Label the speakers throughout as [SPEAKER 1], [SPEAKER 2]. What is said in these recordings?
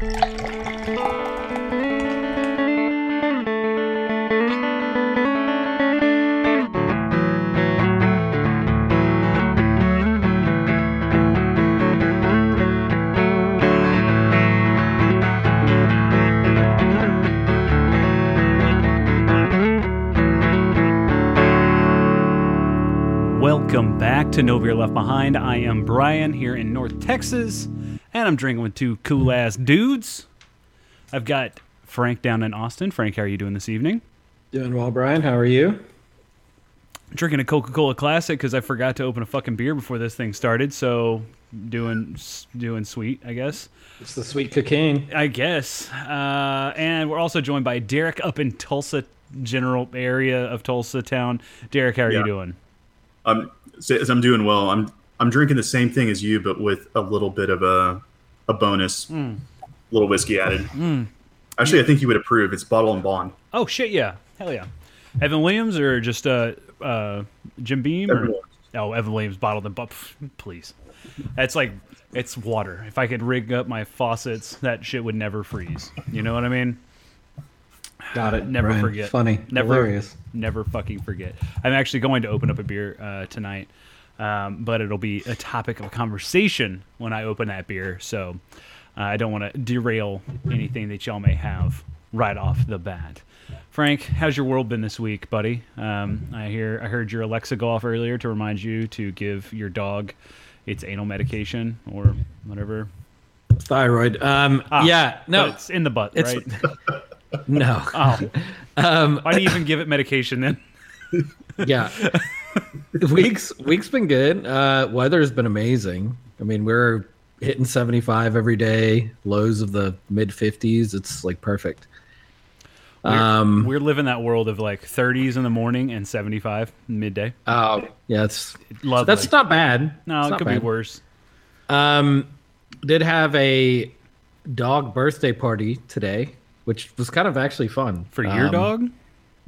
[SPEAKER 1] Welcome back to No Beer Left Behind. I am Brian here in North Texas, and I'm drinking with two cool ass dudes. I've got Frank down in Austin. Frank, how are you doing this evening?
[SPEAKER 2] Doing well, Brian. How are you?
[SPEAKER 1] Drinking a Coca Cola Classic because I forgot to open a fucking beer before this thing started. So doing doing sweet, I guess.
[SPEAKER 2] It's the sweet cocaine.
[SPEAKER 1] I guess. Uh, and we're also joined by Derek up in Tulsa, general area of Tulsa town. Derek, how are you doing?
[SPEAKER 3] I'm I'm doing well. I'm I'm drinking the same thing as you, but with a little bit of a a bonus,
[SPEAKER 1] Hmm.
[SPEAKER 3] little whiskey added. Actually, I think you would approve. It's bottle and bond.
[SPEAKER 1] Oh shit, yeah, hell yeah. Evan Williams or just uh, uh, Jim Beam? Or?
[SPEAKER 3] Evan Williams.
[SPEAKER 1] Oh, Evan Williams bottled and but please. That's like it's water. If I could rig up my faucets, that shit would never freeze. You know what I mean?
[SPEAKER 2] Got it.
[SPEAKER 1] Never
[SPEAKER 2] Brian.
[SPEAKER 1] forget.
[SPEAKER 2] Funny.
[SPEAKER 1] Never,
[SPEAKER 2] Hilarious.
[SPEAKER 1] never fucking forget. I'm actually going to open up a beer uh, tonight, um, but it'll be a topic of conversation when I open that beer. So uh, I don't want to derail anything that y'all may have right off the bat. Frank, how's your world been this week, buddy? Um, I hear I heard your Alexa go off earlier to remind you to give your dog its anal medication or whatever.
[SPEAKER 2] Thyroid. Um.
[SPEAKER 1] Ah,
[SPEAKER 2] yeah. No.
[SPEAKER 1] it's in the butt,
[SPEAKER 2] It's-
[SPEAKER 1] right?
[SPEAKER 2] No.
[SPEAKER 1] Oh,
[SPEAKER 2] Um.
[SPEAKER 1] why do you even give it medication then?
[SPEAKER 2] Yeah. weeks. Weeks been good. Uh. Weather's been amazing. I mean, we're hitting 75 every day. Lows of the mid 50s. It's like perfect. Um.
[SPEAKER 1] We're living that world of like 30s in the morning and 75 midday.
[SPEAKER 2] Oh. Yeah. It's.
[SPEAKER 1] Lovely.
[SPEAKER 2] That's not bad.
[SPEAKER 1] no,
[SPEAKER 2] It's
[SPEAKER 1] it
[SPEAKER 2] not
[SPEAKER 1] could be worse.
[SPEAKER 2] Um, did have a dog birthday party today, which was kind of actually fun
[SPEAKER 1] For your
[SPEAKER 2] Um,
[SPEAKER 1] dog?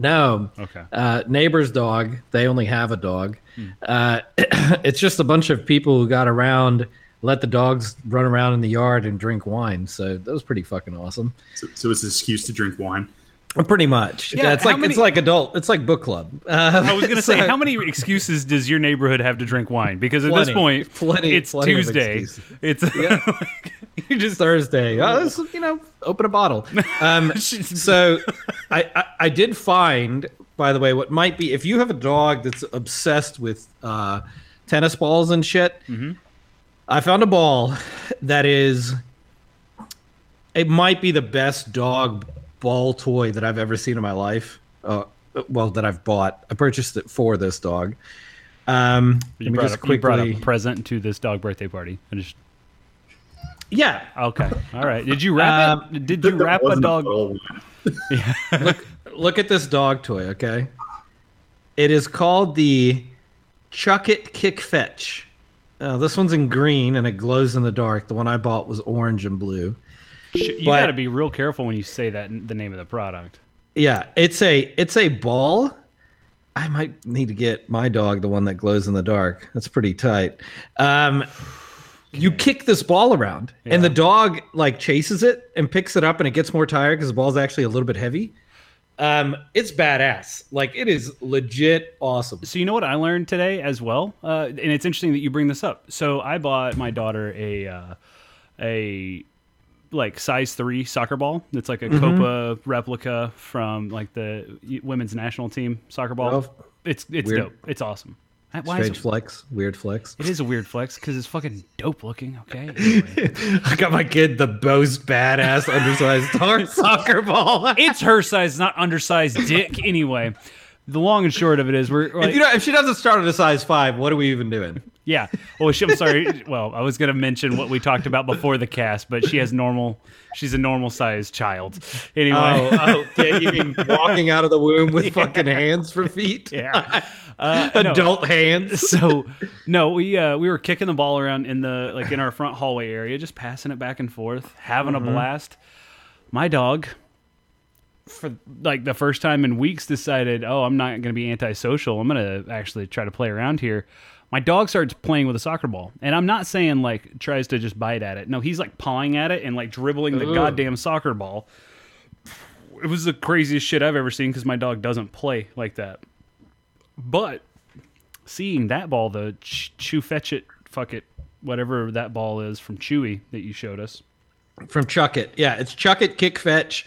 [SPEAKER 2] No,
[SPEAKER 1] Okay.
[SPEAKER 2] uh, neighbor's dog. They only have a dog.
[SPEAKER 1] Hmm.
[SPEAKER 2] Uh, it's just a bunch of people who got around, let the dogs run around in the yard and drink wine. So that was pretty fucking awesome.
[SPEAKER 3] So, so it's an excuse to drink wine.
[SPEAKER 2] Pretty much.
[SPEAKER 1] Yeah,
[SPEAKER 2] Yeah, it's like
[SPEAKER 1] many-
[SPEAKER 2] it's like adult. It's like book club. Uh,
[SPEAKER 1] I was going to say, how many excuses does your neighborhood have to drink wine? Because at this point,
[SPEAKER 2] Plenty-
[SPEAKER 1] it's
[SPEAKER 2] plenty
[SPEAKER 1] Tuesday. It's you just
[SPEAKER 2] Thursday. Oh, this you know, open a bottle. Um, so I, I I did find, by the way, what might be if you have a dog that's obsessed with uh, tennis balls and shit. Mm-hmm. I found a ball that is. It might be the best dog ball toy that I've ever seen in my life. Uh, well, that I've bought. I purchased it for this dog. Um,
[SPEAKER 1] you
[SPEAKER 2] let me
[SPEAKER 1] brought,
[SPEAKER 2] just
[SPEAKER 1] up, you brought
[SPEAKER 2] quickly.
[SPEAKER 1] a present to this dog birthday party. I just
[SPEAKER 2] yeah,
[SPEAKER 1] okay, all right. Did you wrap
[SPEAKER 2] Um,
[SPEAKER 1] it? Did you wrap a dog?
[SPEAKER 3] bottle of wine.
[SPEAKER 2] look look at this dog toy, okay? It is called the Chuckit Kick Fetch. Uh, this one's in green and it glows in the dark. The one I bought was orange and blue.
[SPEAKER 1] You got to be real careful when you say that the name of the product.
[SPEAKER 2] Yeah, it's a it's a ball. I might need to get my dog the one that glows in the dark. That's pretty tight. Um, you kick this ball around, and the dog like chases it and picks it up, and it gets more tired because the ball's actually a little bit heavy. Um, it's badass. Like it is legit awesome.
[SPEAKER 1] So you know what I learned today as well, uh, and it's interesting that you bring this up. So I bought my daughter a uh, a like size three soccer ball. It's like a
[SPEAKER 2] Mm-hmm.
[SPEAKER 1] Copa replica from like the women's national team soccer ball.
[SPEAKER 2] Oh,
[SPEAKER 1] it's it's
[SPEAKER 2] weird.
[SPEAKER 1] dope. It's awesome. Why
[SPEAKER 2] Strange
[SPEAKER 1] it,
[SPEAKER 2] flex, weird flex.
[SPEAKER 1] it is a weird flex because it's fucking dope looking. Okay. Anyway.
[SPEAKER 2] I got my kid the most badass undersized soccer ball.
[SPEAKER 1] it's her size, not undersized dick. Anyway, the long and short of it is we're like,
[SPEAKER 2] if, you know, if she doesn't start at a size five, what are we even doing?
[SPEAKER 1] Yeah. Well, she, I'm sorry. Well, I was going to mention what we talked about before the cast, but she has normal. She's a normal sized child. Anyway.
[SPEAKER 2] Oh, oh, yeah, you mean walking out of the womb with fucking hands for feet?
[SPEAKER 1] Yeah. Uh, no.
[SPEAKER 2] Adult hands.
[SPEAKER 1] So no, we uh, we were kicking the ball around in the like in our front hallway area, just passing it back and forth, having a blast. My dog, for like the first time in weeks, decided, oh, I'm not going to be antisocial. I'm going to actually try to play around here. my dog starts playing with a soccer ball, and I'm not saying like tries to just bite at it. No, he's like pawing at it and like dribbling the goddamn soccer ball. It was the craziest shit I've ever seen because my dog doesn't play like that. But seeing that ball, the ch- chew fetch it, fuck it, whatever that ball is from Chewy that you showed us.
[SPEAKER 2] From Chuckit. Yeah, it's Chuckit Kick Fetch.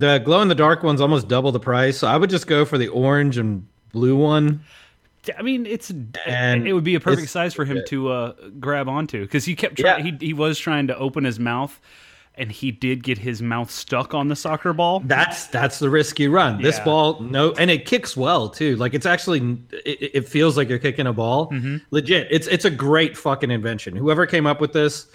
[SPEAKER 2] The glow in the dark one's almost double the price. So I would just go for the orange and blue one.
[SPEAKER 1] I mean, it's
[SPEAKER 2] And
[SPEAKER 1] it would be a perfect size for him to uh, grab onto because he kept trying.
[SPEAKER 2] Yeah.
[SPEAKER 1] He he was trying to open his mouth, and he did get his mouth stuck on the soccer ball.
[SPEAKER 2] That's that's the risk you run. This ball, no, and it kicks well too. Like it's actually, it, it feels like you're kicking a ball.
[SPEAKER 1] Mm-hmm.
[SPEAKER 2] Legit, it's it's a great fucking invention. Whoever came up with this,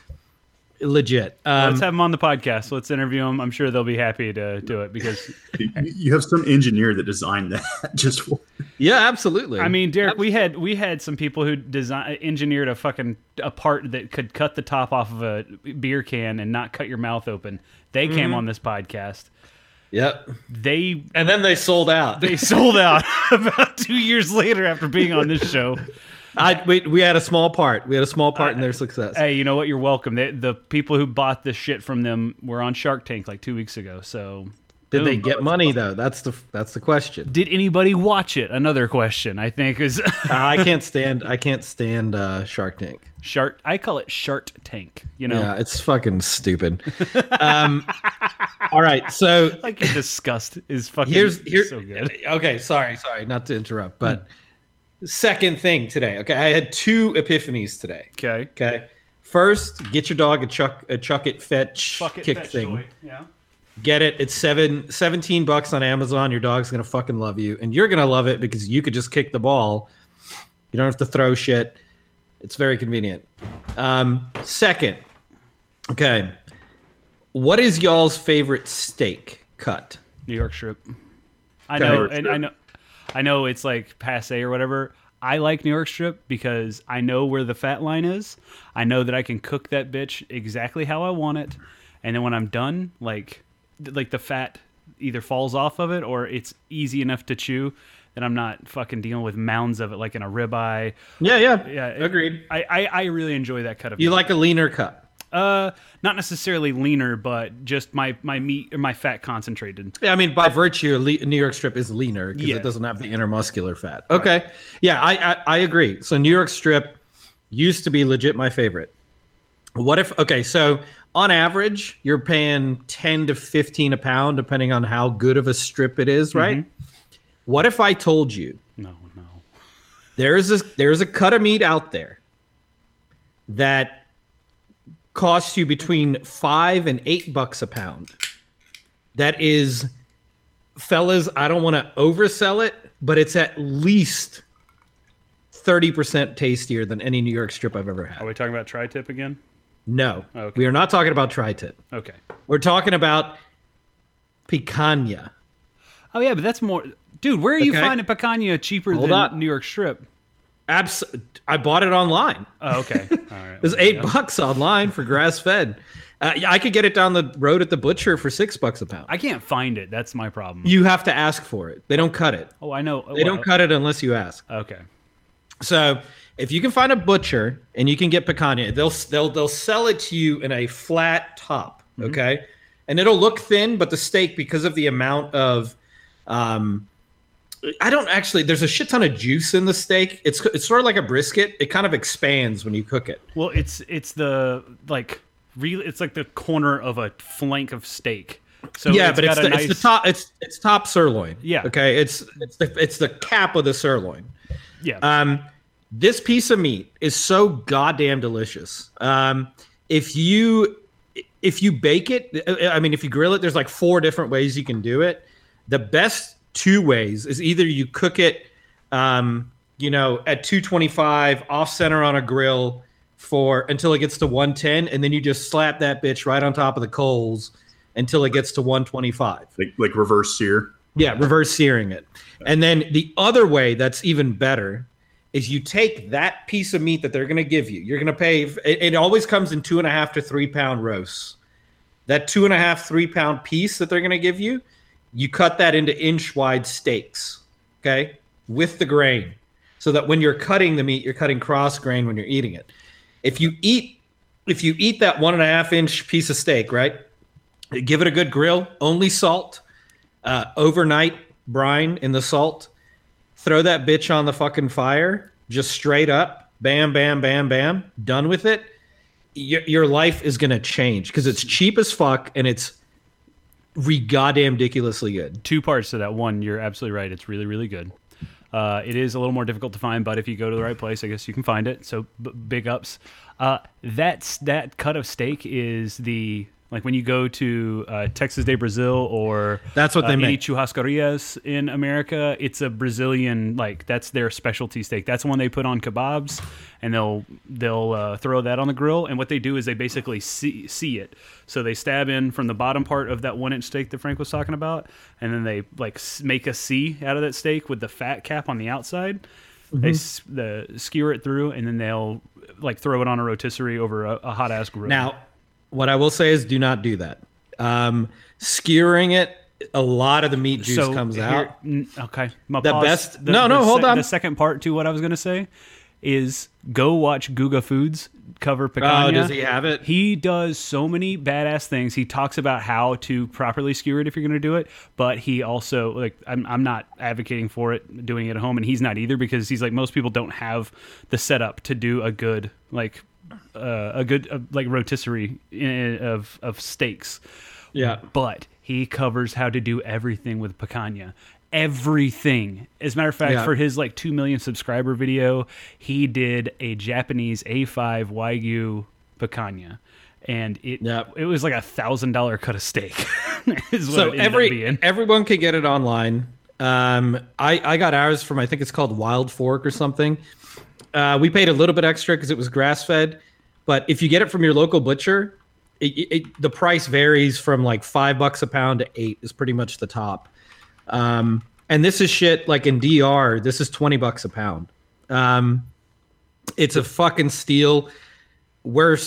[SPEAKER 2] legit. Um,
[SPEAKER 1] Let's have him on the podcast. Let's interview him. I'm sure they'll be happy to do it because
[SPEAKER 3] You- you have some engineer that designed that just for
[SPEAKER 2] yeah, absolutely.
[SPEAKER 1] I mean, Derek, we had we had some people who design engineered a fucking a part that could cut the top off of a beer can and not cut your mouth open. They came
[SPEAKER 2] Mm-hmm.
[SPEAKER 1] on this podcast.
[SPEAKER 2] yep.
[SPEAKER 1] They
[SPEAKER 2] And then they sold out.
[SPEAKER 1] they sold out about two years later after being on this show.
[SPEAKER 2] I we, we had a small part. We had a small part in their success.
[SPEAKER 1] Hey, you know what? You're welcome. They, the people who bought this shit from them were on Shark Tank like two weeks ago. So,
[SPEAKER 2] Did they
[SPEAKER 1] boom.
[SPEAKER 2] get money though? That's the that's the question.
[SPEAKER 1] Did anybody watch it? Another question. I think is
[SPEAKER 2] I can't stand I can't stand uh, Shark Tank.
[SPEAKER 1] Shark. I call it Shark Tank. You know,
[SPEAKER 2] Yeah, it's fucking stupid. um, all right, so
[SPEAKER 1] like disgust is fucking
[SPEAKER 2] here's here.
[SPEAKER 1] so good.
[SPEAKER 2] Okay, sorry, sorry, not to interrupt, but second thing today. Okay, I had two epiphanies today.
[SPEAKER 1] Okay.
[SPEAKER 2] Okay, first, get your dog a chuck a chuck it fetch
[SPEAKER 1] Fuck it,
[SPEAKER 2] kick
[SPEAKER 1] fetch
[SPEAKER 2] thing.
[SPEAKER 1] toy. Yeah.
[SPEAKER 2] Get it. It's seven, 17 bucks on Amazon. Your dog's gonna fucking love you, and you're gonna love it because you could just kick the ball. You don't have to throw shit. It's very convenient. Um, second, okay, what is y'all's favorite steak cut?
[SPEAKER 1] New York strip. I know,
[SPEAKER 3] New
[SPEAKER 1] and. I know, I know it's like passe or whatever. I like New York strip because I know where the fat line is. I know that I can cook that bitch exactly how I want it, and then when I'm done, like, like the fat either falls off of it or it's easy enough to chew. That I'm not fucking dealing with mounds of it like in a ribeye.
[SPEAKER 2] Yeah, yeah,
[SPEAKER 1] Yeah,
[SPEAKER 2] agreed.
[SPEAKER 1] I, I, I really enjoy that cut of
[SPEAKER 2] You
[SPEAKER 1] meat.
[SPEAKER 2] like a leaner cut?
[SPEAKER 1] Uh not necessarily leaner, but just my my meat or my fat concentrated.
[SPEAKER 2] Yeah, I mean, by virtue, le- New York strip is leaner because
[SPEAKER 1] Yeah.
[SPEAKER 2] it doesn't have the intermuscular fat. Okay, yeah, I, I I agree. So New York strip used to be legit my favorite. What if? Okay, so on average, you're paying ten to fifteen a pound, depending on how good of a strip it is, right? What if I told you
[SPEAKER 1] No, no.
[SPEAKER 2] there's a there's a cut of meat out there that costs you between five and eight bucks a pound. That is, fellas, I don't want to oversell it, but it's at least thirty percent tastier than any New York strip I've ever had.
[SPEAKER 1] Are we talking about tri-tip again?
[SPEAKER 2] No, oh,
[SPEAKER 1] Okay.
[SPEAKER 2] we are not talking about tri-tip.
[SPEAKER 1] Okay.
[SPEAKER 2] We're talking about picanha.
[SPEAKER 1] Oh yeah, but that's more, dude. Where are you
[SPEAKER 2] Okay.
[SPEAKER 1] finding picanha cheaper
[SPEAKER 2] Hold
[SPEAKER 1] than
[SPEAKER 2] on.
[SPEAKER 1] New York strip?
[SPEAKER 2] Abs- I bought it online.
[SPEAKER 1] Oh, okay. All right.
[SPEAKER 2] It was eight bucks online for grass fed. Uh, I could get it down the road at the butcher for six bucks a pound.
[SPEAKER 1] I can't find it. That's my problem.
[SPEAKER 2] You have to ask for it. They don't cut it.
[SPEAKER 1] oh, I know.
[SPEAKER 2] They don't cut it unless you ask.
[SPEAKER 1] Okay.
[SPEAKER 2] So if you can find a butcher and you can get picanha, they'll they'll they'll sell it to you in a flat top. Okay, and it'll look thin, but the steak because of the amount of um, I don't actually. There's a shit ton of juice in the steak. It's it's sort of like a brisket. It kind of expands when you cook it.
[SPEAKER 1] Well, it's it's the like really it's like the corner of a flank of steak. So
[SPEAKER 2] yeah,
[SPEAKER 1] it's
[SPEAKER 2] but it's the,
[SPEAKER 1] nice,
[SPEAKER 2] it's the top. It's it's top sirloin.
[SPEAKER 1] Yeah.
[SPEAKER 2] Okay. It's it's the it's the cap of the sirloin.
[SPEAKER 1] Yeah.
[SPEAKER 2] Um, this piece of meat is so goddamn delicious. Um, if you if you bake it, I mean, if you grill it, there's like four different ways you can do it. The best two ways is either you cook it, um, you know, at 225 off center on a grill for until it gets to 110, and then you just slap that bitch right on top of the coals until it gets to 125.
[SPEAKER 3] like like reverse sear.
[SPEAKER 2] Yeah, reverse searing it. And then the other way that's even better is you take that piece of meat that they're going to give you. You're going to pay, it, it always comes in two and a half to three pound roasts. That two and a half, three pound piece that they're going to give you, you cut that into inch wide steaks, okay, with the grain. so that when you're cutting the meat, you're cutting cross grain when you're eating it. If you eat, if you eat that one and a half inch piece of steak, right? Give it a good grill, only salt, uh, overnight brine in the salt. Throw that bitch on the fucking fire, just straight up, bam, bam, bam, bam, done with it. Your, your life is gonna change because it's cheap as fuck and it's re goddamn ridiculously good.
[SPEAKER 1] Two parts to that. One, you're absolutely right. It's really, really good. Uh, it is a little more difficult to find, but if you go to the right place, I guess you can find it. So b- big ups. Uh, that's that cut of steak is the like when you go to uh, Texas de Brazil or
[SPEAKER 2] That's what
[SPEAKER 1] uh,
[SPEAKER 2] they
[SPEAKER 1] any
[SPEAKER 2] make.
[SPEAKER 1] churrascarias in America, it's a Brazilian like that's their specialty steak. That's the one they put on kebabs, and they'll they'll uh, throw that on the grill. And what they do is they basically see, see it. So they stab in from the bottom part of that one inch steak that Frank was talking about, and then they like make a C out of that steak with the fat cap on the outside. They the skewer it through, and then they'll like throw it on a rotisserie over a, a hot ass grill.
[SPEAKER 2] Now, what I will say is do not do that. Um, skewering it, a lot of the meat juice comes
[SPEAKER 1] here-
[SPEAKER 2] out.
[SPEAKER 1] okay, my
[SPEAKER 2] The
[SPEAKER 1] pause-
[SPEAKER 2] best- no, no, hold on.
[SPEAKER 1] The second part to what I was going to say is go watch Guga Foods cover picanha.
[SPEAKER 2] Oh, does he have it?
[SPEAKER 1] He does so many badass things. He talks about how to properly skewer it if you're going to do it, but he also like I'm I'm not advocating for it doing it at home, and he's not either because he's like most people don't have the setup to do a good like uh, a good uh, like rotisserie in, of of steaks
[SPEAKER 2] Yeah.
[SPEAKER 1] but he covers how to do everything with picanha everything as a matter of fact
[SPEAKER 2] Yeah.
[SPEAKER 1] for his like 2 million subscriber video he did a japanese a5 wagyu picanha and it
[SPEAKER 2] Yep.
[SPEAKER 1] it was like a thousand dollar cut of steak
[SPEAKER 2] So
[SPEAKER 1] it ended up
[SPEAKER 2] every everyone can get it online. Um, I I got ours from I think it's called Wild Fork or something. Uh, we paid a little bit extra because it was grass fed, but if you get it from your local butcher, it, it, the price varies from like five bucks a pound to eight is pretty much the top. Um, and this is shit like in DR, this is twenty bucks a pound. Um, it's a fucking steal. We're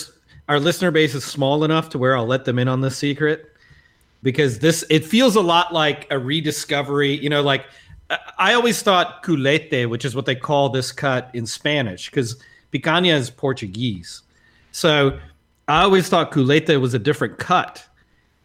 [SPEAKER 2] our listener base is small enough to where I'll let them in on this secret because this it feels a lot like a rediscovery. You know, like I- always thought culete, which is what they call this cut in Spanish, because picanha is Portuguese. So I always thought culete was a different cut,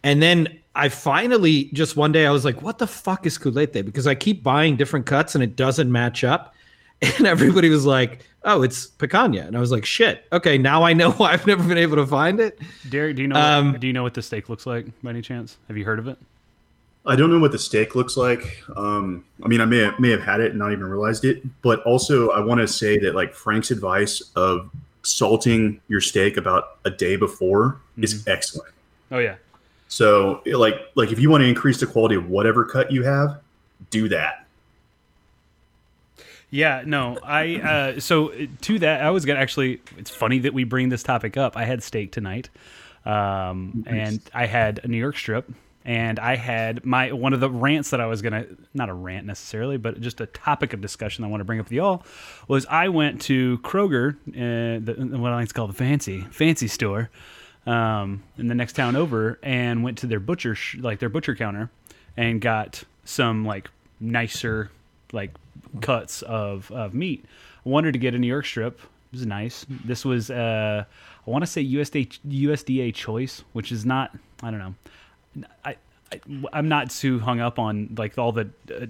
[SPEAKER 2] and then I finally just one day I was like, "What the fuck is culete?" Because I keep buying different cuts and it doesn't match up, and everybody was like, "Oh, it's picanha," and I was like, "Shit, okay, now I know why I've never been able to find it."
[SPEAKER 1] derek do you know
[SPEAKER 2] Um,
[SPEAKER 1] what, do you know what the steak looks like by any chance have you heard of it
[SPEAKER 3] I don't know what the steak looks like. Um, I mean, I may have, may have had it and not even realized it. But also, I want to say that like Frank's advice of salting your steak about a day before is excellent.
[SPEAKER 1] oh yeah
[SPEAKER 3] So, like, like if you want to increase the quality of whatever cut you have, do that.
[SPEAKER 1] Yeah, no, I uh, so to that I was gonna actually. It's funny that we bring this topic up. I had steak tonight, um, and I had a New York strip, and I had my one of the rants that I was gonna not a rant necessarily, but just a topic of discussion I want to bring up with y'all was I went to Kroger, uh, the, what I like to call the fancy fancy store, um, in the next town over, and went to their butcher sh- like their butcher counter, and got some like nicer like cuts of, of meat. I wanted to get a New York strip. It was nice. This was uh, I want to say USDA USDA choice, which is not I don't know. I, I I'm not too hung up on like all the uh,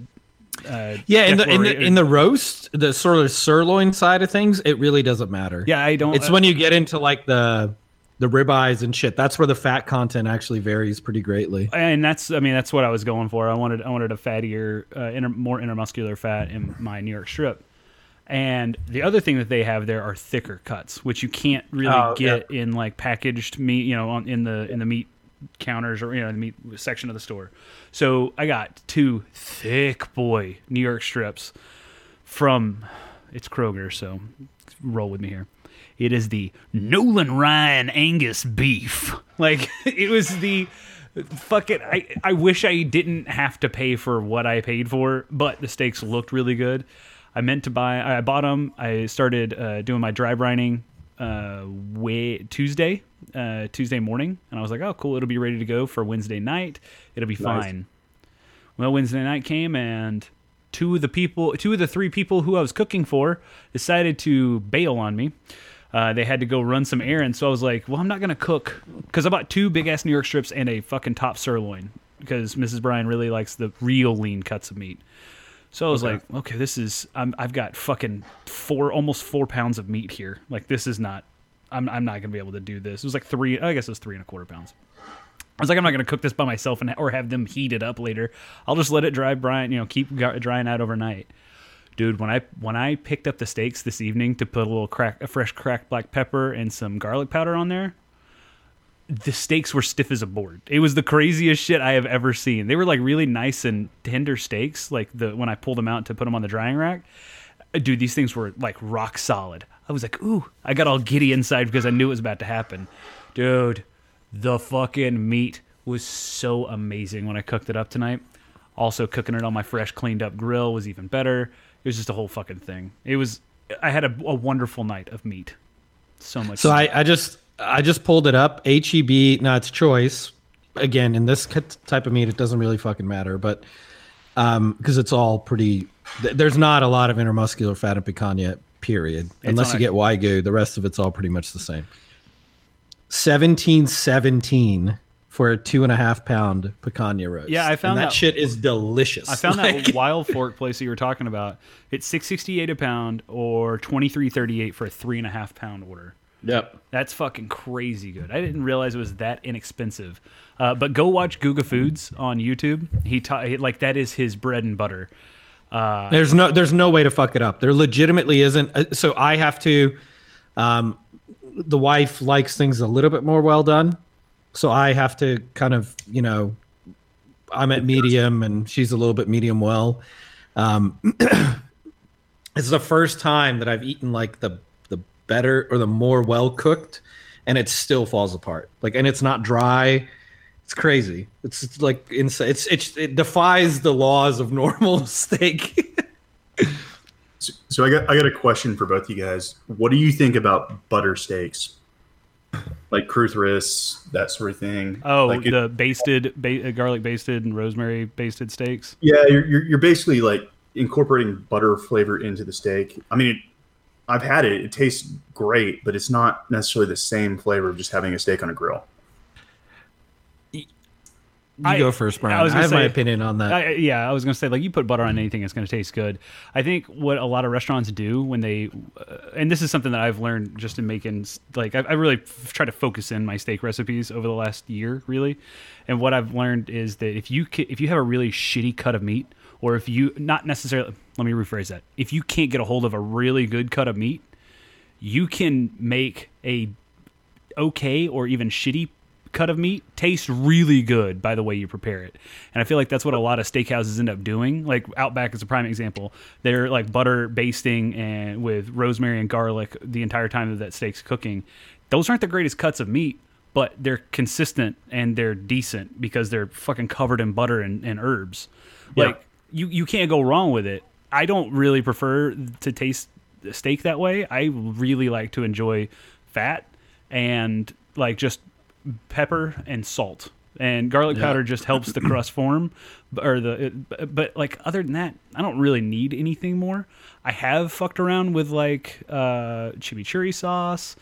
[SPEAKER 1] uh,
[SPEAKER 2] Yeah, in the, in the in the roast, the sort of sirloin side of things, it really doesn't matter.
[SPEAKER 1] yeah I don't.
[SPEAKER 2] it's
[SPEAKER 1] uh,
[SPEAKER 2] when you get into like the the ribeyes and shit. That's where the fat content actually varies pretty greatly.
[SPEAKER 1] and that's I mean that's what I was going for. I wanted I wanted a fattier, uh, inter, more intermuscular fat in my New York strip. And the other thing that they have there are thicker cuts, which you can't really
[SPEAKER 2] Oh,
[SPEAKER 1] get in like packaged meat, you know, on, in the in the meat counters or you know the meat section of the store. So I got two thick boy New York strips from it's Kroger, so roll with me here. It is the Nolan Ryan Angus beef. Like it was the fuck it. I I wish I didn't have to pay for what I paid for, but the steaks looked really good. I meant to buy. I bought them. I started uh, doing my dry brining uh, way, Tuesday, uh, Tuesday morning, and I was like, oh cool, it'll be ready to go for Wednesday night. It'll be
[SPEAKER 3] Nice.
[SPEAKER 1] fine. Well, Wednesday night came and two of the people, two of the three people who I was cooking for, decided to bail on me. Uh, they had to go run some errands, so I was like, "Well, I'm not gonna cook," because I bought two big ass New York strips and a fucking top sirloin because Mrs. Brian really likes the real lean cuts of meat. So I was like, okay, this is I'm, I've got fucking four almost four pounds of meat here. Like this is not I'm I'm not gonna be able to do this. It was like three I guess it was three and a quarter pounds. I was like, I'm not gonna cook this by myself and or have them heat it up later. I'll just let it dry, Brian. You know, keep drying out overnight. Dude, when I when I picked up the steaks this evening to put a little crack, a fresh cracked black pepper and some garlic powder on there, the steaks were stiff as a board. It was the craziest shit I have ever seen. They were like really nice and tender steaks. Like the when I pulled them out to put them on the drying rack, Uh, dude, these things were like rock solid. I was like, ooh, I got all giddy inside because I knew it was about to happen. Dude, the fucking meat was so amazing when I cooked it up tonight. Also, cooking it on my fresh, cleaned up grill was even better. It was just a whole fucking thing. It was. I had a, a wonderful night of meat. So much.
[SPEAKER 2] So I, I just I just pulled it up. HEB, now it's choice. Again, in this cut- type of meat, it doesn't really fucking matter, but um, because it's all pretty. th- There's not a lot of intermuscular fat in picanha. Period. Unless you
[SPEAKER 1] a-
[SPEAKER 2] get wagyu, the rest of it's all pretty much the same. Seventeen seventeen for a two and a half pound picanha roast.
[SPEAKER 1] Yeah, I found
[SPEAKER 2] And that,
[SPEAKER 1] that-
[SPEAKER 2] shit is delicious.
[SPEAKER 1] I found
[SPEAKER 2] Like-
[SPEAKER 1] that Wild Fork place that you were talking about. It's six sixty eight a pound or twenty three thirty eight for a three and a half pound order.
[SPEAKER 2] Yep.
[SPEAKER 1] That's fucking crazy good. I didn't realize it was that inexpensive. Uh, but go watch Guga Foods on YouTube. He ta- like that is his bread and butter.
[SPEAKER 2] There's no there's no way to fuck it up. There legitimately isn't. uh, So I have to. Um, the wife likes things a little bit more well done, so I have to kind of you know, I'm at medium and she's a little bit medium well. Um, it's the first time that I've eaten like the better or the more well cooked, and it still falls apart. Like, and it's not dry. It's crazy. It's, it's like ins- it's, it's it defies the laws of normal steak.
[SPEAKER 3] So, so I got I got a question for both you guys. What do you think about butter steaks? Like Ruth's Chris, that sort of thing.
[SPEAKER 1] Oh,
[SPEAKER 3] like it-
[SPEAKER 1] the basted ba- uh, garlic basted and rosemary basted steaks.
[SPEAKER 3] yeah, you're, you're you're basically like incorporating butter flavor into the steak. I mean, it, I've had it. It tastes great, but it's not necessarily the same flavor of just having a steak on a grill.
[SPEAKER 2] You
[SPEAKER 1] I-
[SPEAKER 2] go first, Brian.
[SPEAKER 1] I
[SPEAKER 2] I,
[SPEAKER 1] was gonna
[SPEAKER 2] have my opinion on that.
[SPEAKER 1] I, yeah, I was gonna say like you put butter on anything, it's gonna taste good. I think what a lot of restaurants do when they, uh, and this is something that I've learned just in making like I, I really f- try to focus in my steak recipes over the last year, really. And what I've learned is that if you ca- if you have a really shitty cut of meat, or if you not necessarily, let me rephrase that, if you can't get a hold of a really good cut of meat, you can make a okay or even shitty cut of meat taste really good by the way you prepare it. And I feel like that's what a lot of steakhouses end up doing. Like Outback is a prime example. They're like butter basting and with rosemary and garlic the entire time that that steak's cooking. Those aren't the greatest cuts of meat, but they're consistent and they're decent because they're fucking covered in butter and, and herbs.
[SPEAKER 3] Yeah.
[SPEAKER 1] Like you you can't go wrong with it. I don't really prefer to taste steak that way. I really like to enjoy fat and like just pepper and salt. And garlic powder just helps the crust form, or the. But like other than that, I don't really need anything more. I have fucked around with like uh, chimichurri sauce.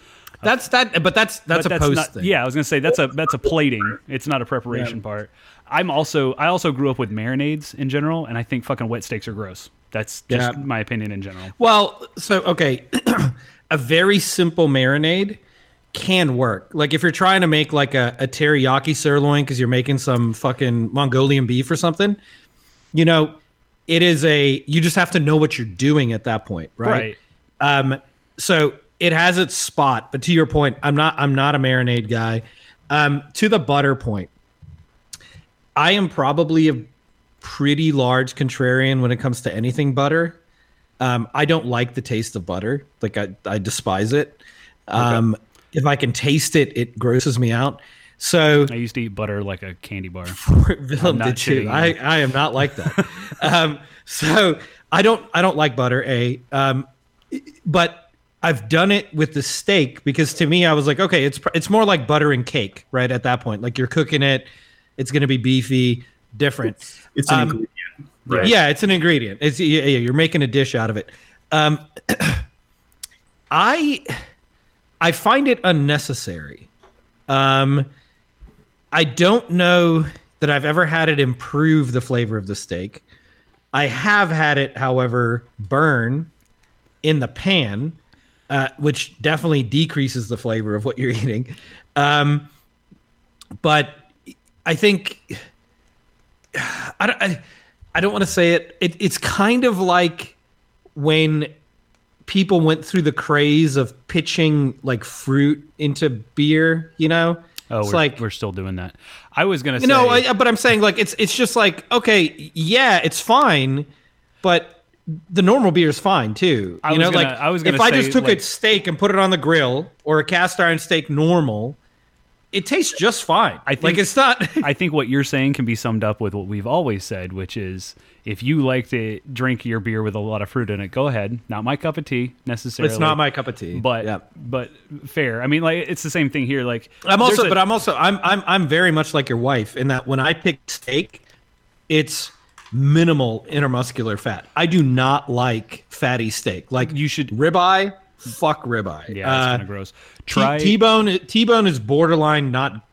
[SPEAKER 2] That's that, but that's that's
[SPEAKER 1] but
[SPEAKER 2] a post
[SPEAKER 1] not,
[SPEAKER 2] thing.
[SPEAKER 1] Yeah, I was gonna say that's a that's a plating. It's not a preparation part. I'm also I also grew up with marinades in general, and I think fucking wet steaks are gross. That's just
[SPEAKER 2] Yeah.
[SPEAKER 1] my opinion in general.
[SPEAKER 2] Well, so okay, a very simple marinade can work. Like if you're trying to make like a, a teriyaki sirloin because you're making some fucking Mongolian beef or something, you know, it is a you just have to know what you're doing at that point, right?
[SPEAKER 1] Right.
[SPEAKER 2] Um, so it has its spot, but to your point, I'm not I'm not a marinade guy. Um, to the butter point, I am probably a pretty large contrarian when it comes to anything butter. Um, I don't like the taste of butter. Like I, I despise it. Um, if I can taste it, it grosses me out. So
[SPEAKER 1] I used to eat butter like a candy bar.
[SPEAKER 2] Willem did too. I. I am not like that. um, so I don't I don't like butter. A, um, but I've done it with the steak because to me I was like, okay, it's it's more like butter and cake, right? At that point, like you're cooking it, it's going to be beefy, different.
[SPEAKER 3] It's an
[SPEAKER 2] Um,
[SPEAKER 3] ingredient. Right.
[SPEAKER 2] Yeah, it's an ingredient. It's yeah, yeah, you're making a dish out of it. Um, I I find it unnecessary. Um, I don't know that I've ever had it improve the flavor of the steak. I have had it, however, burn in the pan, uh, which definitely decreases the flavor of what you're eating. Um, but I think I don't. I, I don't want to say it. it. It's kind of like when people went through the craze of pitching like fruit into beer. You know,
[SPEAKER 1] Oh,
[SPEAKER 2] it's
[SPEAKER 1] we're,
[SPEAKER 2] like
[SPEAKER 1] we're still doing that. I was gonna say
[SPEAKER 2] you know, I, but I'm saying like it's it's just like okay, yeah, it's fine, but the normal beer is fine too.
[SPEAKER 1] I
[SPEAKER 2] you
[SPEAKER 1] was
[SPEAKER 2] know,
[SPEAKER 1] gonna-
[SPEAKER 2] like
[SPEAKER 1] I was gonna
[SPEAKER 2] if I just took
[SPEAKER 1] like-
[SPEAKER 2] a steak and put it on the grill or a cast iron steak normal, it tastes just fine.
[SPEAKER 1] I think-
[SPEAKER 2] like it's not.
[SPEAKER 1] I think what you're saying can be summed up with what we've always said, which is if you like to drink your beer with a lot of fruit in it, go ahead. Not my cup of tea necessarily.
[SPEAKER 2] it's not my cup of tea.
[SPEAKER 1] but
[SPEAKER 2] yeah.
[SPEAKER 1] but fair. I mean, like it's the same thing here. Like
[SPEAKER 2] I'm also,
[SPEAKER 1] a-
[SPEAKER 2] but I'm also, I'm, I'm, I'm very much like your wife in that when I pick steak, it's minimal intermuscular fat. I do not like fatty steak. Like
[SPEAKER 1] You should-
[SPEAKER 2] ribeye. Fuck ribeye.
[SPEAKER 1] yeah, it's
[SPEAKER 2] Uh,
[SPEAKER 1] kind of gross.
[SPEAKER 2] T-
[SPEAKER 1] Try
[SPEAKER 2] T-bone. T-bone is borderline not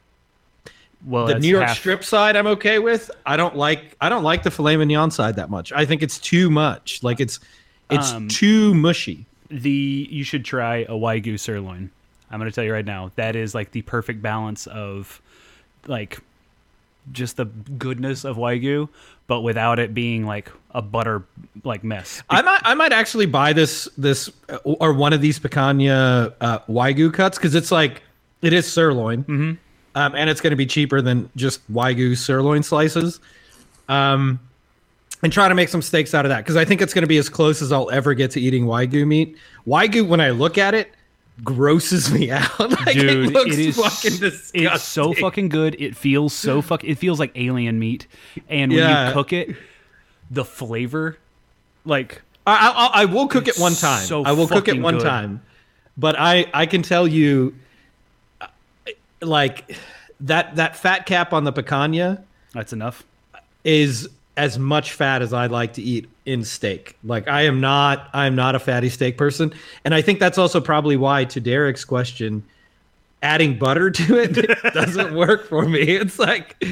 [SPEAKER 1] well,
[SPEAKER 2] the New York
[SPEAKER 1] half-
[SPEAKER 2] strip side. I'm okay with. I don't like. I don't like the filet mignon side that much. I think it's too much. Like it's, it's
[SPEAKER 1] Um,
[SPEAKER 2] too mushy.
[SPEAKER 1] the you should try a wagyu sirloin. I'm going to tell you right now that is like the perfect balance of like just the goodness of wagyu, but without it being like a butter like mess.
[SPEAKER 2] I might, I might actually buy this, this, uh, or one of these picanha uh, wagyu cuts because it's like it is sirloin, mm-hmm. um, and it's going to be cheaper than just wagyu sirloin slices. Um, and try to make some steaks out of that because I think it's going to be as close as I'll ever get to eating wagyu meat. Wagyu, when I look at it, grosses me out. like
[SPEAKER 1] Dude,
[SPEAKER 2] it looks
[SPEAKER 1] it is
[SPEAKER 2] fucking disgusting.
[SPEAKER 1] it's so fucking good. It feels so fuck. It feels like alien meat, and when
[SPEAKER 2] Yeah.
[SPEAKER 1] you cook it, the flavor, like
[SPEAKER 2] I, I, I will cook it one time.
[SPEAKER 1] so
[SPEAKER 2] I will cook it one
[SPEAKER 1] good.
[SPEAKER 2] time, but I I can tell you, like that that fat cap on the picanha
[SPEAKER 1] that's enough.
[SPEAKER 2] is as much fat as I like to eat in steak. Like I am not I'm not a fatty steak person, and I think that's also probably why to Derek's question, adding butter to it doesn't work for me. It's like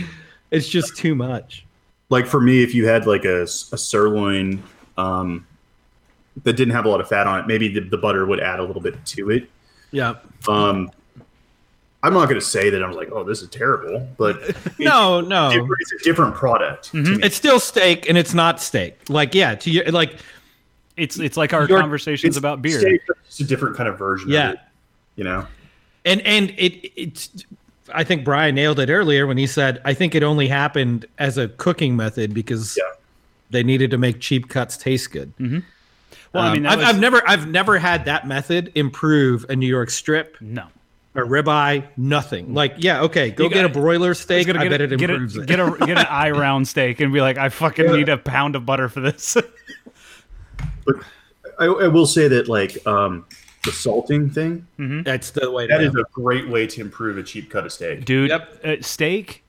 [SPEAKER 2] it's just too much.
[SPEAKER 3] Like for me, if you had like a sirloin um, that didn't have a lot of fat on it, maybe the, the butter would add a little bit to it.
[SPEAKER 2] Yeah.
[SPEAKER 3] Um, I'm not going to say that I was like, oh, this is terrible, but
[SPEAKER 2] No, no.
[SPEAKER 3] it's a different product. to me.
[SPEAKER 2] It's still steak and it's not steak. Like yeah, to you like
[SPEAKER 1] It's it's like our
[SPEAKER 2] You're-
[SPEAKER 1] conversations
[SPEAKER 3] It's
[SPEAKER 1] about beer.
[SPEAKER 3] steak, It's a different kind of version
[SPEAKER 2] Yeah.
[SPEAKER 3] of it. You know?
[SPEAKER 2] and and it it's I think Brian nailed it earlier when he said I think it only happened as a cooking method because
[SPEAKER 3] Yeah.
[SPEAKER 2] they needed to make cheap cuts taste good.
[SPEAKER 1] Well, I mean,
[SPEAKER 2] Um, I've,
[SPEAKER 1] was-
[SPEAKER 2] I've never I've never had that method improve a New York strip
[SPEAKER 1] no.
[SPEAKER 2] Or ribeye. Nothing like yeah okay go
[SPEAKER 1] You
[SPEAKER 2] get a
[SPEAKER 1] gotta-
[SPEAKER 2] broiler steak.
[SPEAKER 1] gonna
[SPEAKER 2] I
[SPEAKER 1] get,
[SPEAKER 2] bet
[SPEAKER 1] a,
[SPEAKER 2] it
[SPEAKER 1] get,
[SPEAKER 2] improves
[SPEAKER 1] a,
[SPEAKER 2] it.
[SPEAKER 1] get a get an eye round steak and be like, I fucking need a pound of butter for this.
[SPEAKER 3] But I, I will say that, like, um, the salting thing,
[SPEAKER 2] That's the way.
[SPEAKER 3] that
[SPEAKER 2] to
[SPEAKER 3] is a great way to improve a cheap cut of steak.
[SPEAKER 1] Dude,
[SPEAKER 2] Yep.
[SPEAKER 1] uh, steak,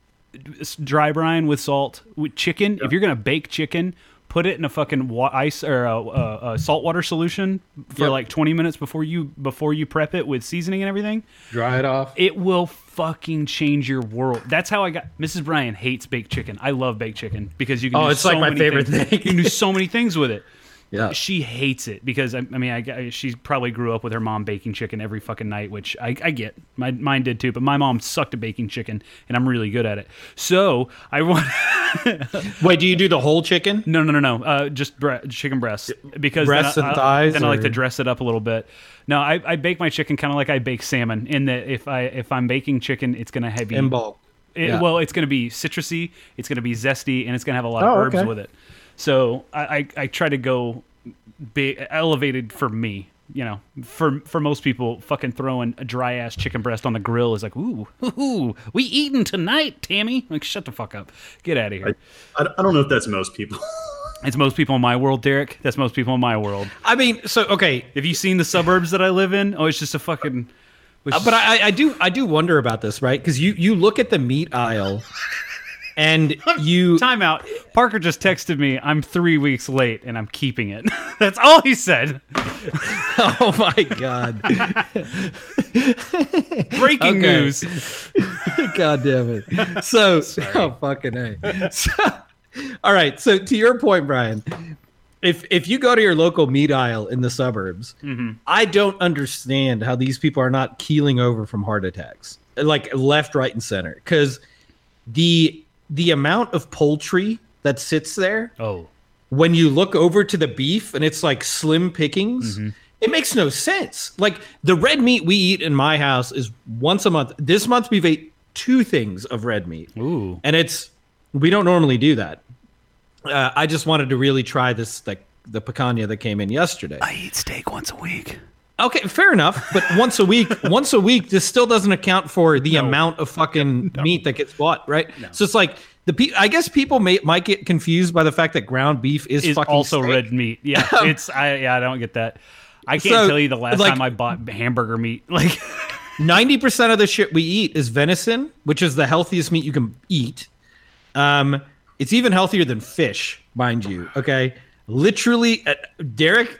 [SPEAKER 1] dry brine with salt, with chicken. If you're gonna bake chicken, put it in a fucking wa- ice or a, a, a saltwater solution for
[SPEAKER 2] Yep.
[SPEAKER 1] like 20 minutes before you before you prep it with seasoning and everything.
[SPEAKER 2] dry it off.
[SPEAKER 1] It will fucking change your world. That's how I got. Mrs. Brian hates baked chicken. I love baked chicken because you can.
[SPEAKER 2] Oh,
[SPEAKER 1] do
[SPEAKER 2] it's like my favorite
[SPEAKER 1] things.
[SPEAKER 2] thing.
[SPEAKER 1] You can do so many things with it.
[SPEAKER 2] Yeah.
[SPEAKER 1] She hates it because I, I mean, I, I- she probably grew up with her mom baking chicken every fucking night, which I, I get. My mine did too, but my mom sucked at baking chicken, and I'm really good at it. So I want.
[SPEAKER 2] Wait, do you do the whole chicken?
[SPEAKER 1] No, no, no, no. Uh, just bre- chicken breasts because
[SPEAKER 2] Breasts
[SPEAKER 1] then I,
[SPEAKER 2] and
[SPEAKER 1] I-
[SPEAKER 2] thighs,
[SPEAKER 1] Then I like to dress it up a little bit. No, I, I bake my chicken kind of like I bake salmon. In that if I if I'm baking chicken, it's gonna have
[SPEAKER 2] In bulk.
[SPEAKER 1] it,
[SPEAKER 2] Yeah.
[SPEAKER 1] Well, it's going to be citrusy, it's going to be zesty, and it's going to have a lot of
[SPEAKER 2] Oh,
[SPEAKER 1] herbs
[SPEAKER 2] okay.
[SPEAKER 1] with it. So I, I, I try to go big, elevated for me. You know, for for most people, fucking throwing a dry ass chicken breast on the grill is like, ooh, ooh, we eating tonight, Tammy? Like, shut the fuck up, get out of here.
[SPEAKER 3] I, I don't know if that's most people.
[SPEAKER 1] it's most people in my world, Derek. That's most people in my world.
[SPEAKER 2] I mean, so okay,
[SPEAKER 1] Have you seen the suburbs that I live in? Oh, it's just a fucking. it's
[SPEAKER 2] Uh, but I, I do I do wonder about this, right? Because you you look at the meat aisle, and you
[SPEAKER 1] Time out. Parker just texted me. I'm three weeks late, and I'm keeping it. That's all he said.
[SPEAKER 2] oh my god
[SPEAKER 1] Breaking
[SPEAKER 2] Okay.
[SPEAKER 1] news.
[SPEAKER 2] god damn it so oh fucking a so, all right so to your point brian if if you go to your local meat aisle in the suburbs mm-hmm. i don't understand how these people are not keeling over from heart attacks like left right and center because the the amount of poultry that sits there
[SPEAKER 1] Oh,
[SPEAKER 2] when you look over to the beef and it's like slim pickings, it makes no sense. Like the red meat we eat in my house is once a month. This month we've ate two things of red meat,
[SPEAKER 1] ooh.
[SPEAKER 2] and it's we don't normally do that. Uh, I just wanted to really try this like the picanha that came in yesterday.
[SPEAKER 1] I eat steak once a week.
[SPEAKER 2] Okay, fair enough. But once a week, once a week, this still doesn't account for the amount of fucking meat that gets bought, right? So it's like the pe- I guess people may might get confused by the fact that ground beef is,
[SPEAKER 1] Is
[SPEAKER 2] fucking
[SPEAKER 1] also
[SPEAKER 2] steak.
[SPEAKER 1] red meat. Yeah, it's I. Yeah, I don't get that. I can't
[SPEAKER 2] So,
[SPEAKER 1] tell you the last
[SPEAKER 2] like-
[SPEAKER 1] time I bought hamburger meat. Like,
[SPEAKER 2] Ninety percent of the shit we eat is venison, which is the healthiest meat you can eat. Um, it's even healthier than fish, mind you. Okay, literally, uh, Derek.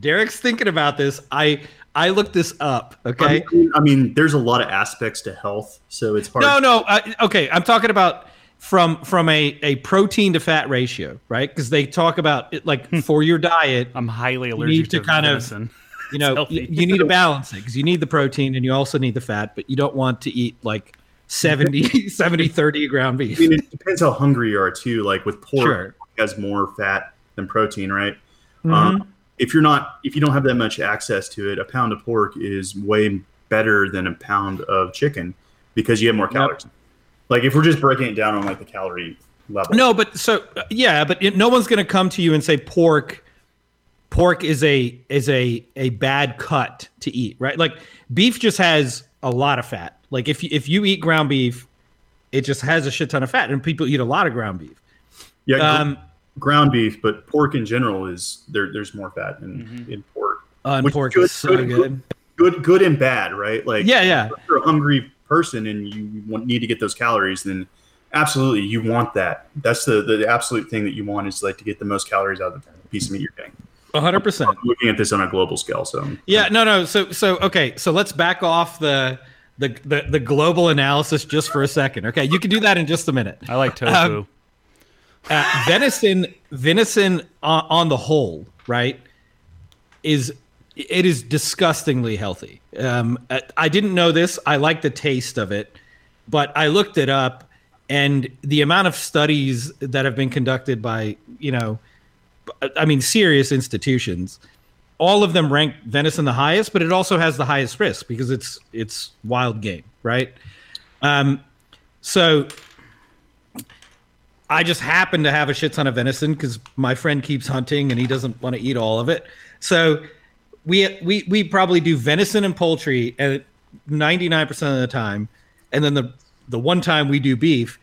[SPEAKER 2] Derek's thinking about this. I I looked this up. Okay.
[SPEAKER 3] I mean, I mean, there's a lot of aspects to health, so it's hard.
[SPEAKER 2] No, no. Uh, okay, I'm talking about from from a, a protein to fat ratio, right? Because they talk about it like for your diet,
[SPEAKER 1] I'm highly
[SPEAKER 2] need
[SPEAKER 1] allergic
[SPEAKER 2] to
[SPEAKER 1] to,
[SPEAKER 2] kind of- you know, you, you need to balance it because you need the protein and you also need the fat, but you don't want to eat like 70, 70 30 ground beef.
[SPEAKER 3] I mean, it depends how hungry you are too. Like with pork,
[SPEAKER 2] Sure.
[SPEAKER 3] it has more fat than protein, right?
[SPEAKER 2] Mhm.
[SPEAKER 3] Um, if you're not, if you don't have that much access to it, a pound of pork is way better than a pound of chicken because you have more calories. Like if we're just breaking it down on like the calorie level,
[SPEAKER 2] No, but so yeah, but it, no one's going to come to you and say pork pork is a is a a bad cut to eat, right? Like beef just has a lot of fat. Like if you, if you eat ground beef, it just has a shit ton of fat, and people eat a lot of ground beef.
[SPEAKER 3] yeah,
[SPEAKER 2] Um,
[SPEAKER 3] ground beef, but pork in general is there. There's more fat in, in pork.
[SPEAKER 2] uh, and pork
[SPEAKER 3] good-
[SPEAKER 2] is so
[SPEAKER 3] good-
[SPEAKER 2] good.
[SPEAKER 3] Good, good and bad, right? Like
[SPEAKER 2] Yeah, yeah.
[SPEAKER 3] if you're a hungry person and you want, need to get those calories, then absolutely you want that. That's the, the absolute thing that you want is like to get the most calories out of the piece of meat you're getting.
[SPEAKER 2] hundred percent.
[SPEAKER 3] I'm looking at this on a global scale, so
[SPEAKER 2] Yeah, no, no. So, so okay. So let's back off the the the, the global analysis just for a second. Okay, you can do that in just a minute.
[SPEAKER 1] I like tofu.
[SPEAKER 2] Um, Uh, venison, venison on, on the whole, right, is it is disgustingly healthy. Um, I- didn't know this. I like the taste of it, but I looked it up, and the amount of studies that have been conducted by you know, I mean, serious institutions all of them rank venison the highest, but it also has the highest risk because it's it's wild game, right? Um, so I just happen to have a shit ton of venison because my friend keeps hunting and he doesn't want to eat all of it. So we we we probably do venison and poultry at ninety nine percent of the time, and then the the one time we do beef.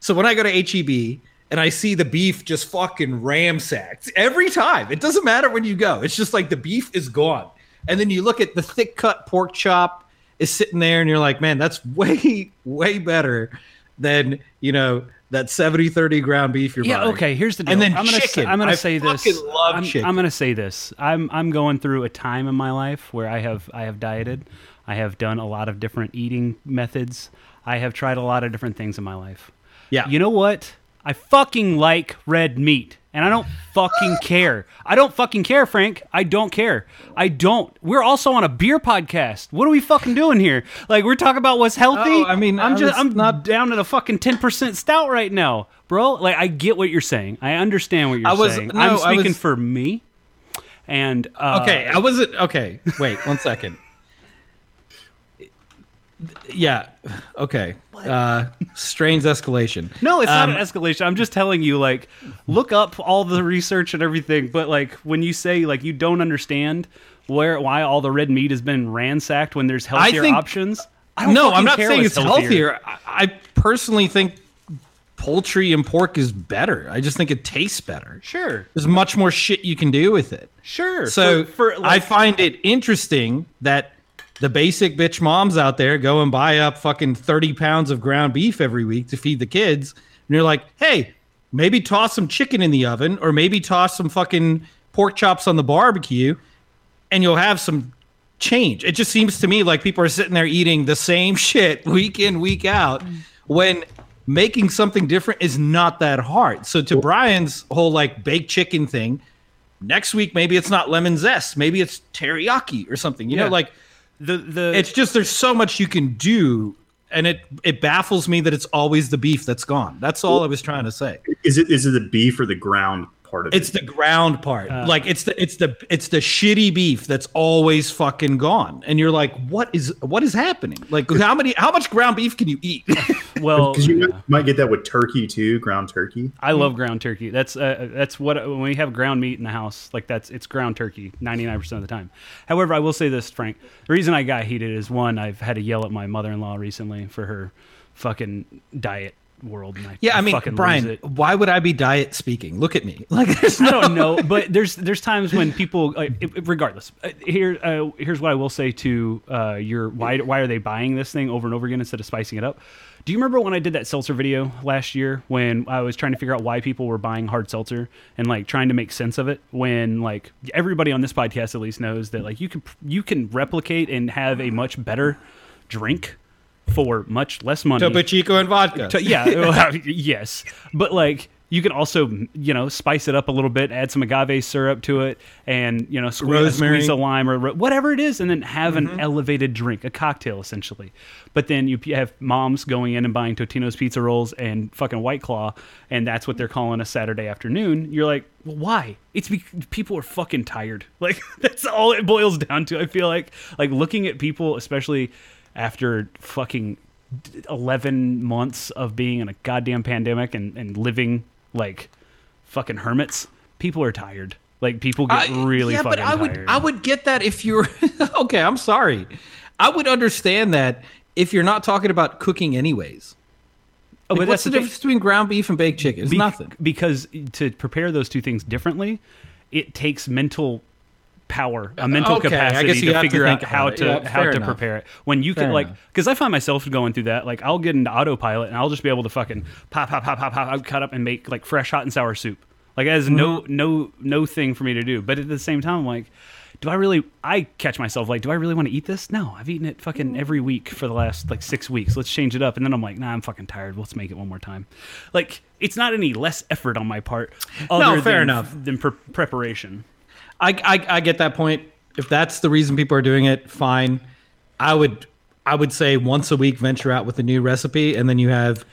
[SPEAKER 2] So when I go to HEB and I see the beef just fucking ramsacked every time, it doesn't matter when you go. It's just like the beef is gone. And then you look at the thick cut pork chop is sitting there and you're like, man, that's way, way better than, you know, that 70 30 ground beef you're
[SPEAKER 1] Yeah.
[SPEAKER 2] buying.
[SPEAKER 1] Okay. Here's the deal.
[SPEAKER 2] And then
[SPEAKER 1] I'm gonna
[SPEAKER 2] chicken.
[SPEAKER 1] Say, I'm gonna
[SPEAKER 2] I
[SPEAKER 1] say this.
[SPEAKER 2] love
[SPEAKER 1] I'm,
[SPEAKER 2] chicken.
[SPEAKER 1] I'm gonna say this. I'm I'm going through a time in my life where I have I have dieted. I have done a lot of different eating methods. I have tried a lot of different things in my life.
[SPEAKER 2] Yeah.
[SPEAKER 1] You know what? I fucking like red meat. And I don't fucking care. I don't fucking care, Frank. I don't care. I don't. We're also on a beer podcast. What are we fucking doing here? Like we're talking about what's healthy.
[SPEAKER 2] Oh, I mean,
[SPEAKER 1] I'm just I'm
[SPEAKER 2] not-
[SPEAKER 1] down at a fucking 10% stout right now, bro. Like I get what you're saying. I understand what you're
[SPEAKER 2] I was-
[SPEAKER 1] saying.
[SPEAKER 2] no,
[SPEAKER 1] I'm speaking
[SPEAKER 2] was-
[SPEAKER 1] for me. And uh,
[SPEAKER 2] Okay, I wasn't okay. Wait, one second. Yeah. Okay. Uh strange escalation.
[SPEAKER 1] No, it's
[SPEAKER 2] Um,
[SPEAKER 1] not an escalation. I'm just telling you, like, look up all the research and everything. But like, when you say like you don't understand where why all the red meat has been ransacked when there's healthier
[SPEAKER 2] think-
[SPEAKER 1] options, I don't
[SPEAKER 2] No, I'm not saying it's healthier. I, I personally think poultry and pork is better. I just think it tastes better.
[SPEAKER 1] Sure,
[SPEAKER 2] There's much more shit you can do with it.
[SPEAKER 1] sure.
[SPEAKER 2] So
[SPEAKER 1] for, for
[SPEAKER 2] I find it interesting that the basic bitch moms out there go and buy up fucking 30 pounds of ground beef every week to feed the kids And you're like, hey, maybe toss some chicken in the oven or maybe toss some fucking pork chops on the barbecue and you'll have some change. It just seems to me like people are sitting there eating the same shit week in, week out when making something different is not that hard. So to Brian's whole like baked chicken thing, next week maybe it's not lemon zest, maybe it's teriyaki or something. You
[SPEAKER 1] Yeah.
[SPEAKER 2] know, like
[SPEAKER 1] The the
[SPEAKER 2] it's just there's so much you can do and it it baffles me that it's always the beef that's gone. That's all I was trying to say.
[SPEAKER 3] Is it is it the beef or the ground part of
[SPEAKER 2] It's
[SPEAKER 3] it?
[SPEAKER 2] the ground part. like it's the it's the it's the shitty beef that's always fucking gone. And you're like, what is what is happening? Like how many how much ground beef can you eat?
[SPEAKER 1] well.
[SPEAKER 3] Because you
[SPEAKER 1] yeah.
[SPEAKER 3] might- might get that with turkey too, ground turkey.
[SPEAKER 1] I love ground turkey. That's uh, that's what when we have ground meat in the house, like that's it's ground turkey 99% of the time. However, I will say this, Frank. The reason I got heated is one, I've had to yell at my mother-in-law recently for her fucking diet world. I,
[SPEAKER 2] yeah, I mean,
[SPEAKER 1] fucking lose
[SPEAKER 2] Brian, why would I be diet speaking? Look at me. Like there's
[SPEAKER 1] I
[SPEAKER 2] no
[SPEAKER 1] don't know, but there's there's times when people, it- regardless. uh, Here, uh, here's what I will say to uh, your why why are they buying this thing over and over again instead of spicing it up? Do you remember when I did that seltzer video last year when I was trying to figure out why people were buying hard seltzer and like trying to make sense of it? When like everybody on this podcast at least knows that like you can you can replicate and have a much better drink for much less money.
[SPEAKER 2] Topo Chico and vodka.
[SPEAKER 1] To- yeah, yes, but like you can also you know spice it up a little bit, add some agave syrup to it, and you know squeeze,
[SPEAKER 2] Rosemary.
[SPEAKER 1] squeeze a lime or whatever it is, and then have an mm-hmm. elevated drink, a cocktail essentially. But then you have moms going in and buying Totino's pizza rolls and fucking White Claw, and that's what they're calling a Saturday afternoon. You're like, well, why? It's because people are fucking tired. Like that's all it boils down to. I feel like like looking at people, especially after fucking 11 months of being in a goddamn pandemic and, and living like fucking hermits, people are tired. Like people get
[SPEAKER 2] I-
[SPEAKER 1] really
[SPEAKER 2] yeah,
[SPEAKER 1] fucking
[SPEAKER 2] but I would
[SPEAKER 1] tired.
[SPEAKER 2] I would get that if you're okay. I'm sorry. I would understand that if you're not talking about cooking anyways.
[SPEAKER 1] oh,
[SPEAKER 2] Like,
[SPEAKER 1] but
[SPEAKER 2] what's the,
[SPEAKER 1] the
[SPEAKER 2] difference between ground beef and baked chicken? It's
[SPEAKER 1] Be-
[SPEAKER 2] nothing.
[SPEAKER 1] Because to prepare those two things differently, it takes mental power, a mental
[SPEAKER 2] okay,
[SPEAKER 1] capacity to
[SPEAKER 2] have to
[SPEAKER 1] figure out how to
[SPEAKER 2] Yeah,
[SPEAKER 1] how to
[SPEAKER 2] enough.
[SPEAKER 1] prepare it. When you can
[SPEAKER 2] Fair
[SPEAKER 1] like, because I find myself going through that. Like I'll get into autopilot and I'll just be able to fucking pop, pop, pop, pop, pop, I'll cut up and make like fresh hot and sour soup. Like that is no
[SPEAKER 2] Mm-hmm.
[SPEAKER 1] no no thing for me to do. But at the same time, I'm like. Do I really? I catch myself like, do I really want to eat this? No, I've eaten it fucking every week for the last like six weeks. Let's change it up, and then I'm like, nah, I'm fucking tired. Let's make it one more time. Like, it's not any less effort on my part. Other
[SPEAKER 2] fair
[SPEAKER 1] than,
[SPEAKER 2] enough.
[SPEAKER 1] Than pre- preparation.
[SPEAKER 2] I, I I get that point. If that's the reason people are doing it, fine. I would I would say once a week venture out with a new recipe, and then you have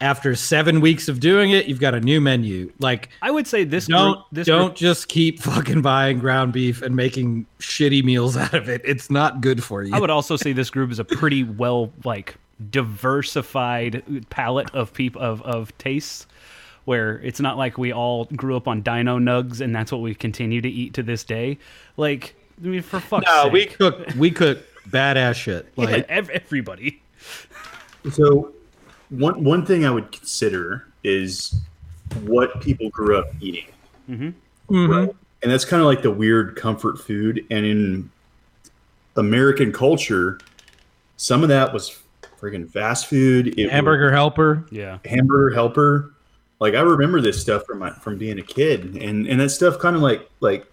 [SPEAKER 2] after seven weeks of doing it, you've got a new menu. Like
[SPEAKER 1] I would say this
[SPEAKER 2] don't
[SPEAKER 1] group, this
[SPEAKER 2] don't
[SPEAKER 1] group-
[SPEAKER 2] just keep fucking buying ground beef and making shitty meals out of it. It's not good for you.
[SPEAKER 1] I would also say this group is a pretty well like diversified palette of people of of tastes. Where it's not like we all grew up on Dino Nugs and that's what we continue to eat to this day. Like, I mean, for fuck's
[SPEAKER 2] no,
[SPEAKER 1] sake.
[SPEAKER 2] we cook we cook badass shit.
[SPEAKER 1] Yeah,
[SPEAKER 2] Like
[SPEAKER 1] ev- everybody.
[SPEAKER 3] So, one one thing I would consider is what people grew up eating,
[SPEAKER 2] mhm.
[SPEAKER 3] and that's kind of like the weird comfort food. And in American culture, some of that was friggin' fast food. It was
[SPEAKER 2] hamburger helper.
[SPEAKER 1] Yeah.
[SPEAKER 3] hamburger helper. Like I remember this stuff from my, from being a kid, and and that stuff kind of like like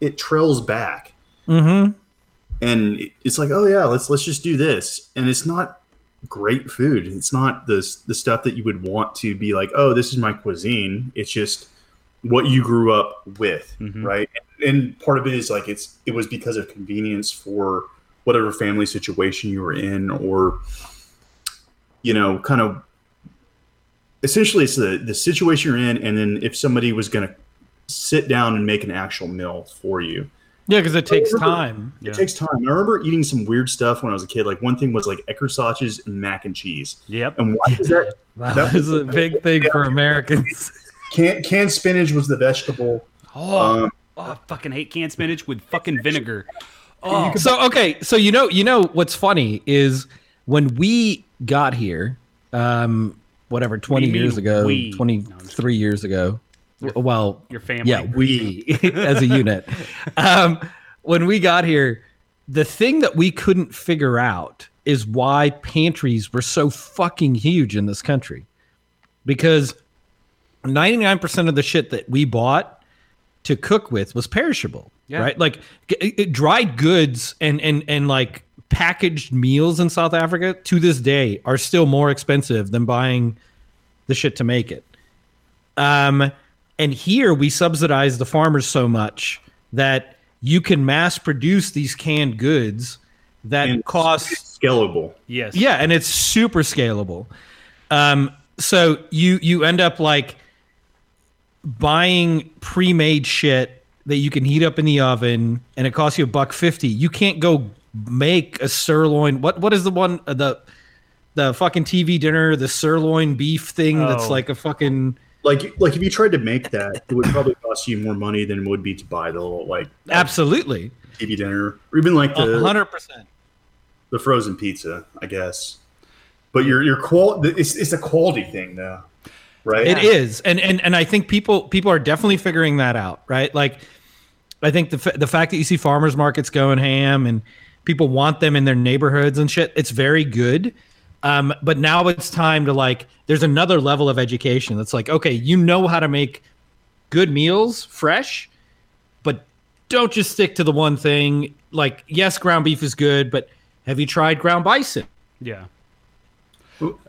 [SPEAKER 3] it trails back,
[SPEAKER 2] Mm-hmm.
[SPEAKER 3] and it's like, oh yeah, let's let's just do this, and it's not great food. It's not the the stuff that you would want to be like, oh, this is my cuisine. It's just what you grew up with,
[SPEAKER 1] Mhm.
[SPEAKER 3] right? And part of it is like it's it was because of convenience for whatever family situation you were in, or you know, kind of essentially it's the the situation you're in, and then if somebody was going to sit down and make an actual meal for you,
[SPEAKER 2] Yeah, because it takes time.
[SPEAKER 1] Yeah.
[SPEAKER 3] it takes time. I remember eating some weird stuff when I was a kid. Like one thing was like Eckrich sausages and mac and cheese.
[SPEAKER 1] Yep.
[SPEAKER 3] And why is that?
[SPEAKER 2] That was a big thing for Americans.
[SPEAKER 3] Can canned spinach was the vegetable.
[SPEAKER 1] Oh,
[SPEAKER 3] Um,
[SPEAKER 1] oh, I fucking hate canned spinach with fucking vinegar. Oh,
[SPEAKER 2] so okay, so you know, you know what's funny is when we got here, um, whatever, twenty
[SPEAKER 1] you mean
[SPEAKER 2] years ago,
[SPEAKER 1] we?
[SPEAKER 2] twenty
[SPEAKER 1] No, I'm just
[SPEAKER 2] three years ago. w- Well,
[SPEAKER 1] your family.
[SPEAKER 2] yeah, we as a unit. Um, when we got here, the thing that we couldn't figure out is why pantries were so fucking huge in this country. because 99% of the shit that we bought to cook with was perishable.
[SPEAKER 1] Yeah.
[SPEAKER 2] Right? Like it, dried goods and and and like packaged meals in South Africa to this day are still more expensive than buying the shit to make it. Um and here we subsidize the farmers so much that you can mass produce these canned goods that
[SPEAKER 3] And
[SPEAKER 2] cost
[SPEAKER 3] scalable.
[SPEAKER 1] Yes.
[SPEAKER 2] yeah, and it's super scalable. Um, so you you end up like buying pre-made shit that you can heat up in the oven, and it costs you a buck fifty. You can't go make a sirloin. What what is the one uh, the the fucking TV dinner, the sirloin beef thing that's
[SPEAKER 1] Oh.
[SPEAKER 2] like a fucking
[SPEAKER 3] Like like if you tried to make that, it would probably cost you more money than it would be to buy the little like
[SPEAKER 2] absolutely
[SPEAKER 3] TV dinner or even like the
[SPEAKER 2] hundred percent.
[SPEAKER 3] the frozen pizza, I guess. But your your qual it's it's a quality thing though, right?
[SPEAKER 2] It is, and and and I think people people are definitely figuring that out, right? Like, I think the fa- the fact that you see farmers markets going ham and people want them in their neighborhoods and shit, it's very good. Um, but now it's time to like, there's another level of education that's like, okay, you know how to make good meals fresh, but don't just stick to the one thing. Like, yes, ground beef is good, but have you tried ground bison?
[SPEAKER 1] Yeah.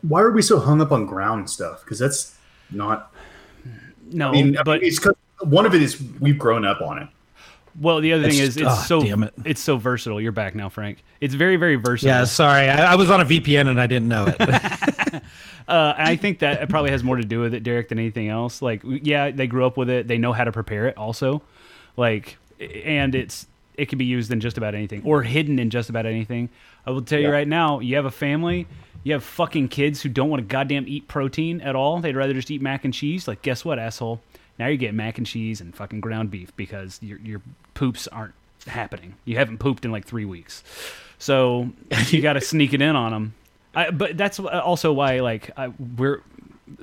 [SPEAKER 3] Why are we so hung up on ground stuff? Because that's not.
[SPEAKER 1] No,
[SPEAKER 3] I mean, I
[SPEAKER 1] but
[SPEAKER 3] mean, it's 'cause one of it is we've grown up on it.
[SPEAKER 1] Well, the other thing
[SPEAKER 2] It's-
[SPEAKER 1] is it's
[SPEAKER 2] ah,
[SPEAKER 1] so
[SPEAKER 2] damn it.
[SPEAKER 1] it's so versatile. You're back now, Frank. It's very very versatile.
[SPEAKER 2] Yeah, sorry, I, I was on a VPN and I didn't know it.
[SPEAKER 1] Uh, and I think that probably has more to do with it, Derek, than anything else. Like, yeah, they grew up with it. They know how to prepare it, also. Like, and it's it can be used in just about anything or hidden in just about anything. I will tell you right now, you have a family, you have fucking kids who don't want to goddamn eat protein at all. They'd rather just eat mac and cheese. Like, guess what, asshole? Now you're getting mac and cheese and fucking ground beef because your your poops aren't happening. You haven't pooped in like three weeks, so you got to sneak it in on them. I, but that's also why like I, we're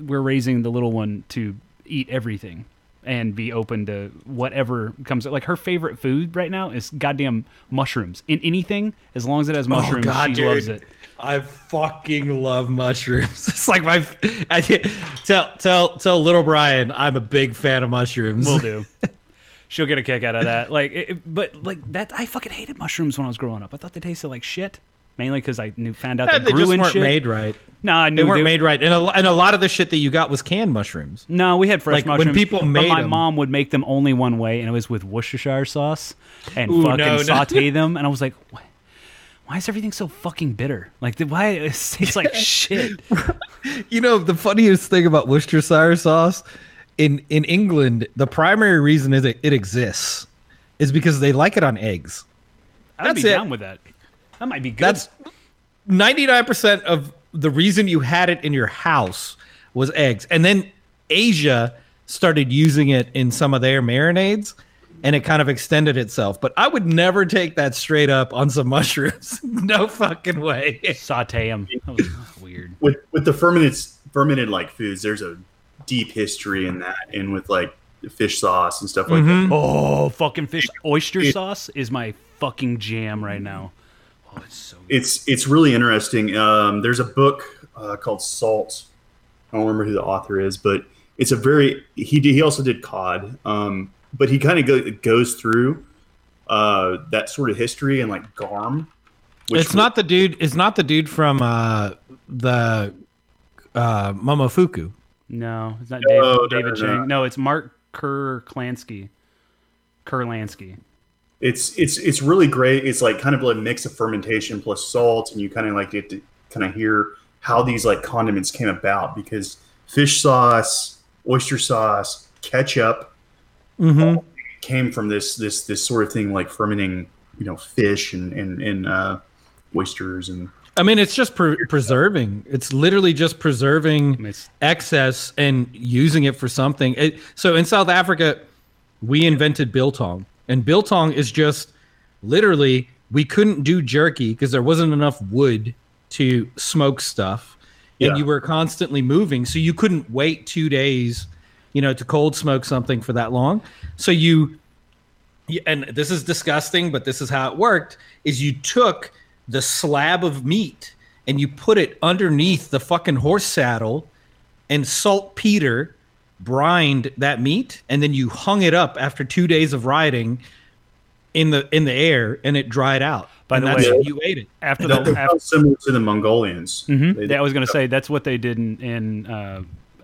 [SPEAKER 1] we're raising the little one to eat everything and be open to whatever comes like her favorite food right now is goddamn mushrooms in anything as long as it has oh, mushrooms
[SPEAKER 2] Oh, God,
[SPEAKER 1] she
[SPEAKER 2] dude.
[SPEAKER 1] loves it
[SPEAKER 2] I fucking love mushrooms. It's like my I, tell tell tell little Brian I'm a big fan of mushrooms.
[SPEAKER 1] will do she'll get a kick out of that like it, but like that i fucking hated mushrooms when i was growing up i thought they tasted like shit mainly because i knew found out
[SPEAKER 2] Yeah,
[SPEAKER 1] they
[SPEAKER 2] they
[SPEAKER 1] grew
[SPEAKER 2] just
[SPEAKER 1] in
[SPEAKER 2] weren't
[SPEAKER 1] shit
[SPEAKER 2] made right.
[SPEAKER 1] no i knew
[SPEAKER 2] They weren't made right, and a, and a lot of the shit that you got was canned mushrooms.
[SPEAKER 1] No, we had fresh
[SPEAKER 2] Like, when people
[SPEAKER 1] but
[SPEAKER 2] made
[SPEAKER 1] my
[SPEAKER 2] 'em-
[SPEAKER 1] mom would make them only one way, and it was with Worcestershire sauce and
[SPEAKER 2] Ooh,
[SPEAKER 1] fucking
[SPEAKER 2] no, no.
[SPEAKER 1] saute them. And I was like, why, why is everything so fucking bitter? Like, why it tastes like shit?
[SPEAKER 2] You know the funniest thing about Worcestershire sauce in in England, the primary reason is it, it exists is because they like it on eggs.
[SPEAKER 1] I'd
[SPEAKER 2] That's
[SPEAKER 1] be
[SPEAKER 2] it.
[SPEAKER 1] down with that. That might be good.
[SPEAKER 2] That's ninety nine percent of the reason you had it in your house was eggs, and then Asia started using it in some of their marinades, and it kind of extended itself. But I would never take that straight up on some mushrooms. no fucking way.
[SPEAKER 1] saute them. That was weird.
[SPEAKER 3] with with the fermented fermented like foods, there's a deep history in that, and with like fish sauce and stuff like that.
[SPEAKER 1] Oh, fucking fish oyster
[SPEAKER 3] It-
[SPEAKER 1] sauce is my fucking jam right now. Oh, it's so.
[SPEAKER 3] It's it's really interesting. Um, there's a book uh, called Salt. I don't remember who the author is, but it's a very he he also did cod. Um, but he kind of go, goes through uh, that sort of history and like Garum.
[SPEAKER 2] it's not the dude. It's not the dude from uh, the uh, Momofuku.
[SPEAKER 1] No, it's not
[SPEAKER 3] No,
[SPEAKER 1] Dave,
[SPEAKER 3] no,
[SPEAKER 1] David
[SPEAKER 3] no, no.
[SPEAKER 1] Chang. No, it's Mark Kurlansky. Kurlansky.
[SPEAKER 3] it's it's it's really great. It's like kind of like a mix of fermentation plus salt, and you kind of like get to kind of hear how these like condiments came about because fish sauce, oyster sauce, ketchup
[SPEAKER 2] Mm-hmm.
[SPEAKER 3] came from this this this sort of thing like fermenting, you know, fish and and and uh, oysters and
[SPEAKER 2] I mean, it's just pre- preserving. It's literally just preserving
[SPEAKER 1] It's-
[SPEAKER 2] excess and using it for something. It, so in South Africa, we invented biltong, and biltong is just literally we couldn't do jerky because there wasn't enough wood to smoke stuff, and
[SPEAKER 3] Yeah.
[SPEAKER 2] you were constantly moving, so you couldn't wait two days, you know, to cold smoke something for that long. So you yeah, and this is disgusting, but this is how it worked: is you took the slab of meat and you put it underneath the fucking horse saddle and saltpeter brined that meat, and then you hung it up after two days of riding in the in the air, and it dried out.
[SPEAKER 1] By
[SPEAKER 2] And
[SPEAKER 1] the
[SPEAKER 2] that's
[SPEAKER 1] way-
[SPEAKER 2] how you ate it.
[SPEAKER 1] After
[SPEAKER 3] That,
[SPEAKER 1] the after,
[SPEAKER 3] similar to the Mongolians.
[SPEAKER 1] Mhm.
[SPEAKER 3] They-
[SPEAKER 1] Yeah, I was going to say that's what they did in in uh,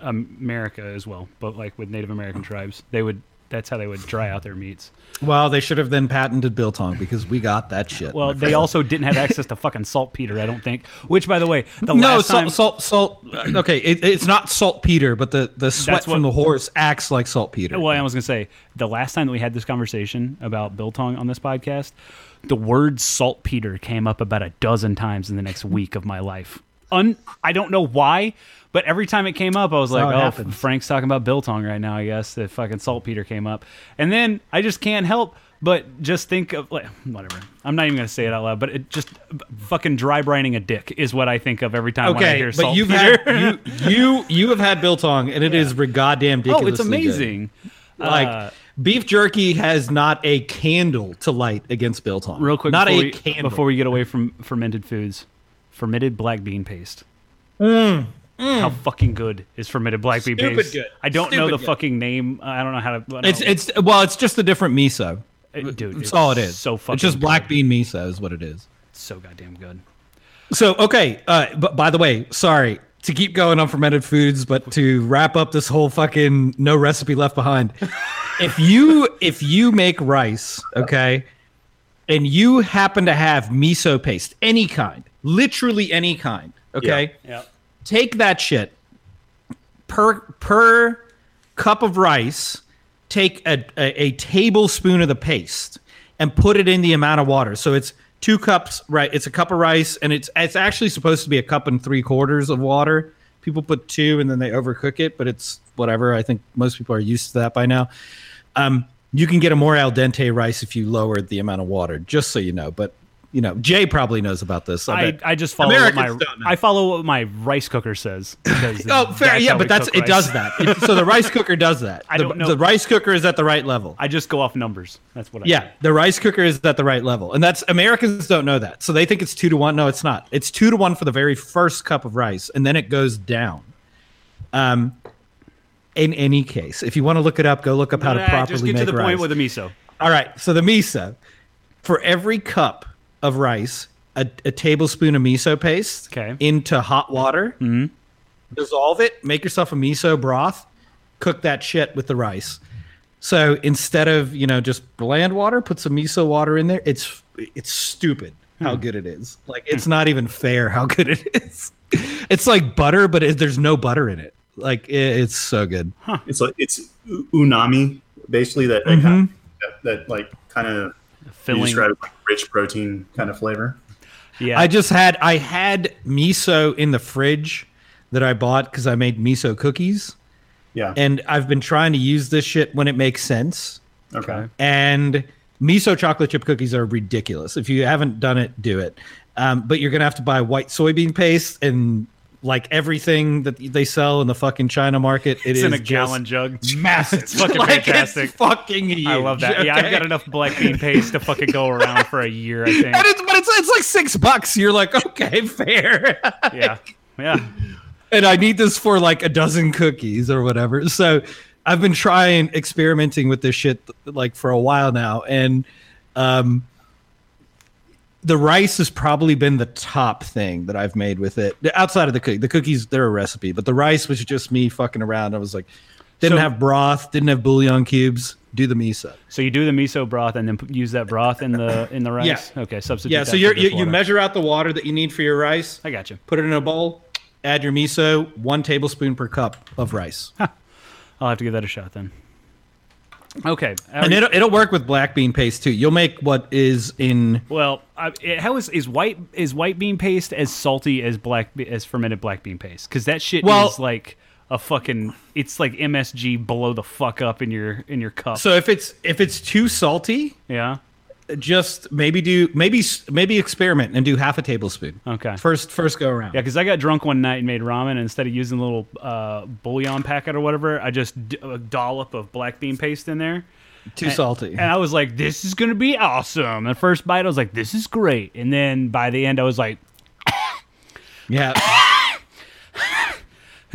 [SPEAKER 1] America as well, but like with Native American tribes, they would that's how they would dry out their meats.
[SPEAKER 2] Well, they should have then patented biltong because we got that shit.
[SPEAKER 1] Well, they also didn't have access to fucking saltpeter, I don't think. Which, by the way, the
[SPEAKER 2] no
[SPEAKER 1] last
[SPEAKER 2] salt,
[SPEAKER 1] time
[SPEAKER 2] salt, salt. uh, Okay, it, it's not saltpeter, but the the sweat
[SPEAKER 1] what-
[SPEAKER 2] from the horse acts like saltpeter.
[SPEAKER 1] Well, I was to say the last time that we had this conversation about biltong on this podcast, the word saltpeter came up about a dozen times in the next week of my life. Un- I don't know why, but every time it came up, I was like, "Oh,
[SPEAKER 2] happens.
[SPEAKER 1] Frank's talking about biltong right now." I guess the fucking saltpeter came up, and then I just can't help but just think of like whatever. I'm not even going to say it out loud, but it just fucking dry brining a dick is what I think of every time when I hear
[SPEAKER 2] but
[SPEAKER 1] saltpeter.
[SPEAKER 2] you've had you you you have had biltong, and it is goddamn
[SPEAKER 1] ridiculous.
[SPEAKER 2] oh,
[SPEAKER 1] it's
[SPEAKER 2] good.
[SPEAKER 1] amazing.
[SPEAKER 2] Like
[SPEAKER 1] Uh,
[SPEAKER 2] beef jerky has not a candle to light against biltong.
[SPEAKER 1] Real quick,
[SPEAKER 2] not a
[SPEAKER 1] we,
[SPEAKER 2] candle.
[SPEAKER 1] before we get away from fermented foods, fermented black bean paste. How fucking good is fermented black bean
[SPEAKER 2] Mm, Stupid
[SPEAKER 1] paste?
[SPEAKER 2] good.
[SPEAKER 1] I don't know the
[SPEAKER 2] good.
[SPEAKER 1] fucking name. I don't know how to. I don't
[SPEAKER 2] it's it's well, it's just a different miso.
[SPEAKER 1] Uh, dude.
[SPEAKER 2] That's all it is.
[SPEAKER 1] So fucking.
[SPEAKER 2] it's just black
[SPEAKER 1] good.
[SPEAKER 2] bean miso is what it is.
[SPEAKER 1] So goddamn good.
[SPEAKER 2] So okay, uh, but by the way, sorry to keep going on fermented foods, but to wrap up this whole fucking no recipe left behind. if you if you make rice, okay, and you happen to have miso paste, any kind, literally any kind, okay,
[SPEAKER 1] Yeah.
[SPEAKER 2] Take that shit. Per per cup of rice take a, a, a tablespoon of the paste and put it in the amount of water. So it's two cups right? It's a cup of rice and it's it's actually supposed to be a cup and three quarters of water. People put two and then they overcook it but it's whatever. I think most people are used to that by now. Um, you can get a more al dente rice if you lowered the amount of water just so you know but you know jay probably knows about this
[SPEAKER 1] I,
[SPEAKER 2] bet.
[SPEAKER 1] I just follow what my
[SPEAKER 2] Americans don't know.
[SPEAKER 1] I follow what my rice cooker says.
[SPEAKER 2] Oh, fair. Yeah, but that's it.
[SPEAKER 1] rice.
[SPEAKER 2] Does that? It, so the rice cooker does that.
[SPEAKER 1] I
[SPEAKER 2] the,
[SPEAKER 1] don't know.
[SPEAKER 2] The rice cooker is at the right level.
[SPEAKER 1] I just go off numbers. That's what I
[SPEAKER 2] yeah, the rice cooker is at the right level, and that's Americans don't know that, so they think it's two to one. No, it's not. It's two to one for the very first cup of rice, and then it goes down. Um, in any case, if you want to look it up, go look up how to
[SPEAKER 1] Nah,
[SPEAKER 2] properly
[SPEAKER 1] just get
[SPEAKER 2] make
[SPEAKER 1] to the
[SPEAKER 2] rice.
[SPEAKER 1] point with the miso.
[SPEAKER 2] All right. So the miso, for every cup of rice, a, a tablespoon of miso paste
[SPEAKER 1] Okay.
[SPEAKER 2] into hot water. Mm-hmm. Dissolve it. Make yourself a miso broth. Cook that shit with the rice. So instead of you know just bland water, put some miso water in there. It's it's stupid how good it is. Like it's not even fair how good it is. It's like butter, but it, there's no butter in it. Like it, it's so good.
[SPEAKER 3] It's like it's u- unami, basically that like,
[SPEAKER 2] Mhm.
[SPEAKER 3] that, that like kind of
[SPEAKER 1] Filling.
[SPEAKER 3] describe it like rich protein kind of flavor.
[SPEAKER 1] Yeah.
[SPEAKER 2] I just had I had miso in the fridge that I bought because I made miso cookies,
[SPEAKER 3] Yeah.
[SPEAKER 2] and I've been trying to use this shit when it makes sense.
[SPEAKER 3] okay.
[SPEAKER 2] And miso chocolate chip cookies are ridiculous. If you haven't done it, do it. Um, but you're gonna have to buy white soybean paste and like everything that they sell in the fucking China market. It
[SPEAKER 1] it's
[SPEAKER 2] is
[SPEAKER 1] in a gallon jug.
[SPEAKER 2] massive.
[SPEAKER 1] It's fucking
[SPEAKER 2] Like,
[SPEAKER 1] fantastic.
[SPEAKER 2] It's fucking huge.
[SPEAKER 1] I love that. Yeah, I've got enough black bean paste to fucking go around for a year. I think.
[SPEAKER 2] And it's, but it's it's like six bucks. You're like, okay, fair.
[SPEAKER 1] Yeah. Yeah.
[SPEAKER 2] and I need this for like a dozen cookies or whatever. So I've been trying experimenting with this shit like for a while now, and um, the rice has probably been the top thing that I've made with it. Outside of the cookie, the cookies they're a recipe, but the rice was just me fucking around. I was like, didn't
[SPEAKER 1] So-
[SPEAKER 2] have broth, didn't have bouillon cubes. Do the miso.
[SPEAKER 1] So you do the miso broth and then use that broth in the in the rice.
[SPEAKER 2] Yeah.
[SPEAKER 1] Okay. Substitute.
[SPEAKER 2] Yeah, so you you measure out the water that you need for your rice.
[SPEAKER 1] I got you.
[SPEAKER 2] Put it in a bowl. Add your miso, one tablespoon per cup of rice.
[SPEAKER 1] I'll have to give that a shot then. Okay.
[SPEAKER 2] And it'll, it'll work with black bean paste too. You'll make what is in
[SPEAKER 1] well, I, it, how is is white is white bean paste as salty as black as fermented black bean paste? Because that shit
[SPEAKER 2] Well-
[SPEAKER 1] is like a fucking. It's like MSG blow the fuck up in your in your cup.
[SPEAKER 2] so if it's if it's too salty,
[SPEAKER 1] yeah.
[SPEAKER 2] Just maybe do maybe maybe experiment and do half a tablespoon.
[SPEAKER 1] Okay.
[SPEAKER 2] First first go around.
[SPEAKER 1] Yeah, because I got drunk one night and made ramen. And instead of using a little uh, bouillon packet or whatever, I just d- a dollop of black bean paste in there.
[SPEAKER 2] Too salty.
[SPEAKER 1] And I was like, "This is gonna be awesome." The first bite, I was like, "This is great," and then by the end, I was like,
[SPEAKER 2] yeah.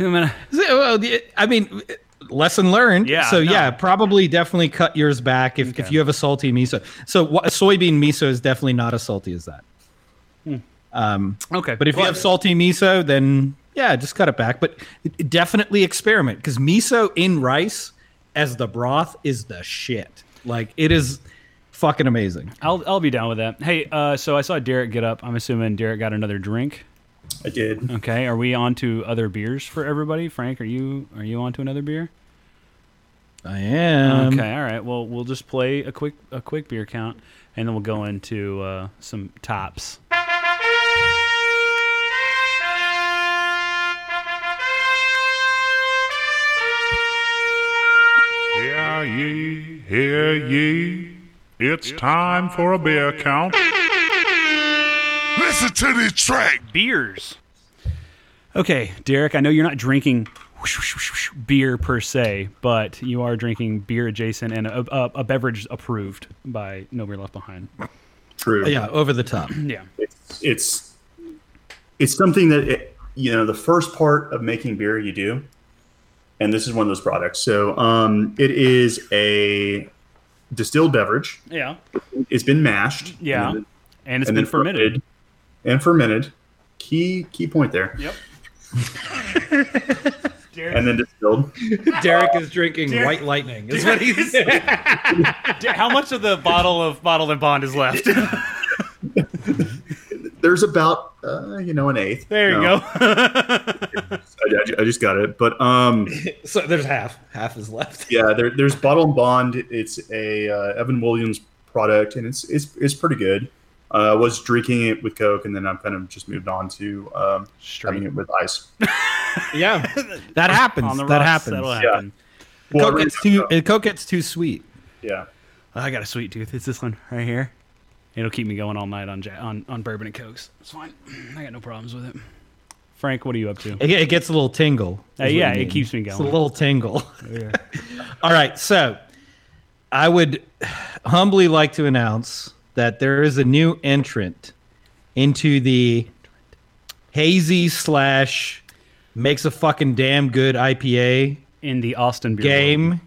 [SPEAKER 2] I mean, lesson learned.
[SPEAKER 1] Yeah,
[SPEAKER 2] So
[SPEAKER 1] no.
[SPEAKER 2] yeah, probably definitely cut yours back if, if you have a salty miso. So wha- soybean miso is definitely not as salty as that. Um,
[SPEAKER 1] okay,
[SPEAKER 2] but if you have salty miso, then yeah, just cut it back. But definitely experiment because miso in rice as the broth is the shit. Like it is fucking amazing.
[SPEAKER 1] I'll I'll be down with that. Hey, uh, so I saw Derek get up. I'm assuming Derek got another drink.
[SPEAKER 3] I did.
[SPEAKER 1] Okay, are we on to other beers for everybody? Frank, are you are you on to another beer?
[SPEAKER 2] I am.
[SPEAKER 1] okay, all right. Well, we'll just play a quick a quick beer count, and then we'll go into uh, some tops.
[SPEAKER 4] Hear ye, hear ye. It's time for a beer count. Listen to this track.
[SPEAKER 1] beers. Okay, Derek, I know you're not drinking beer per se, but you are drinking beer adjacent and a, a, a beverage approved by Nobody Left Behind.
[SPEAKER 3] True.
[SPEAKER 2] Yeah, over the top.
[SPEAKER 1] Yeah.
[SPEAKER 3] It's it's it's something that it, you know the first part of making beer you do, and this is one of those products. So um, it is a distilled beverage.
[SPEAKER 1] Yeah.
[SPEAKER 3] It's been mashed.
[SPEAKER 1] Yeah.
[SPEAKER 3] And then,
[SPEAKER 1] And it's
[SPEAKER 3] and
[SPEAKER 1] been
[SPEAKER 3] then
[SPEAKER 1] fermented.
[SPEAKER 3] And fermented. Key key point there.
[SPEAKER 1] Yep.
[SPEAKER 3] And then distilled.
[SPEAKER 2] Derek is drinking White Lightning. Is what he's
[SPEAKER 1] How much of the bottle of Bottle and Bond is left?
[SPEAKER 3] There's about uh, you know an eighth.
[SPEAKER 1] There you
[SPEAKER 3] No,
[SPEAKER 1] go.
[SPEAKER 3] I, I- I just got it. But um,
[SPEAKER 2] so there's half. Half is left.
[SPEAKER 3] yeah, there, there's Bottle and Bond. It's a uh, Evan Williams product, and it's it's it's pretty good. Uh, I was drinking it with Coke, and then I've kind of just moved on to um, having it with ice.
[SPEAKER 2] Yeah, that happens.
[SPEAKER 1] on
[SPEAKER 2] that
[SPEAKER 1] rocks,
[SPEAKER 2] happens.
[SPEAKER 1] That'll
[SPEAKER 3] Yeah.
[SPEAKER 1] happen.
[SPEAKER 3] Well,
[SPEAKER 2] Coke
[SPEAKER 3] right
[SPEAKER 2] gets
[SPEAKER 3] now,
[SPEAKER 2] too. Coke gets too sweet.
[SPEAKER 3] yeah.
[SPEAKER 1] I got a sweet tooth. It's this one right here. It'll keep me going all night on ja- on on bourbon and cokes. It's fine. I got no problems with it. Frank, what are you up to?
[SPEAKER 2] It, it gets a little tingle.
[SPEAKER 1] Uh,
[SPEAKER 2] is what
[SPEAKER 1] yeah, it keeps me going.
[SPEAKER 2] It's a little tingle.
[SPEAKER 1] Yeah.
[SPEAKER 2] All right, so I would humbly like to announce that there is a new entrant into the hazy slash makes a fucking damn good IPA
[SPEAKER 1] In the Austin
[SPEAKER 2] game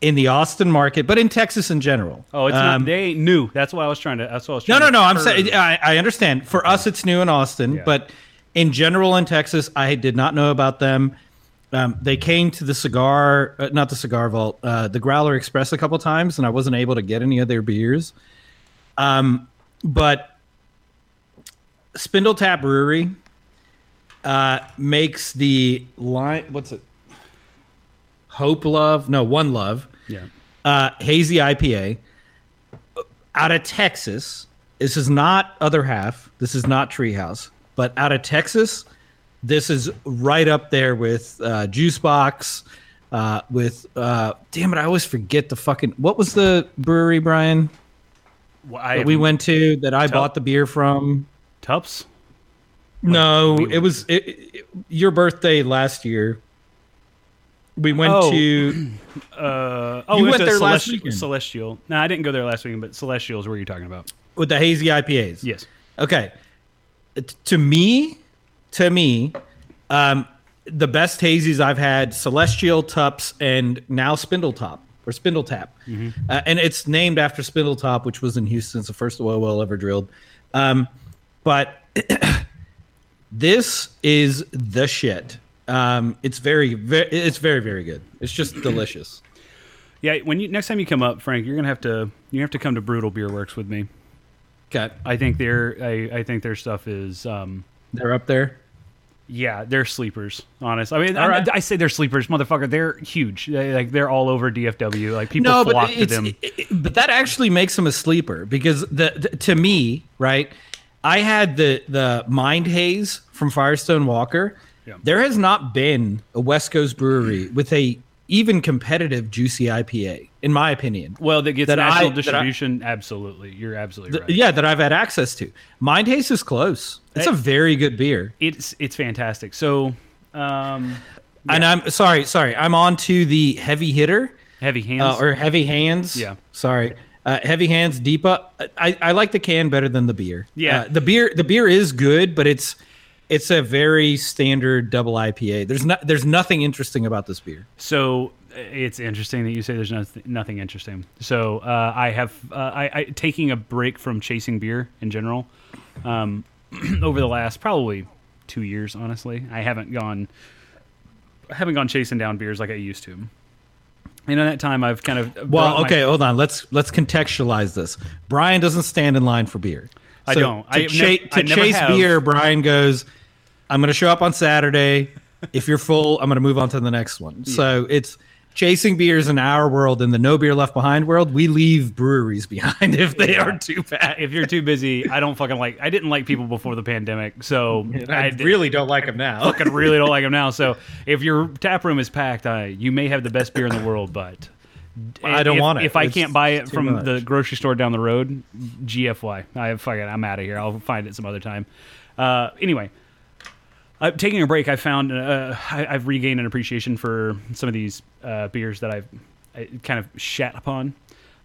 [SPEAKER 2] in the Austin market, but in Texas in general.
[SPEAKER 1] Oh, it's
[SPEAKER 2] Um,
[SPEAKER 1] not. They ain't new. That's why I was trying to. That's what I was
[SPEAKER 2] No,
[SPEAKER 1] trying
[SPEAKER 2] no,
[SPEAKER 1] to
[SPEAKER 2] no. I'm saying I, I understand. For us, it's new in Austin,
[SPEAKER 1] Yeah.
[SPEAKER 2] but in general in Texas, I did not know about them. Um, they came to the cigar, uh, not the cigar vault, uh, the Growler Express a couple times, and I wasn't able to get any of their beers. Um, but Spindle Tap Brewery uh, makes the line. What's it? Hope Love? No, One Love
[SPEAKER 1] Yeah.
[SPEAKER 2] uh, hazy IPA out of Texas. This is not other half. This is not Treehouse, but out of Texas, this is right up there with uh, Juice Box. Uh, with uh, damn it, I always forget the fucking what was the brewery, Brian,
[SPEAKER 1] Well, I
[SPEAKER 2] that we went to that I bought the beer from.
[SPEAKER 1] Tupps.
[SPEAKER 2] No,
[SPEAKER 1] we-
[SPEAKER 2] it was it, it- your birthday last year. We went
[SPEAKER 1] Oh.
[SPEAKER 2] to
[SPEAKER 1] Uh, oh,
[SPEAKER 2] You went there last
[SPEAKER 1] Celesti-
[SPEAKER 2] weekend.
[SPEAKER 1] Celestial. No, I didn't go there last weekend, but Celestial is where you're talking about.
[SPEAKER 2] with the hazy IPAs.
[SPEAKER 1] Yes.
[SPEAKER 2] Okay. T- To me, to me, um, the best hazies I've had: Celestial Tupps and now Spindle Top or Spindle Tap, uh, and it's named after Spindle Top, which was in Houston. It's the first oil well ever drilled. Um, but this is the shit. Um, it's very, very, it's very, very good. It's just delicious.
[SPEAKER 1] Yeah. When you next time you come up, Frank, you're gonna have to you have to come to Brutal Beer Works with me.
[SPEAKER 2] Okay,
[SPEAKER 1] I think their I, I think their stuff is um
[SPEAKER 2] they're up there.
[SPEAKER 1] Yeah they're sleepers. Honest. I mean
[SPEAKER 2] right.
[SPEAKER 1] I say they're sleepers, motherfucker. They're huge. They, like they're all over DFW. Like people
[SPEAKER 2] no,
[SPEAKER 1] flock to them.
[SPEAKER 2] it- it- but that actually makes them a sleeper because the, the to me, right? I had the the Mind Haze from Firestone Walker.
[SPEAKER 1] Yeah.
[SPEAKER 2] There has not been a West Coast brewery with a even competitive juicy IPA, in my opinion.
[SPEAKER 1] Well, that gets
[SPEAKER 2] that I-
[SPEAKER 1] national
[SPEAKER 2] that I-
[SPEAKER 1] distribution. absolutely, you're absolutely
[SPEAKER 2] Th-
[SPEAKER 1] right.
[SPEAKER 2] Yeah, that I've had access to. Mind Haze is close. It's a very good beer.
[SPEAKER 1] It's it's fantastic. So, um,
[SPEAKER 2] And I'm sorry, sorry. I'm on to the heavy hitter.
[SPEAKER 1] heavy hands.
[SPEAKER 2] uh, or heavy hands.
[SPEAKER 1] Yeah.
[SPEAKER 2] Sorry. Uh, heavy hands, DIPA. I, I like the can better than the beer.
[SPEAKER 1] Yeah.
[SPEAKER 2] Uh, the beer the beer is good, but it's it's a very standard double IPA. There's not there's nothing interesting about this beer.
[SPEAKER 1] So it's interesting that you say there's nothing, nothing interesting. So uh, I have uh, I, I taking a break from chasing beer in general um, over the last probably two years. Honestly, I haven't gone I haven't gone chasing down beers like I used to. And in that time, I've kind of
[SPEAKER 2] Well,
[SPEAKER 1] my-
[SPEAKER 2] okay, hold on. Let's let's contextualize this. Brian doesn't stand in line for beer.
[SPEAKER 1] I don't.
[SPEAKER 2] To,
[SPEAKER 1] I
[SPEAKER 2] cha-
[SPEAKER 1] nev- I
[SPEAKER 2] to
[SPEAKER 1] never
[SPEAKER 2] chase
[SPEAKER 1] have.
[SPEAKER 2] beer, Brian goes, "I'm going to show up on Saturday. If you're full, I'm going to move on to the next one." So it's chasing beers in our world. In the no beer left behind world, we leave breweries behind if they are too bad.
[SPEAKER 1] if you're too busy, I don't fucking like. I didn't like people before the pandemic, so
[SPEAKER 2] I
[SPEAKER 1] did-
[SPEAKER 2] really don't like them now.
[SPEAKER 1] fucking really don't like them now. So if your tap room is packed, I, you may have the best beer in the world, but
[SPEAKER 2] I don't
[SPEAKER 1] if,
[SPEAKER 2] want it.
[SPEAKER 1] If I
[SPEAKER 2] It's
[SPEAKER 1] can't buy it from
[SPEAKER 2] much.
[SPEAKER 1] the grocery store down the road, GFY. I fuck it. I'm out of here. I'll find it some other time. Uh, anyway, uh, taking a break, I found uh, I, I've regained an appreciation for some of these uh, beers that I've I kind of shat upon.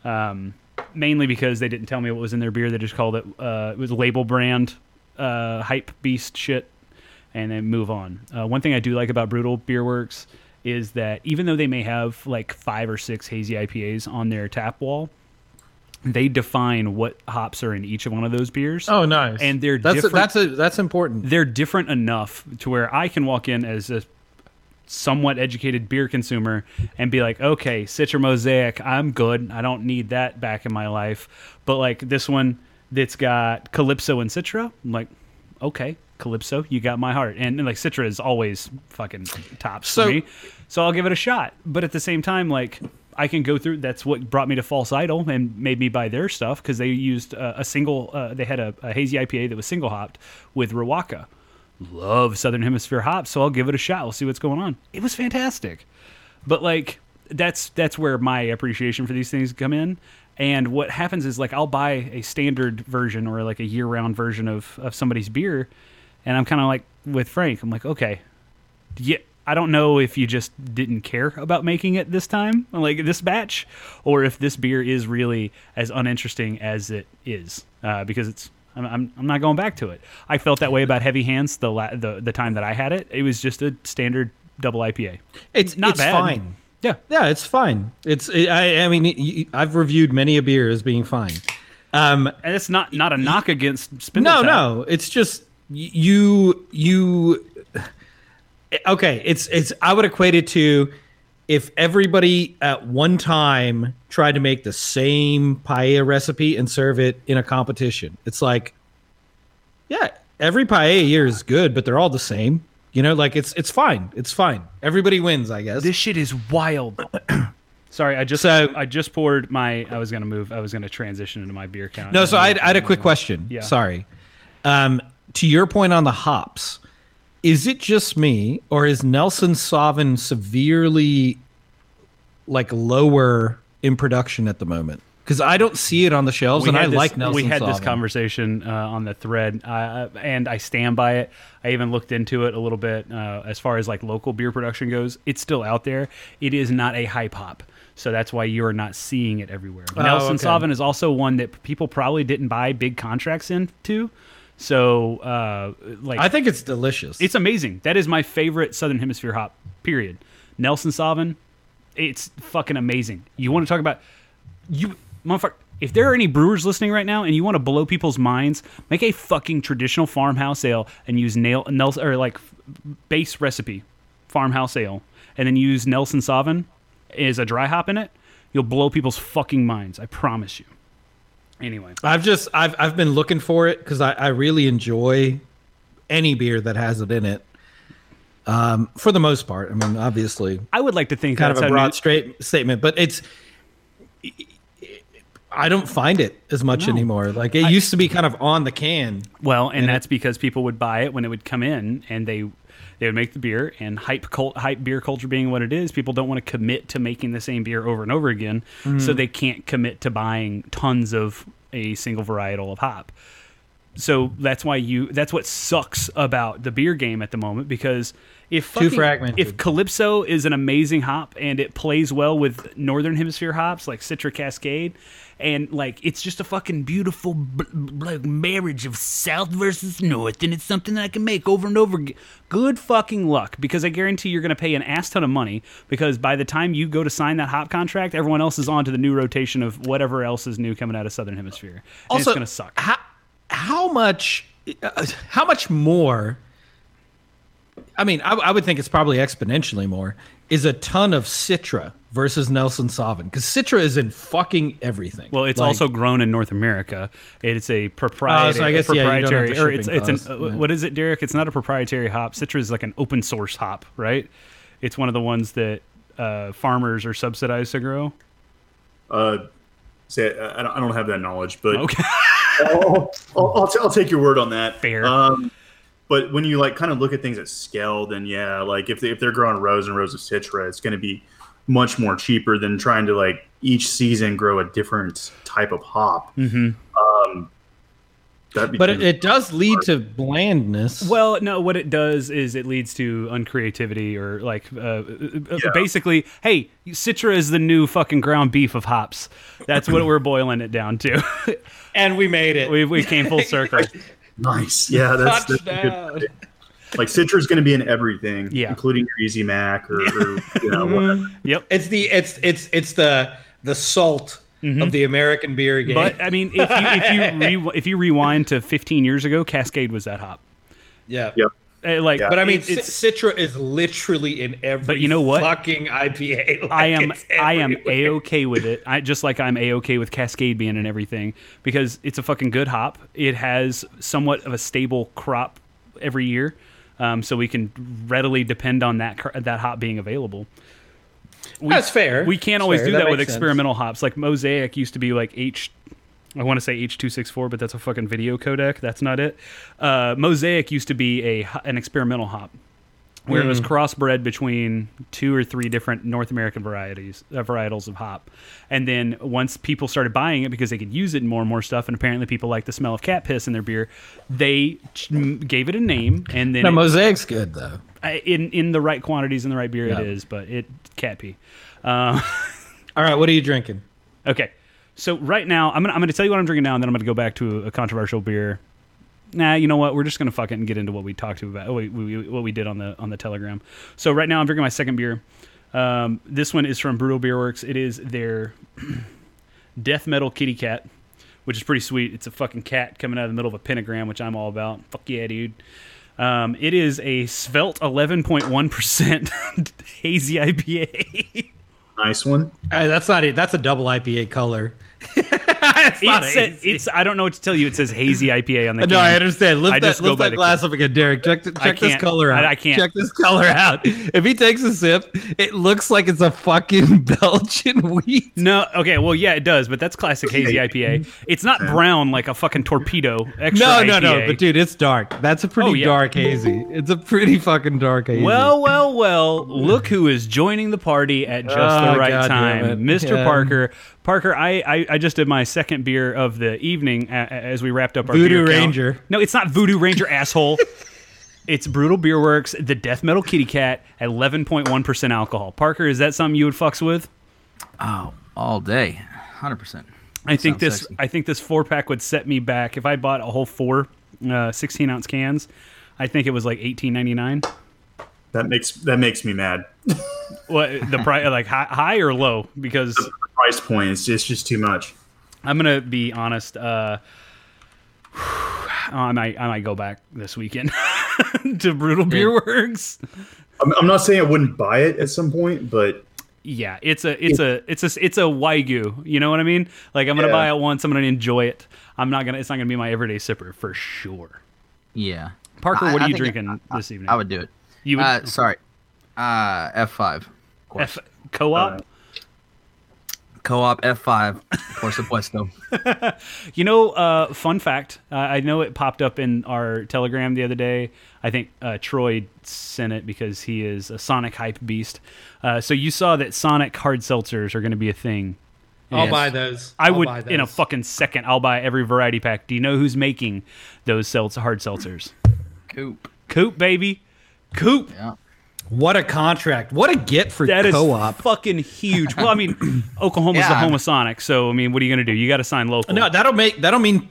[SPEAKER 1] Um, mainly because they didn't tell me what was in their beer. They just called it uh, it was label brand uh, hype beast shit, and then move on. Uh, one thing I do like about Brutal Beer Works is that even though they may have like five or six hazy IPAs on their tap wall, they define what hops are in each of one of those beers.
[SPEAKER 2] Oh, nice.
[SPEAKER 1] And they're
[SPEAKER 2] that's
[SPEAKER 1] different-
[SPEAKER 2] A, that's a that's important.
[SPEAKER 1] they're different enough to where I can walk in as a somewhat educated beer consumer and be like, okay, Citra Mosaic, I'm good. I don't need that back in my life. But like this one that's got Calypso and Citra, I'm like, okay, Calypso, you got my heart. And, and, like Citra is always fucking tops
[SPEAKER 2] So-
[SPEAKER 1] for me. So I'll give it a shot. But at the same time, like I can go through. That's what brought me to False Idol and made me buy their stuff because they used uh, a single. Uh, they had a, a hazy IPA that was single hopped with Riwaka love Southern Hemisphere hops, so I'll give it a shot. We'll see what's going on. It was fantastic, but like that's that's where my appreciation for these things come in. And what happens is like I'll buy a standard version or like a year round version of of somebody's beer, and I'm kind of like with Frank. I'm like, okay, yeah. I don't know if you just didn't care about making it this time, like this batch, or if this beer is really as uninteresting as it is, uh, because it's I'm, I'm, I'm not going back to it. I felt that way about Heavy Hands the, la- the the time that I had it. It was just a standard double IPA.
[SPEAKER 2] It's
[SPEAKER 1] Not
[SPEAKER 2] it's
[SPEAKER 1] bad.
[SPEAKER 2] fine.
[SPEAKER 1] Yeah,
[SPEAKER 2] Yeah, it's fine. It's it, I I mean I've reviewed many a beer as being fine. Um,
[SPEAKER 1] and it's not not a knock against Spindle
[SPEAKER 2] no, no, it's just you you. Okay, it's it's. I would equate it to if everybody at one time tried to make the same paella recipe and serve it in a competition. It's like, yeah, every paella year is good, but they're all the same. You know, like it's it's fine. It's fine. Everybody wins, I guess.
[SPEAKER 1] This shit is wild. Sorry, I just
[SPEAKER 2] So-
[SPEAKER 1] I just poured my. I was gonna move. I was gonna transition into my beer count.
[SPEAKER 2] No, so I had, I had a quick question.
[SPEAKER 1] Yeah.
[SPEAKER 2] Sorry. Um, to your point on the hops, is it just me, or is Nelson Sauvin severely like lower in production at the moment? Because I don't see it on the shelves, and I
[SPEAKER 1] this,
[SPEAKER 2] like Nelson.
[SPEAKER 1] We had this conversation uh, on the thread, uh, and I stand by it. I even looked into it a little bit uh, as far as like local beer production goes. It's still out there. It is not a hype hop, so that's why you are not seeing it everywhere. Nelson
[SPEAKER 2] Oh, okay.
[SPEAKER 1] Sauvin is also one that people probably didn't buy big contracts into. So, uh, like,
[SPEAKER 2] I think it's delicious.
[SPEAKER 1] it's amazing. That is my favorite Southern Hemisphere hop. Period. Nelson Sauvin, it's fucking amazing. You want to talk about you, motherfucker? If there are any brewers listening right now and you want to blow people's minds, make a fucking traditional farmhouse ale and use nail Nelson or like base recipe farmhouse ale, and then use Nelson Sauvin as a dry hop in it. You'll blow people's fucking minds. I promise you. Anyway,
[SPEAKER 2] I've just I've I've been looking for it because I, I really enjoy any beer that has it in it. Um, for the most part, I mean, obviously,
[SPEAKER 1] I would like to think
[SPEAKER 2] kind of a broad
[SPEAKER 1] New-
[SPEAKER 2] straight statement, but it's I don't find it as much
[SPEAKER 1] No.
[SPEAKER 2] anymore. Like it used to be kind of on the can.
[SPEAKER 1] Well, and
[SPEAKER 2] And
[SPEAKER 1] that's because people would buy it when it would come in, and they they would make the beer. And hype cult, hype beer culture being what it is, people don't want to commit to making the same beer over and over again, so mm-hmm. they can't commit to buying tons of a single varietal of hop. So that's why you. That's what sucks about the beer game at the moment because if fucking- If Calypso is an amazing hop and it plays well with Northern Hemisphere hops like Citra Cascade, and like it's just a fucking beautiful b- b- like marriage of South versus North, and it's something that I can make over and over again. Good fucking luck, because I guarantee you're going to pay an ass ton of money. Because by the time you go to sign that hop contract, everyone else is on to the new rotation of whatever else is new coming out of Southern Hemisphere. And
[SPEAKER 2] also
[SPEAKER 1] it's going to suck.
[SPEAKER 2] How how much uh, how much more? I mean, I, I would think it's probably exponentially more. Is a ton of Citra versus Nelson Sauvin because Citra is in fucking everything.
[SPEAKER 1] Well, it's
[SPEAKER 2] Like,
[SPEAKER 1] also grown in North America. It's a proprietary,
[SPEAKER 2] Oh, so I guess, yeah, you don't have
[SPEAKER 1] proprietary,
[SPEAKER 2] the
[SPEAKER 1] or it's
[SPEAKER 2] shipping
[SPEAKER 1] it's an uh,
[SPEAKER 2] yeah.
[SPEAKER 1] what is it, Derek? It's not a proprietary hop. Citra is like an open source hop, right? It's one of the ones that uh, farmers are subsidized to grow.
[SPEAKER 3] Uh, say I don't, I don't have that knowledge, but
[SPEAKER 1] Okay,
[SPEAKER 3] I'll, I'll, I'll, t- I'll take your word on that.
[SPEAKER 1] Fair.
[SPEAKER 3] Um, but when you like kind of look at things at scale, then yeah, like if they, if they're growing rows and rows of citra, it's going to be much more cheaper than trying to like each season grow a different type of hop. Mm-hmm. Um, that
[SPEAKER 2] but it, it does lead to blandness.
[SPEAKER 1] Well, no, what it does is it leads to uncreativity or like uh, uh, basically, hey, Citra is the new fucking ground beef of hops. That's what we're boiling it down to.
[SPEAKER 2] and we made it.
[SPEAKER 1] we, we came full circle.
[SPEAKER 3] Nice. Yeah, that's, that's a good
[SPEAKER 2] Touchdown.
[SPEAKER 3] like Citra is going to be in everything,
[SPEAKER 1] Yeah.
[SPEAKER 3] including your Easy Mac or, or you know whatever. Mm-hmm.
[SPEAKER 1] Yep.
[SPEAKER 2] It's the it's it's it's the the salt of mm-hmm. the American beer game.
[SPEAKER 1] But I mean, if you if you re- if you rewind to 15 years ago, Cascade was that hop.
[SPEAKER 2] yeah.
[SPEAKER 3] Yep.
[SPEAKER 1] Uh, Like,
[SPEAKER 3] Yeah.
[SPEAKER 2] But I mean,
[SPEAKER 1] it- it's
[SPEAKER 2] Citra is literally in every.
[SPEAKER 1] But you know what?
[SPEAKER 2] Fucking IPA. Like,
[SPEAKER 1] I am I am a okay with it. I just like I'm a okay with Cascade being and everything because it's a fucking good hop. It has somewhat of a stable crop every year, um, so we can readily depend on that that hop being available. We,
[SPEAKER 2] That's fair.
[SPEAKER 1] We can't
[SPEAKER 2] That's
[SPEAKER 1] always
[SPEAKER 2] fair.
[SPEAKER 1] do
[SPEAKER 2] That
[SPEAKER 1] that, with
[SPEAKER 2] makes sense.
[SPEAKER 1] experimental hops. Like Mosaic used to be like H. I want to say H264, but that's a fucking video codec. That's not it. Uh, Mosaic used to be a an experimental hop where it was crossbred between two or three different North American varieties, uh, varietals of hop. And then once people started buying it because they could use it in more and more stuff, and apparently people like the smell of cat piss in their beer, they ch- gave it a name, and then
[SPEAKER 2] No,
[SPEAKER 1] it-
[SPEAKER 2] mosaic's good though.
[SPEAKER 1] In in the right quantities in the right beer,
[SPEAKER 2] Yeah.
[SPEAKER 1] it is. But it cat pee. Uh,
[SPEAKER 2] All right, what are you drinking?
[SPEAKER 1] Okay, so right now I'm gonna I'm gonna tell you what I'm drinking now, and then I'm gonna go back to a controversial beer. Nah, you know what? We're just gonna fuck it and get into what we talked to about, what we, we, what we did on the on the Telegram. So right now I'm drinking my second beer. Um, this one is from Brutal Beer Works. It is their Death Metal Kitty Cat, which is pretty sweet. It's a fucking cat coming out of the middle of a pentagram, which I'm all about. Fuck yeah, dude. Um, it is a svelte 11.1% hazy IPA.
[SPEAKER 3] Nice one.
[SPEAKER 2] Uh, that's not it. That's a double IPA color. it's not
[SPEAKER 1] It
[SPEAKER 2] hazy.
[SPEAKER 1] it's I don't know what to tell you. It says hazy IPA on the.
[SPEAKER 2] No,
[SPEAKER 1] can.
[SPEAKER 2] I understand. Lift
[SPEAKER 1] I
[SPEAKER 2] that, lift that glass up again, Derek. Check, check this color out.
[SPEAKER 1] I- I can't.
[SPEAKER 2] Check this color out. If he takes a sip, it looks like it's a fucking Belgian wheat.
[SPEAKER 1] No, okay, well, yeah, it does, but that's classic hazy IPA. It's not brown like a fucking torpedo.
[SPEAKER 2] No, no, no. But dude, it's dark. That's a oh, pretty
[SPEAKER 1] Oh, yeah.
[SPEAKER 2] dark hazy. It's a pretty fucking dark hazy.
[SPEAKER 1] Well, well, well. Look who is joining the party at just
[SPEAKER 2] Oh,
[SPEAKER 1] the ah, right
[SPEAKER 2] God
[SPEAKER 1] time. Mr.
[SPEAKER 2] Yeah.
[SPEAKER 1] Parker. Parker, I, I I just did my second beer of the evening a- a- as we wrapped up our
[SPEAKER 2] Voodoo
[SPEAKER 1] beer count.
[SPEAKER 2] Ranger.
[SPEAKER 1] No, it's not Voodoo Ranger, asshole. It's Brutal Beer Works, the Death Metal Kitty Cat at 11.1% alcohol. Parker, is that something you would fucks with?
[SPEAKER 5] Oh, all day, hundred percent.
[SPEAKER 1] I think
[SPEAKER 5] Sounds
[SPEAKER 1] this
[SPEAKER 5] sexy.
[SPEAKER 1] I think this four pack would set me back if I bought a whole four uh, 16 ounce cans. I think it was like 18.99.
[SPEAKER 3] That makes that makes me mad.
[SPEAKER 1] What the price like high, high or low because
[SPEAKER 3] The price point It's just, just too much.
[SPEAKER 1] I'm gonna be honest. Uh, I might I might go back this weekend to Brutal Beer Works.
[SPEAKER 3] I'm, I'm not saying I wouldn't buy it at some point, but
[SPEAKER 1] Yeah, it's a it's a it's a it's a wagyu. You know what I mean? Like I'm gonna
[SPEAKER 3] Yeah.
[SPEAKER 1] buy it once. I'm gonna enjoy it. I'm not gonna. It's not gonna be my everyday sipper for sure.
[SPEAKER 5] Yeah.
[SPEAKER 1] Parker, what
[SPEAKER 5] I
[SPEAKER 1] are you
[SPEAKER 5] think
[SPEAKER 1] drinking this evening?
[SPEAKER 5] I would do it.
[SPEAKER 1] You would
[SPEAKER 5] Uh, sorry. Uh, F five.
[SPEAKER 1] F, co-op.
[SPEAKER 3] Uh,
[SPEAKER 5] Co-op F five. Por supuesto.
[SPEAKER 1] You know, uh, fun fact. Uh, I know it popped up in our Telegram the other day. I think uh, Troy sent it because he is a Sonic hype beast. Uh, so you saw that Sonic hard seltzers are going to be a thing.
[SPEAKER 2] I'll
[SPEAKER 5] Yes.
[SPEAKER 2] buy those.
[SPEAKER 1] I
[SPEAKER 2] I'll
[SPEAKER 1] would
[SPEAKER 2] buy
[SPEAKER 1] in a fucking second. I'll buy every variety pack. Do you know who's making those seltz hard seltzers?
[SPEAKER 5] Coop.
[SPEAKER 1] Coop, baby, Coop.
[SPEAKER 5] Yeah.
[SPEAKER 2] What a contract! What a get for
[SPEAKER 1] That is
[SPEAKER 2] co-op.
[SPEAKER 1] fucking huge. Well, I mean, Oklahoma's the home of Sonic, so I mean, what are you gonna do? You got to sign local.
[SPEAKER 2] no, that'll make that'll mean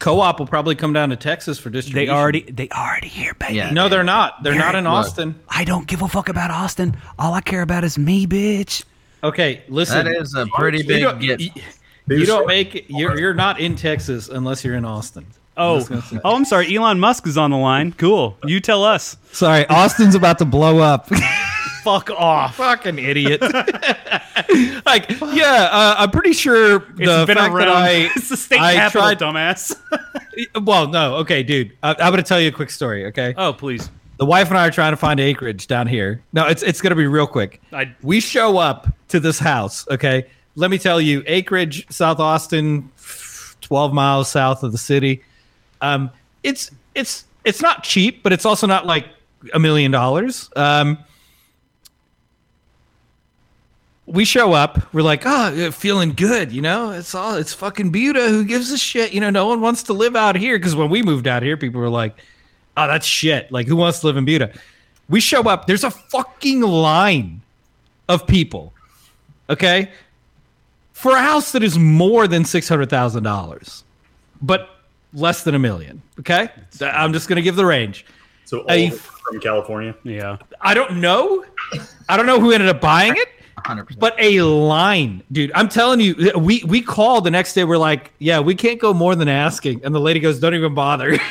[SPEAKER 2] co-op will probably come down to Texas for distribution.
[SPEAKER 1] they already they already here, baby.
[SPEAKER 5] Yeah.
[SPEAKER 2] No, they're not. They're not in
[SPEAKER 5] Look.
[SPEAKER 2] Austin.
[SPEAKER 1] I don't give a fuck about Austin. All I care about is me, bitch.
[SPEAKER 2] Okay, listen.
[SPEAKER 5] That is a pretty
[SPEAKER 2] you
[SPEAKER 5] big get.
[SPEAKER 2] you, you don't make you're you're not in Texas unless you're in Austin.
[SPEAKER 1] Oh,
[SPEAKER 2] just gonna say-
[SPEAKER 1] oh, I'm sorry. Elon Musk is on the line. Cool. You tell us.
[SPEAKER 2] Sorry, Austin's about to blow up.
[SPEAKER 1] Fuck off.
[SPEAKER 2] Fucking idiot. like, yeah, uh, I'm pretty sure
[SPEAKER 1] It's
[SPEAKER 2] the
[SPEAKER 1] been
[SPEAKER 2] fact
[SPEAKER 1] around.
[SPEAKER 2] that I
[SPEAKER 1] it's the state
[SPEAKER 2] I
[SPEAKER 1] capital,
[SPEAKER 2] tried-
[SPEAKER 1] dumbass.
[SPEAKER 2] well, no, okay, dude. I, I'm going to tell you a quick story. Okay,
[SPEAKER 1] oh, please.
[SPEAKER 2] the wife and I are trying to find acreage down here. No, it's it's going to be real quick.
[SPEAKER 1] I-
[SPEAKER 2] we show up to this house. Okay, let me tell you, acreage, South Austin, 12 miles south of the city. Um, it's it's it's not cheap, but it's also not like a million dollars. Um, we show up, we're like, oh, feeling good, you know. It's all it's fucking Buda. Who gives a shit? You know, no one wants to live out here because when we moved out here, people were like, oh, that's shit. Like, who wants to live in Buda? We show up, there's a fucking line of people, okay, for a house that is more than six hundred thousand dollars, but less than a million. Okay, I'm just gonna give the range.
[SPEAKER 3] So all
[SPEAKER 2] A-
[SPEAKER 3] from California.
[SPEAKER 1] Yeah.
[SPEAKER 2] I don't know. I don't know who ended up buying it.
[SPEAKER 5] 100%.
[SPEAKER 2] But a line, dude. I'm telling you, we we called the next day. We're like, yeah, we can't go more than asking. And the lady goes, don't even bother.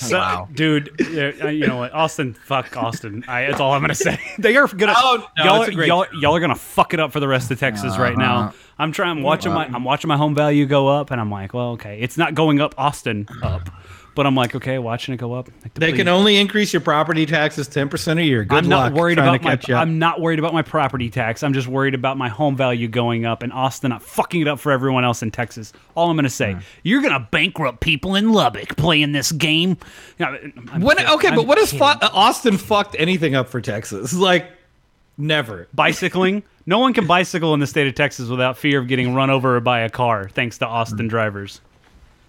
[SPEAKER 1] So,
[SPEAKER 5] Wow.
[SPEAKER 1] dude, uh, you know what? Austin, fuck Austin. I, that's all I'm gonna say. they are gonna.
[SPEAKER 2] Oh, no,
[SPEAKER 1] y'all, are,
[SPEAKER 2] great-
[SPEAKER 1] y'all, y'all are gonna fuck it up for the rest of Texas right now.
[SPEAKER 5] Uh-huh.
[SPEAKER 1] I'm trying. I'm watching my. I'm watching my home value go up, and I'm like, well, okay, it's not going up Austin up, but I'm like, okay, watching it go up. Like,
[SPEAKER 2] they can only increase your property taxes ten percent a year. Good
[SPEAKER 1] I'm
[SPEAKER 2] luck
[SPEAKER 1] not worried about my. I'm not worried about my property tax. I'm just worried about my home value going up and Austin not fucking it up for everyone else in Texas. All I'm gonna say, you're gonna bankrupt people in Lubbock playing this game. I'm
[SPEAKER 2] When, okay,
[SPEAKER 1] I'm
[SPEAKER 2] but what has fu- Austin fucked anything up for Texas? Like, never.
[SPEAKER 1] bicycling? No one can bicycle in the state of Texas without fear of getting run over by a car, thanks to Austin mm. drivers.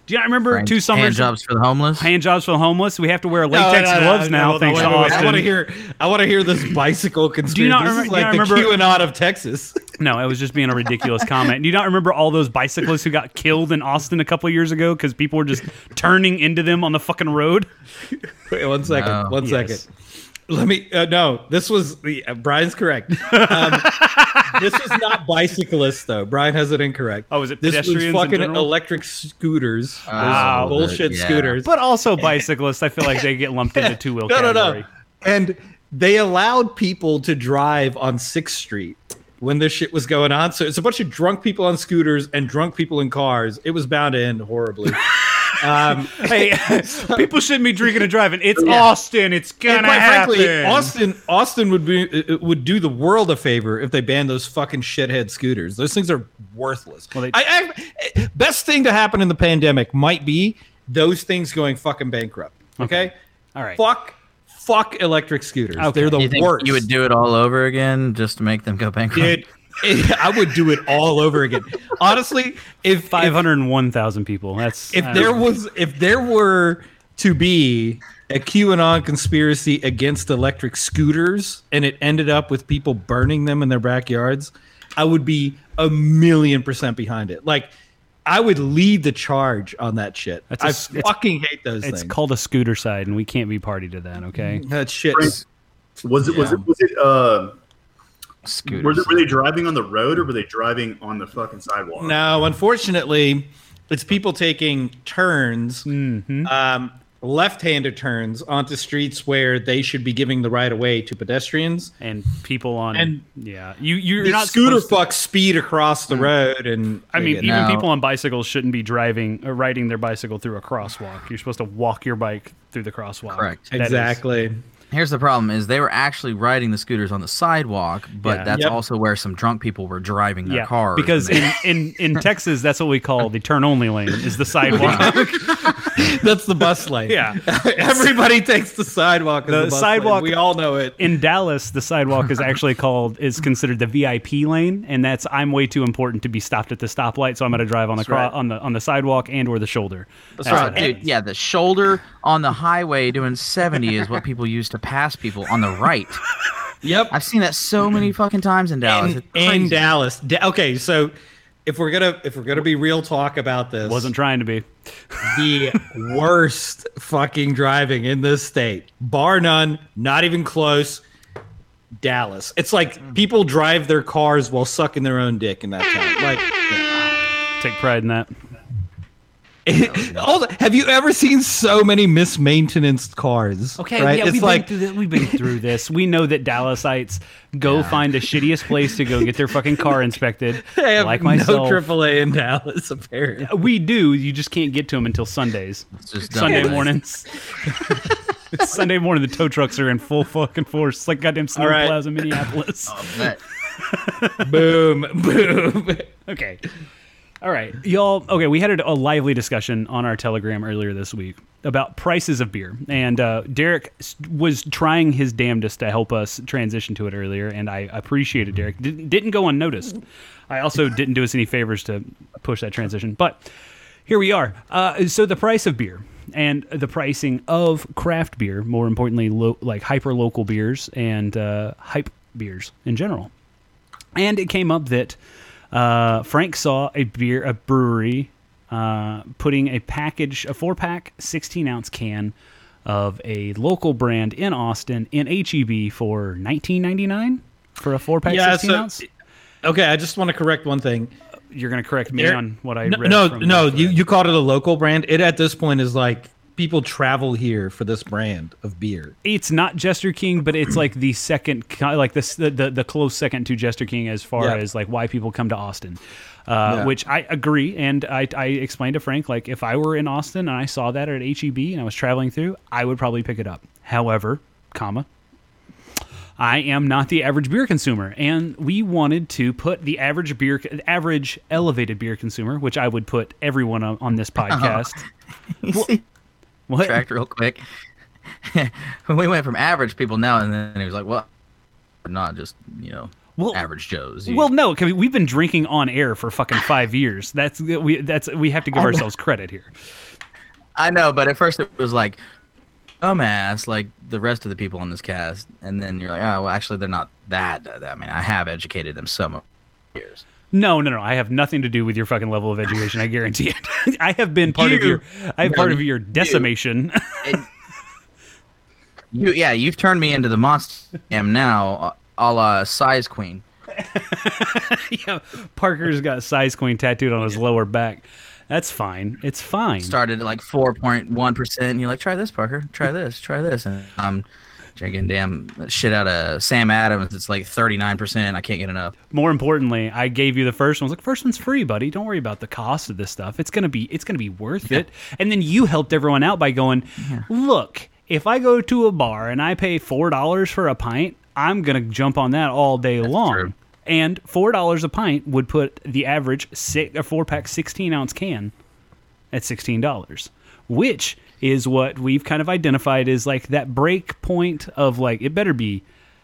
[SPEAKER 1] Do you not remember
[SPEAKER 5] Hand-
[SPEAKER 1] two summers?
[SPEAKER 5] hand jobs for the homeless.
[SPEAKER 1] Hand jobs for the homeless. We have to wear latex
[SPEAKER 2] No, no, no,
[SPEAKER 1] gloves
[SPEAKER 2] no,
[SPEAKER 1] now,
[SPEAKER 2] no,
[SPEAKER 1] thanks
[SPEAKER 2] wait, wait, wait.
[SPEAKER 1] Austin.
[SPEAKER 2] I want to hear. I want to hear this bicycle conspiracy.
[SPEAKER 1] not
[SPEAKER 2] this
[SPEAKER 1] remem-
[SPEAKER 2] is
[SPEAKER 1] do you
[SPEAKER 2] like
[SPEAKER 1] not
[SPEAKER 2] the
[SPEAKER 1] remember-
[SPEAKER 2] QAnon of Texas.
[SPEAKER 1] No, it was just being a ridiculous comment. Do you not remember all those bicyclists who got killed in Austin a couple years ago because people were just turning into them on the fucking road?
[SPEAKER 2] Wait, one second.
[SPEAKER 5] No.
[SPEAKER 2] One
[SPEAKER 1] Yes.
[SPEAKER 2] second. Let me. Uh, no, this was the uh, Brian's correct. Um, this was not bicyclists though. Brian has it incorrect.
[SPEAKER 1] Oh, was it
[SPEAKER 2] This was
[SPEAKER 1] pedestrians in
[SPEAKER 2] fucking
[SPEAKER 1] general?
[SPEAKER 2] electric scooters. Those
[SPEAKER 1] Wow.
[SPEAKER 2] bullshit
[SPEAKER 5] Yeah.
[SPEAKER 2] scooters.
[SPEAKER 1] But also bicyclists, I feel like they get lumped into two wheel
[SPEAKER 2] no, no, no. And they allowed people to drive on Sixth Street when this shit was going on. So it's a bunch of drunk people on scooters and drunk people in cars. It was bound to end horribly. um,
[SPEAKER 1] Hey, people shouldn't be drinking and driving. It's Austin. It's
[SPEAKER 2] and
[SPEAKER 1] gonna
[SPEAKER 2] quite
[SPEAKER 1] happen.
[SPEAKER 2] frankly, Austin Austin would be it would do the world a favor if they banned those fucking shithead scooters. Those things are worthless.
[SPEAKER 1] Well, they-
[SPEAKER 2] I, I, best thing to happen in the pandemic might be those things going fucking bankrupt. Okay,
[SPEAKER 1] All right.
[SPEAKER 2] fuck, fuck electric scooters.
[SPEAKER 1] Okay.
[SPEAKER 2] They're the
[SPEAKER 5] you think
[SPEAKER 2] worst.
[SPEAKER 5] you would do it all over again just to make them go bankrupt?
[SPEAKER 2] Dude, I would do it all over again. Honestly, if
[SPEAKER 1] Five
[SPEAKER 2] if,
[SPEAKER 1] hundred and one thousand people. That's
[SPEAKER 2] if there was if there were to be a QAnon conspiracy against electric scooters and it ended up with people burning them in their backyards, I would be a million percent behind it. Like I would lead the charge on that shit.
[SPEAKER 1] That's a
[SPEAKER 2] I
[SPEAKER 1] s-
[SPEAKER 2] fucking hate those
[SPEAKER 1] it's
[SPEAKER 2] things.
[SPEAKER 1] called a scooter side, and we can't be party to that. Okay.
[SPEAKER 2] that shit.
[SPEAKER 3] Was it? Was it? Was it? Uh,
[SPEAKER 5] Scooters.
[SPEAKER 3] were, they, were they driving on the road or were they driving on the fucking sidewalk?
[SPEAKER 2] No, unfortunately, it's people taking turns,
[SPEAKER 1] Mm-hmm.
[SPEAKER 2] um, left-handed turns onto streets where they should be giving the right of way to pedestrians.
[SPEAKER 1] And people on
[SPEAKER 2] And
[SPEAKER 1] yeah, you you're not
[SPEAKER 2] scooter
[SPEAKER 1] supposed to-
[SPEAKER 2] speed across the road, and
[SPEAKER 1] I mean, even
[SPEAKER 2] get-
[SPEAKER 5] No.
[SPEAKER 1] people on bicycles shouldn't be driving or riding their bicycle through a crosswalk. You're supposed to walk your bike through the crosswalk.
[SPEAKER 5] Correct.
[SPEAKER 1] That is-
[SPEAKER 2] exactly.
[SPEAKER 5] Here's the problem: is they were actually riding the scooters on the sidewalk, but
[SPEAKER 1] Yeah.
[SPEAKER 5] that's
[SPEAKER 2] Yep.
[SPEAKER 5] also where some drunk people were driving their
[SPEAKER 1] yeah,
[SPEAKER 5] cars.
[SPEAKER 1] because in, in in Texas, that's what we call the turn only lane is the sidewalk.
[SPEAKER 2] That's the bus lane.
[SPEAKER 1] Yeah.
[SPEAKER 2] Everybody takes the sidewalk. as
[SPEAKER 1] The
[SPEAKER 2] bus lane.
[SPEAKER 1] sidewalk-
[SPEAKER 2] We all know it.
[SPEAKER 1] In Dallas, the sidewalk is actually called is considered the VIP lane, and that's I'm way too important to be stopped at the stoplight, so I'm going to drive on the cro-
[SPEAKER 2] right.
[SPEAKER 1] on the on the sidewalk and or the shoulder. That's
[SPEAKER 5] Bro,
[SPEAKER 1] what
[SPEAKER 5] dude, yeah, the shoulder on the highway doing 70 is what people use to pass people on the right.
[SPEAKER 2] Yep.
[SPEAKER 5] I've seen that so many fucking times in Dallas.
[SPEAKER 2] in, in. Dallas. Da- okay, so if we're gonna if we're gonna be real talk about this,
[SPEAKER 1] Wasn't trying to be.
[SPEAKER 2] the worst fucking driving in this state, bar none, not even close. Dallas. It's like people drive their cars while sucking their own dick in that town. Like,
[SPEAKER 1] Take pride in that.
[SPEAKER 2] All the- have you ever seen so many mismaintenanced cars?
[SPEAKER 1] Okay,
[SPEAKER 2] right?
[SPEAKER 1] yeah,
[SPEAKER 2] it's
[SPEAKER 1] we've
[SPEAKER 2] like
[SPEAKER 1] been through this. We've been through this. We know that Dallasites go find the shittiest place to go get their fucking car inspected.
[SPEAKER 2] they have
[SPEAKER 1] like
[SPEAKER 2] no
[SPEAKER 1] myself,
[SPEAKER 2] AAA in Dallas. Apparently,
[SPEAKER 1] we do. You just can't get to them until Sundays.
[SPEAKER 5] It's just
[SPEAKER 1] Sunday mornings. Sunday morning, the tow trucks are in full fucking force. Like goddamn snow
[SPEAKER 2] All right.
[SPEAKER 1] plows in Minneapolis.
[SPEAKER 5] Oh, but
[SPEAKER 2] boom, boom.
[SPEAKER 1] Okay. All right. Y'all, okay, we had a, lively discussion on our Telegram earlier this week about prices of beer. And uh, Derek was trying his damnedest to help us transition to it earlier, and I appreciated Derek. Didn't, didn't go unnoticed. I also didn't do us any favors to push that transition. But here we are. Uh, so the price of beer and the pricing of craft beer, more importantly, lo- like hyper local beers and uh, hype beers in general. And it came up that uh, Frank saw a beer, a brewery, uh, putting a package, a four pack, 16 ounce can of a local brand in Austin in HEB for 19.99 for a four pack,
[SPEAKER 2] Yeah,
[SPEAKER 1] 16
[SPEAKER 2] so-
[SPEAKER 1] ounce.
[SPEAKER 2] Okay, I just want to correct one thing.
[SPEAKER 1] You're going to correct me
[SPEAKER 2] There-
[SPEAKER 1] on what I
[SPEAKER 2] no,
[SPEAKER 1] read.
[SPEAKER 2] no, no. You you called it a local brand. It at this point is like people travel here for this brand of beer.
[SPEAKER 1] it's not Jester King, but it's like the second, like this, the, the the close second to Jester King as far
[SPEAKER 2] Yeah.
[SPEAKER 1] as like why people come to Austin. Uh,
[SPEAKER 2] Yeah.
[SPEAKER 1] Which I agree, and I, I explained to Frank like if I were in Austin and I saw that at HEB and I was traveling through, I would probably pick it up. However, comma, I am not the average beer consumer, and we wanted to put the average beer, average elevated beer consumer, which I would put everyone on, on this podcast.
[SPEAKER 5] you see,
[SPEAKER 1] What?
[SPEAKER 5] tracked real quick. we went from average people now, and then he was like, "Well, not just you know,
[SPEAKER 1] Well-
[SPEAKER 5] average Joes." You-
[SPEAKER 1] Well, no, 'cause we've been drinking on air for fucking five years. That's we. That's we have to give ourselves credit here.
[SPEAKER 5] I know, but at first it was like dumbass, like the rest of the people on this cast, and then you're like, "Oh, well, actually, they're not that." I mean, I have educated them some years.
[SPEAKER 1] No, no, no. I have nothing to do with your fucking level of education. I guarantee it. I have been part of your. I have
[SPEAKER 5] No,
[SPEAKER 1] part of your decimation.
[SPEAKER 5] You, yeah, you've turned me into the monster I am now, a la size queen.
[SPEAKER 1] yeah, Parker's got size queen tattooed on his lower back. That's fine. It's fine.
[SPEAKER 5] Started at like four point one percent. You're like, try this, Parker. Try this. Try this. And I'm drinking damn shit out of Sam Adams. It's like thirty nine percent. I can't get enough.
[SPEAKER 1] More importantly, I gave you the first one. I was like, first one's free, buddy. Don't worry about the cost of this stuff. It's gonna be it's gonna be worth it. And then you helped everyone out by going, look, if I go to a bar and I pay four dollars for a pint, I'm gonna jump on that all day long.
[SPEAKER 5] true.
[SPEAKER 1] And four dollars a pint would put the average six, a four pack sixteen ounce can at sixteen dollars, which is what we've kind of identified as like that break point of like it better be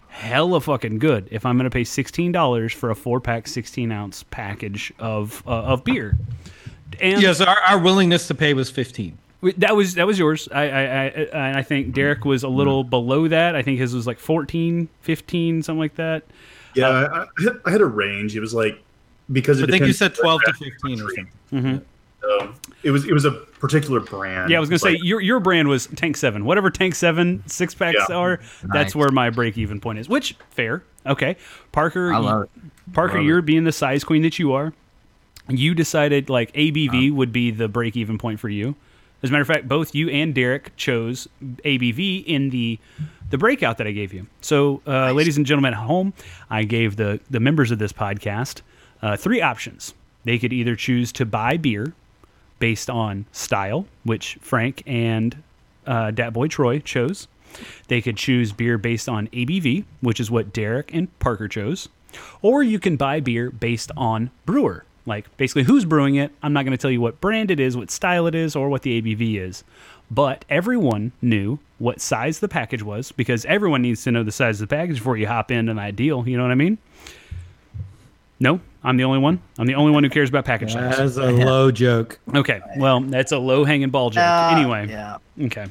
[SPEAKER 1] hella fucking good if I'm gonna pay sixteen dollars for a four pack sixteen ounce package of uh, of beer. And
[SPEAKER 2] Yes, our, our willingness to pay was fifteen.
[SPEAKER 1] we- that was that was yours. I I I, I I think Derek was a little mm. below that. I think his was like 14, 15, something like that.
[SPEAKER 3] Yeah, uh, I, I had- I had a range. It was like because
[SPEAKER 2] I think you said twelve to fifteen or something. Mm-hmm.
[SPEAKER 3] So it was it was a particular brand.
[SPEAKER 1] Yeah, I was gonna say your your brand was Tank Seven. Whatever Tank Seven six packs
[SPEAKER 3] Yeah.
[SPEAKER 1] are, that's where my break even point is. Which fair, okay. Parker,
[SPEAKER 5] I
[SPEAKER 1] you-
[SPEAKER 5] love it.
[SPEAKER 1] Parker,
[SPEAKER 5] Love
[SPEAKER 1] you're being the size queen that you are. You decided like
[SPEAKER 5] Uh-huh.
[SPEAKER 1] ABV would be the break even point for you. As a matter of fact, both you and Derek chose ABV in the the breakout that I gave you. So, uh, ladies and gentlemen at home, I gave the the members of this podcast uh, three options. They could either choose to buy beer based on style, which Frank and uh, Dat Boy Troy chose. They could choose beer based on ABV, which is what Derek and Parker chose. Or you can buy beer based on brewer, Like basically who's brewing it. I'm not going to tell you what brand it is, what style it is, or what the ABV is. But everyone knew what size the package was because everyone needs to know the size of the package before you hop in an ideal. You know what I mean? No, I'm the only one. I'm the only one who cares about package size.
[SPEAKER 2] That's a low joke.
[SPEAKER 1] Okay, well, that's a low hanging ball joke.
[SPEAKER 5] Uh,
[SPEAKER 1] anyway,
[SPEAKER 5] yeah.
[SPEAKER 1] okay.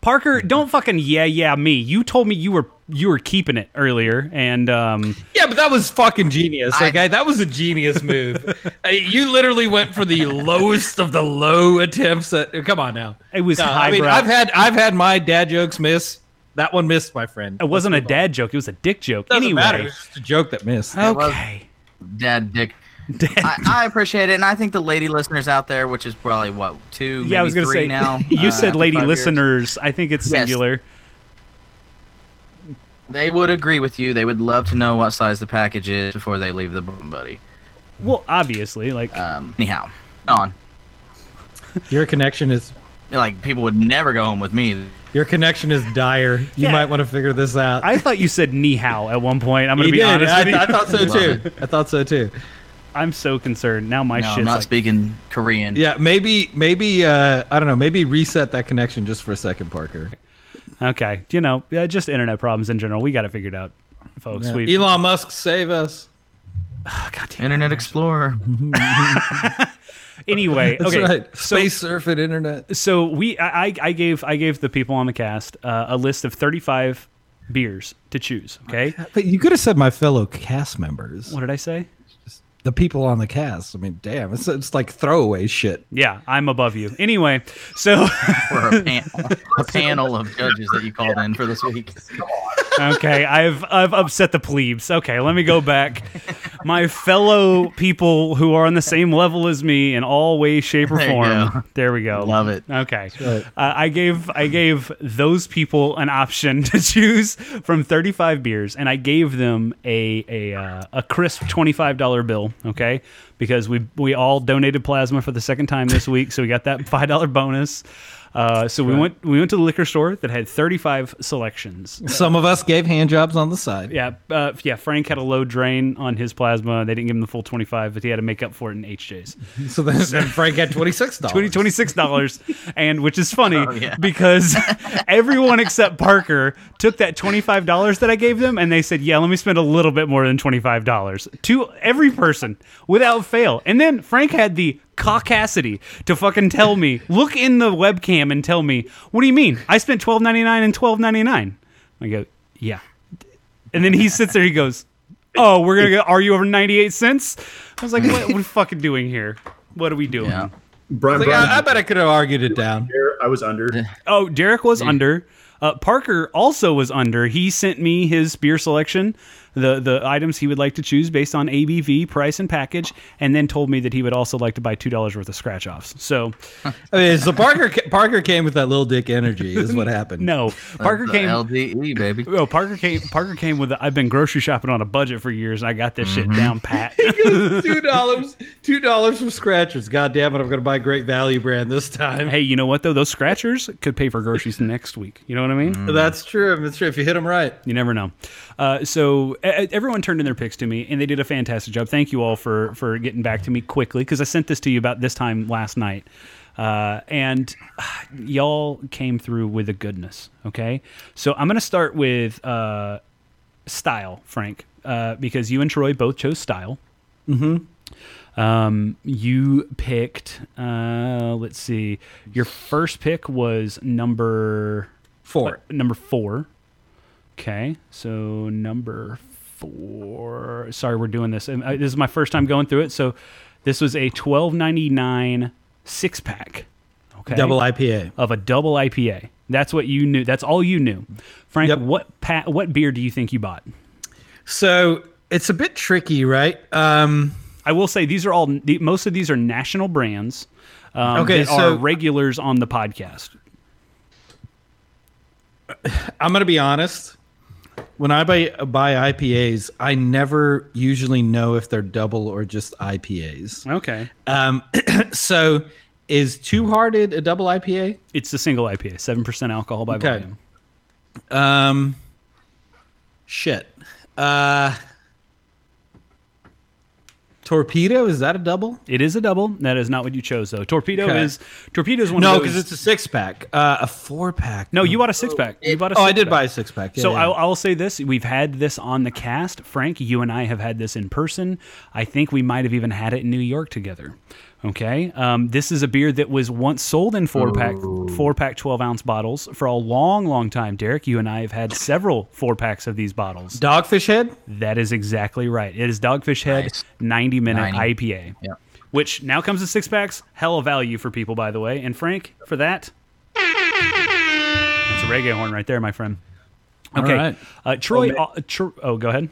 [SPEAKER 1] Parker, don't fucking yeah yeah me. You told me you were you were keeping it earlier, and um,
[SPEAKER 2] Yeah, but that was fucking genius.
[SPEAKER 5] I-
[SPEAKER 2] Okay, that was a genius move. Uh, you literally went for the lowest of the low attempts. At come on now.
[SPEAKER 1] it was
[SPEAKER 2] No, I mean, I've had I've had my dad jokes miss. That one missed, my friend.
[SPEAKER 1] it wasn't a dad joke. It was a dick joke.
[SPEAKER 2] Doesn't
[SPEAKER 1] anyway,
[SPEAKER 2] matter. It's just a joke that missed.
[SPEAKER 5] was-
[SPEAKER 1] okay.
[SPEAKER 5] Dad dick. I, I appreciate it, and I think the lady listeners out there, which is probably what two,
[SPEAKER 1] Yeah, I was gonna
[SPEAKER 5] three
[SPEAKER 1] say.
[SPEAKER 5] now.
[SPEAKER 1] you
[SPEAKER 5] uh,
[SPEAKER 1] said lady
[SPEAKER 5] five years,
[SPEAKER 1] listeners. I think it's
[SPEAKER 5] Yes.
[SPEAKER 1] singular.
[SPEAKER 5] They would agree with you. They would love to know what size the package is before they leave the Bum buddy.
[SPEAKER 1] Well, obviously, like
[SPEAKER 5] Um, anyhow, on.
[SPEAKER 2] Your connection is
[SPEAKER 5] Like people would never go home with me.
[SPEAKER 2] Your connection is dire. You
[SPEAKER 1] Yeah.
[SPEAKER 2] might want to figure this out.
[SPEAKER 1] I thought you said ni hao at one point. I'm gonna be
[SPEAKER 2] did.
[SPEAKER 1] honest
[SPEAKER 2] I,
[SPEAKER 1] with you.
[SPEAKER 2] I thought so too. I thought so too.
[SPEAKER 1] I'm so concerned now. My
[SPEAKER 5] No,
[SPEAKER 1] shit's
[SPEAKER 5] I'm not
[SPEAKER 1] like,
[SPEAKER 5] speaking Korean.
[SPEAKER 2] Yeah, maybe maybe uh, I don't know. Maybe reset that connection just for a second, Parker.
[SPEAKER 1] okay. You know, yeah, just internet problems in general. We got to figure it figured out, folks.
[SPEAKER 2] Yeah.
[SPEAKER 1] We
[SPEAKER 2] Elon Musk, save us.
[SPEAKER 1] oh, God damn it.
[SPEAKER 5] Internet Explorer.
[SPEAKER 1] Anyway,
[SPEAKER 2] That's
[SPEAKER 1] okay.
[SPEAKER 2] right.
[SPEAKER 1] So
[SPEAKER 2] Space surfing internet.
[SPEAKER 1] so we I, I- I gave I gave the people on the cast uh, a list of 35 beers to choose. Okay.
[SPEAKER 2] But you could have said my fellow cast members,
[SPEAKER 1] What did I say?
[SPEAKER 2] the people on the cast. I mean, damn, it's it's like throwaway shit.
[SPEAKER 1] Yeah, I'm above you. Anyway, so
[SPEAKER 5] or a, pan- a panel of judges that you called in for this week.
[SPEAKER 1] Okay, I've I've upset the plebes. Okay, let me go back. My fellow people who are on the same level as me in all ways, shape, or
[SPEAKER 5] There
[SPEAKER 1] form.
[SPEAKER 5] go.
[SPEAKER 1] There we go.
[SPEAKER 5] Love it.
[SPEAKER 1] Okay,
[SPEAKER 2] right.
[SPEAKER 1] uh, I gave I gave those people an option to choose from 35 beers, and I gave them a a uh, a crisp $25 bill. Okay, because we we all donated plasma for the second time this week, so we got that five dollar bonus. Uh, so we went we went to the liquor store that had 35 selections.
[SPEAKER 2] Some of us gave hand jobs on the side.
[SPEAKER 1] Yeah, uh, yeah. Frank had a low drain on his plasma. They didn't give him the full twenty five, but he had to make up for it in HJ's.
[SPEAKER 2] So then, then Frank had twenty six dollars.
[SPEAKER 1] Twenty twenty six dollars, and which is funny
[SPEAKER 5] Oh, yeah.
[SPEAKER 1] because everyone except Parker took that twenty five dollars that I gave them, and they said, "Yeah, let me spend a little bit more than twenty five dollars." To every person without fail, and then Frank had the caucasity to fucking tell me, look in the webcam and tell me, "What do you mean? I spent twelve ninety nine and twelve ninety nine. I go, "Yeah," and then he sits there. He goes, "Oh, we're gonna go. Are you over ninety eight cents?" I was like, "What, what are we fucking doing here? What are we doing?"
[SPEAKER 5] Yeah.
[SPEAKER 3] Brian,
[SPEAKER 2] Like,
[SPEAKER 3] Brian
[SPEAKER 2] I, I bet I could have argued it down.
[SPEAKER 3] I was under.
[SPEAKER 1] Oh, Derek was under. Uh, Parker also was under. He sent me his beer selection, the the items he would like to choose based on ABV, price, and package, and then told me that he would also like to buy two dollars worth of scratch offs. So
[SPEAKER 2] I mean, so Parker Parker came with that little dick energy. Is what happened.
[SPEAKER 1] no, Parker
[SPEAKER 5] The
[SPEAKER 1] came.
[SPEAKER 5] LDE baby.
[SPEAKER 1] Oh, Parker came. Parker came with. The, I've been grocery shopping on a budget for years. and I got this shit mm-hmm. down pat.
[SPEAKER 2] two dollars, two dollars from scratchers. God damn it! I'm gonna buy Great Value brand this time.
[SPEAKER 1] hey, you know what though? Those scratchers could pay for groceries next week. You know what I mean? Mm.
[SPEAKER 2] That's true. That's true. If you hit them right.
[SPEAKER 1] You never know. Uh, so everyone turned in their picks to me, and they did a fantastic job. Thank you all for for getting back to me quickly because I sent this to you about this time last night, uh, and y'all came through with a goodness. Okay, so I'm gonna start with uh, style, Frank, uh, because you and Troy both chose style. Mm-hmm. Um, you picked. Uh, let's see. Your first pick was number
[SPEAKER 2] Four.
[SPEAKER 1] uh, number four. Okay, so number four. Sorry, we're doing this. And, uh, This is my first time going through it. So this was a twelve ninety nine six pack. Okay,
[SPEAKER 2] Double IPA.
[SPEAKER 1] of a double IPA. That's what you knew. That's all you knew. Frank,
[SPEAKER 2] Yep.
[SPEAKER 1] what pa- what beer do you think you bought?
[SPEAKER 2] So it's a bit tricky, right? Um,
[SPEAKER 1] I will say these are all most of these are national brands. Um,
[SPEAKER 2] Okay,
[SPEAKER 1] that are
[SPEAKER 2] so-
[SPEAKER 1] regulars on the podcast.
[SPEAKER 2] I'm gonna be honest. When I buy buy IPAs, I never usually know if they're double or just IPAs.
[SPEAKER 1] Okay,
[SPEAKER 2] Um, so is Two Hearted a double IPA?
[SPEAKER 1] it's a single IPA, seven percent alcohol by
[SPEAKER 2] Okay.
[SPEAKER 1] volume.
[SPEAKER 2] Um, shit. Uh, Torpedo is that a double?
[SPEAKER 1] It is a double. That is not what you chose though. Torpedo
[SPEAKER 2] Okay.
[SPEAKER 1] is torpedo is one
[SPEAKER 2] No, because it's a six pack. Uh, a four pack.
[SPEAKER 1] no, you bought a six pack. You bought a
[SPEAKER 2] Oh, I did
[SPEAKER 1] pack.
[SPEAKER 2] buy a six pack.
[SPEAKER 1] So I, I will say this: we've had this on the cast. Frank, you and I have had this in person. I think we might have even had it in New York together. Okay, um, this is a beer that was once sold in four pack, four pack, twelve ounce bottles for a long, long time. Derek, you and I have had several four packs of these bottles.
[SPEAKER 2] Dogfish Head.
[SPEAKER 1] That is exactly right. It is Dogfish Head
[SPEAKER 5] Nice.
[SPEAKER 1] ninety minute
[SPEAKER 5] 90.
[SPEAKER 1] IPA.
[SPEAKER 5] Yeah.
[SPEAKER 1] Which now comes in six packs. Hell of value for people, by the way. And Frank, for that, that's a reggae horn right there, my friend. Okay,
[SPEAKER 2] right.
[SPEAKER 1] uh, Troy.
[SPEAKER 3] Oh,
[SPEAKER 1] uh, Tr- oh, go ahead.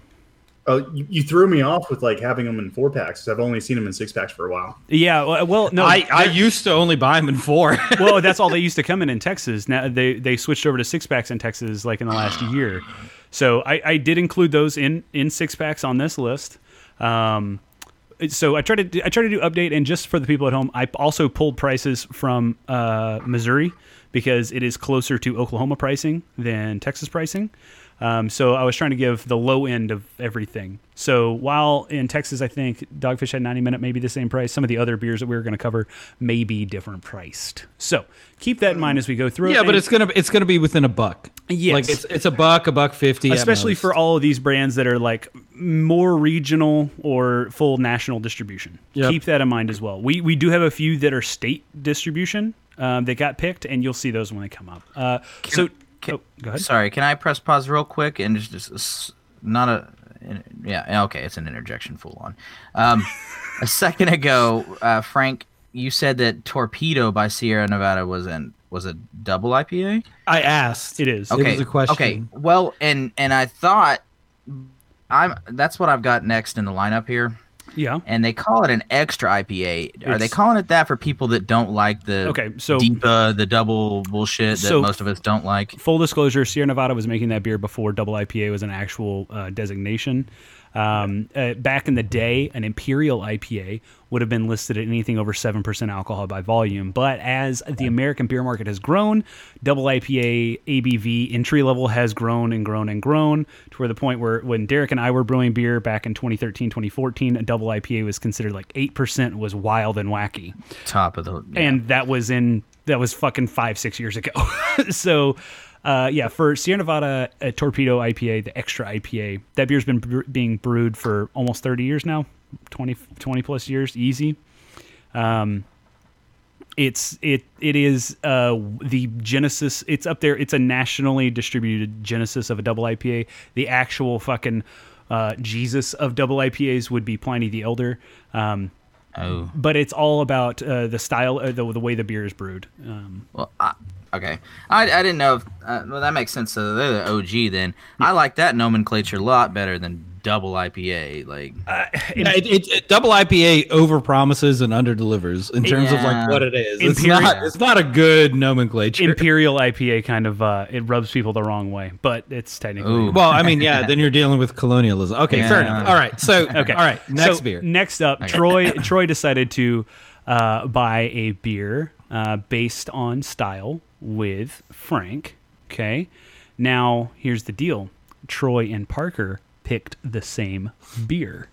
[SPEAKER 3] Oh, you, you threw me off with like having them in four packs. 'cause I've only seen them in six packs for a while.
[SPEAKER 1] Yeah. Well, well no.
[SPEAKER 2] I, I used to only buy them in four.
[SPEAKER 1] well, that's all they used to come in in Texas. Now they they switched over to six packs in Texas like in the last year. So I, I did include those in in six packs on this list. Um, so I tried to do, I tried to do update and just for the people at home, I also pulled prices from uh, Missouri because it is closer to Oklahoma pricing than Texas pricing. Um, so I was trying to give the low end of everything. So while in Texas, I think Dogfish Head 90 minute maybe the same price. Some of the other beers that we were going to cover may be different priced. So keep that in mind as we go through.
[SPEAKER 2] yeah, but
[SPEAKER 1] And
[SPEAKER 2] it's gonna it's gonna be within a buck.
[SPEAKER 1] Yes.
[SPEAKER 2] like it's it's a buck, a buck fifty,
[SPEAKER 1] especially for all of these brands that are like more regional or full national distribution.
[SPEAKER 2] Yep.
[SPEAKER 1] Keep that in mind as well. We we do have a few that are state distribution um, that got picked, and you'll see those when they come up. Uh, so. Oh, go ahead.
[SPEAKER 5] Sorry, can I press pause real quick and just, just not a yeah okay it's an interjection full on. Um, a second ago, uh, Frank, you said that Torpedo by Sierra Nevada was an was a double IPA.
[SPEAKER 2] I asked.
[SPEAKER 1] It is.
[SPEAKER 2] It was a question.
[SPEAKER 5] Okay, well, and and I thought I'm that's what I've got next in the lineup here.
[SPEAKER 1] Yeah.
[SPEAKER 5] and they call it an extra IPA. Are they calling it that for people that don't like the
[SPEAKER 1] Okay, so-
[SPEAKER 5] DIPA, the double bullshit that
[SPEAKER 1] So-
[SPEAKER 5] most of us don't like?
[SPEAKER 1] Full disclosure: Sierra Nevada was making that beer before double IPA was an actual uh, designation. Um, uh, back in the day, an imperial IPA would have been listed at anything over seven percent alcohol by volume. But as the American beer market has grown, double IPA ABV entry level has grown and grown and grown to where the point where when Derek and I were brewing beer back in 2013, 2014, a double IPA was considered like eight percent was wild and wacky
[SPEAKER 5] Top of the yeah.
[SPEAKER 1] and that was in that was fucking five six years ago so uh, yeah for sierra nevada torpedo ipa the extra ipa that beer's been bre- being brewed for almost 30 years now 20, 20 plus years easy. Um, it's it it is uh, the genesis it's up there it's a nationally distributed genesis of a double ipa the actual fucking uh, jesus of double ipas would be pliny the elder um,
[SPEAKER 5] oh.
[SPEAKER 1] but it's all about uh, the style, uh, the, the way the beer is brewed. Um,
[SPEAKER 5] well, I, okay. I, I didn't know. If, uh, well, that makes sense. So they're the OG. Then I like that nomenclature a lot better than double IPA. Like
[SPEAKER 2] Yeah, it, it, it- double IPA over promises and under delivers in terms of like what it is. It's not. It's not a good nomenclature.
[SPEAKER 1] Imperial IPA kind of uh, it rubs people the wrong way, but it's technically
[SPEAKER 5] Ooh.
[SPEAKER 2] well, I mean, yeah. Then you're dealing with colonialism. Okay, fair enough. All right. So
[SPEAKER 1] okay.
[SPEAKER 2] All right. Next
[SPEAKER 1] So,
[SPEAKER 2] beer.
[SPEAKER 1] Next up, Troy Troy decided to uh, buy a beer uh, based on style with Frank. Okay, now here's the deal: Troy and Parker picked the same beer.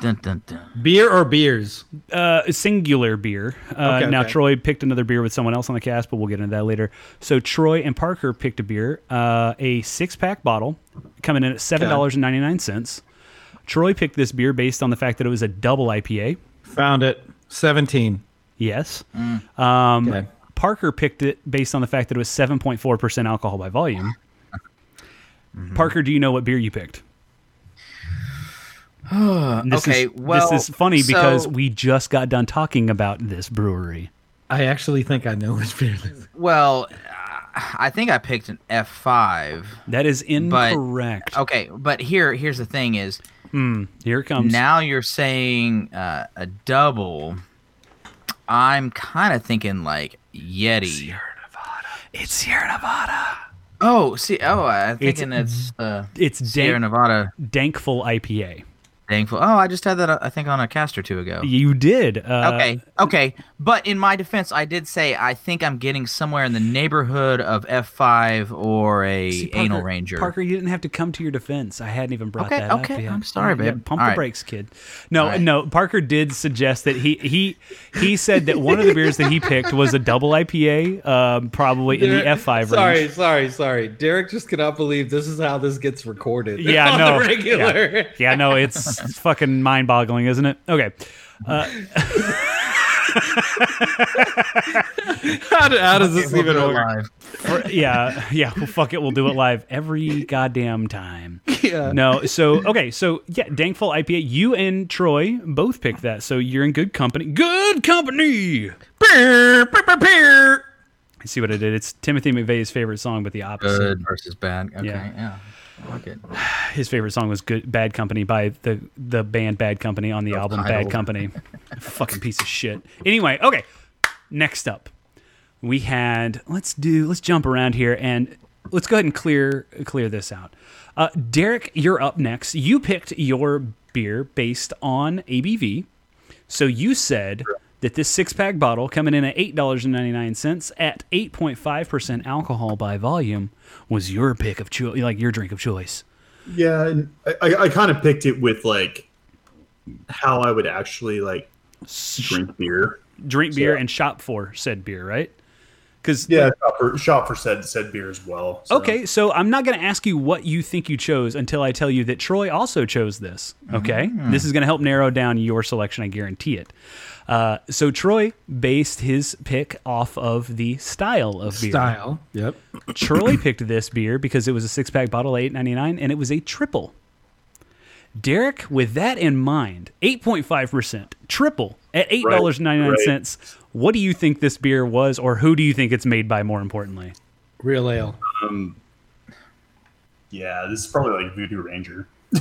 [SPEAKER 5] dun, dun, dun.
[SPEAKER 2] Beer or beers?
[SPEAKER 1] uh, singular beer. Uh,
[SPEAKER 2] Okay,
[SPEAKER 1] now
[SPEAKER 2] okay.
[SPEAKER 1] Troy picked another beer with someone else on the cast, but we'll get into that later. So Troy and Parker picked a beer, uh, a six pack bottle, coming in at seven dollars and ninety nine cents. Troy picked this beer based on the fact that it was a double IPA.
[SPEAKER 2] Found it. Seventeen.
[SPEAKER 1] Yes. Um,
[SPEAKER 2] Okay.
[SPEAKER 1] Parker picked it based on the fact that it was seven point four percent alcohol by volume. Parker, do you know what beer you picked? This
[SPEAKER 5] Okay,
[SPEAKER 1] is,
[SPEAKER 5] well,
[SPEAKER 1] this is funny because we just got done talking about this brewery.
[SPEAKER 2] I actually think I know which beer. This is.
[SPEAKER 5] Well, uh, I think I picked an F five.
[SPEAKER 1] That is
[SPEAKER 5] But-
[SPEAKER 1] incorrect.
[SPEAKER 5] Okay, but here here's the thing is
[SPEAKER 1] Here it comes.
[SPEAKER 5] now you're saying uh, a double. I'm kind of thinking like Yeti.
[SPEAKER 1] it's Sierra Nevada.
[SPEAKER 5] Oh, see, oh, I'm
[SPEAKER 1] It's-
[SPEAKER 5] thinking it's, uh,
[SPEAKER 1] It's
[SPEAKER 5] Sierra
[SPEAKER 1] dank,
[SPEAKER 5] Nevada.
[SPEAKER 1] Dankful IPA.
[SPEAKER 5] Thankful. Oh, I just had that. uh, I think on a cast or two ago.
[SPEAKER 1] You did. Uh,
[SPEAKER 5] Okay, okay. But in my defense, I did say I think I'm getting somewhere in the neighborhood of F5 or a
[SPEAKER 1] see,
[SPEAKER 5] anal ranger.
[SPEAKER 1] Parker, you didn't have to come to your defense. I hadn't even brought
[SPEAKER 5] Okay,
[SPEAKER 1] that up
[SPEAKER 5] okay,
[SPEAKER 1] yet.
[SPEAKER 5] I'm sorry,
[SPEAKER 1] Yeah, pump
[SPEAKER 5] All
[SPEAKER 1] the
[SPEAKER 5] right.
[SPEAKER 1] brakes, kid. No,
[SPEAKER 5] All right.
[SPEAKER 1] no. Parker did suggest that he he he said that one of the beers that he picked was a double IPA, um, probably in the F5
[SPEAKER 2] Sorry,
[SPEAKER 1] range.
[SPEAKER 2] sorry, sorry. Sorry. Derek just cannot believe this is how this gets recorded.
[SPEAKER 1] Yeah,
[SPEAKER 2] on
[SPEAKER 1] no.
[SPEAKER 2] the regular.
[SPEAKER 1] Yeah, no, it's fucking mind-boggling, isn't it? Okay.
[SPEAKER 2] Uh, how, do- how does this
[SPEAKER 5] We'll
[SPEAKER 2] even work?
[SPEAKER 5] live.
[SPEAKER 1] For- yeah, yeah. Well, fuck it. We'll do it live every goddamn time.
[SPEAKER 2] Yeah.
[SPEAKER 1] No, so okay, so yeah, Dankful IPA. You and Troy both picked that, so you're in good company. Good company.
[SPEAKER 2] Beer, beer, beer, beer.
[SPEAKER 1] I see what I did. It's Timothy McVeigh's favorite song, but the opposite.
[SPEAKER 5] Good versus bad. Okay,
[SPEAKER 1] Yeah.
[SPEAKER 5] yeah. I it.
[SPEAKER 1] His favorite song was "Good Bad Company" by the the band Bad Company on the album Bad. Company. Fucking piece of shit. Anyway, okay. Next up, we had let's do let's jump around here and let's go ahead and clear clear this out. Uh, Derek, you're up next. You picked your beer based on ABV. So you said that this six pack bottle coming in at eight dollars and ninety nine cents at eight point five percent alcohol by volume was your pick of choice, like your drink of choice.
[SPEAKER 3] Yeah, and I, I, I kind of picked it with like how I would actually like drink beer.
[SPEAKER 1] Drink beer
[SPEAKER 3] So-
[SPEAKER 1] and shop for said beer, right? Because
[SPEAKER 3] Yeah, shop for, shop for said said beer as well. so.
[SPEAKER 1] Okay, so I'm not going to ask you what you think you chose until I tell you that Troy also chose this. Okay, mm. this is going to help narrow down your selection. I guarantee it. Uh, so Troy based his pick off of the style of beer.
[SPEAKER 2] Style. Yep.
[SPEAKER 1] Troy picked this beer because it was a six pack bottle, eight ninety nine, and it was a triple. Derek, with that in mind, eight point five percent triple at eight dollars ninety nine cents. What do you think this beer was, or who do you think it's made by? More importantly,
[SPEAKER 2] Real ale.
[SPEAKER 3] Yeah, this is probably like Voodoo Ranger.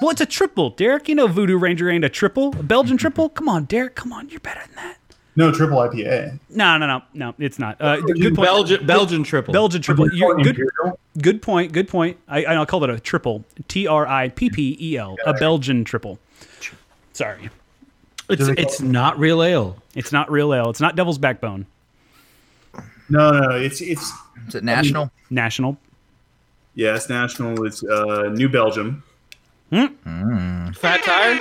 [SPEAKER 1] well, it's a triple. Derek, you know Voodoo Ranger ain't a triple, a Belgian triple. Come on, Derek, come on, you're better than that.
[SPEAKER 3] No, triple IPA.
[SPEAKER 1] No, no, no, no, it's not. Uh, good point.
[SPEAKER 2] Belgian Belgian triple.
[SPEAKER 1] Belgian triple. You're, good, good point. Good point. I, I'll call it a triple. T R I P P E L. A Belgian triple. Sorry.
[SPEAKER 2] It's it's not real ale.
[SPEAKER 1] It's not real ale. It's not Devil's Backbone.
[SPEAKER 3] No, no, no, it's it's
[SPEAKER 5] Is it national?
[SPEAKER 1] National.
[SPEAKER 3] yeah, it's national. It's uh, New Belgium.
[SPEAKER 2] Fat tire.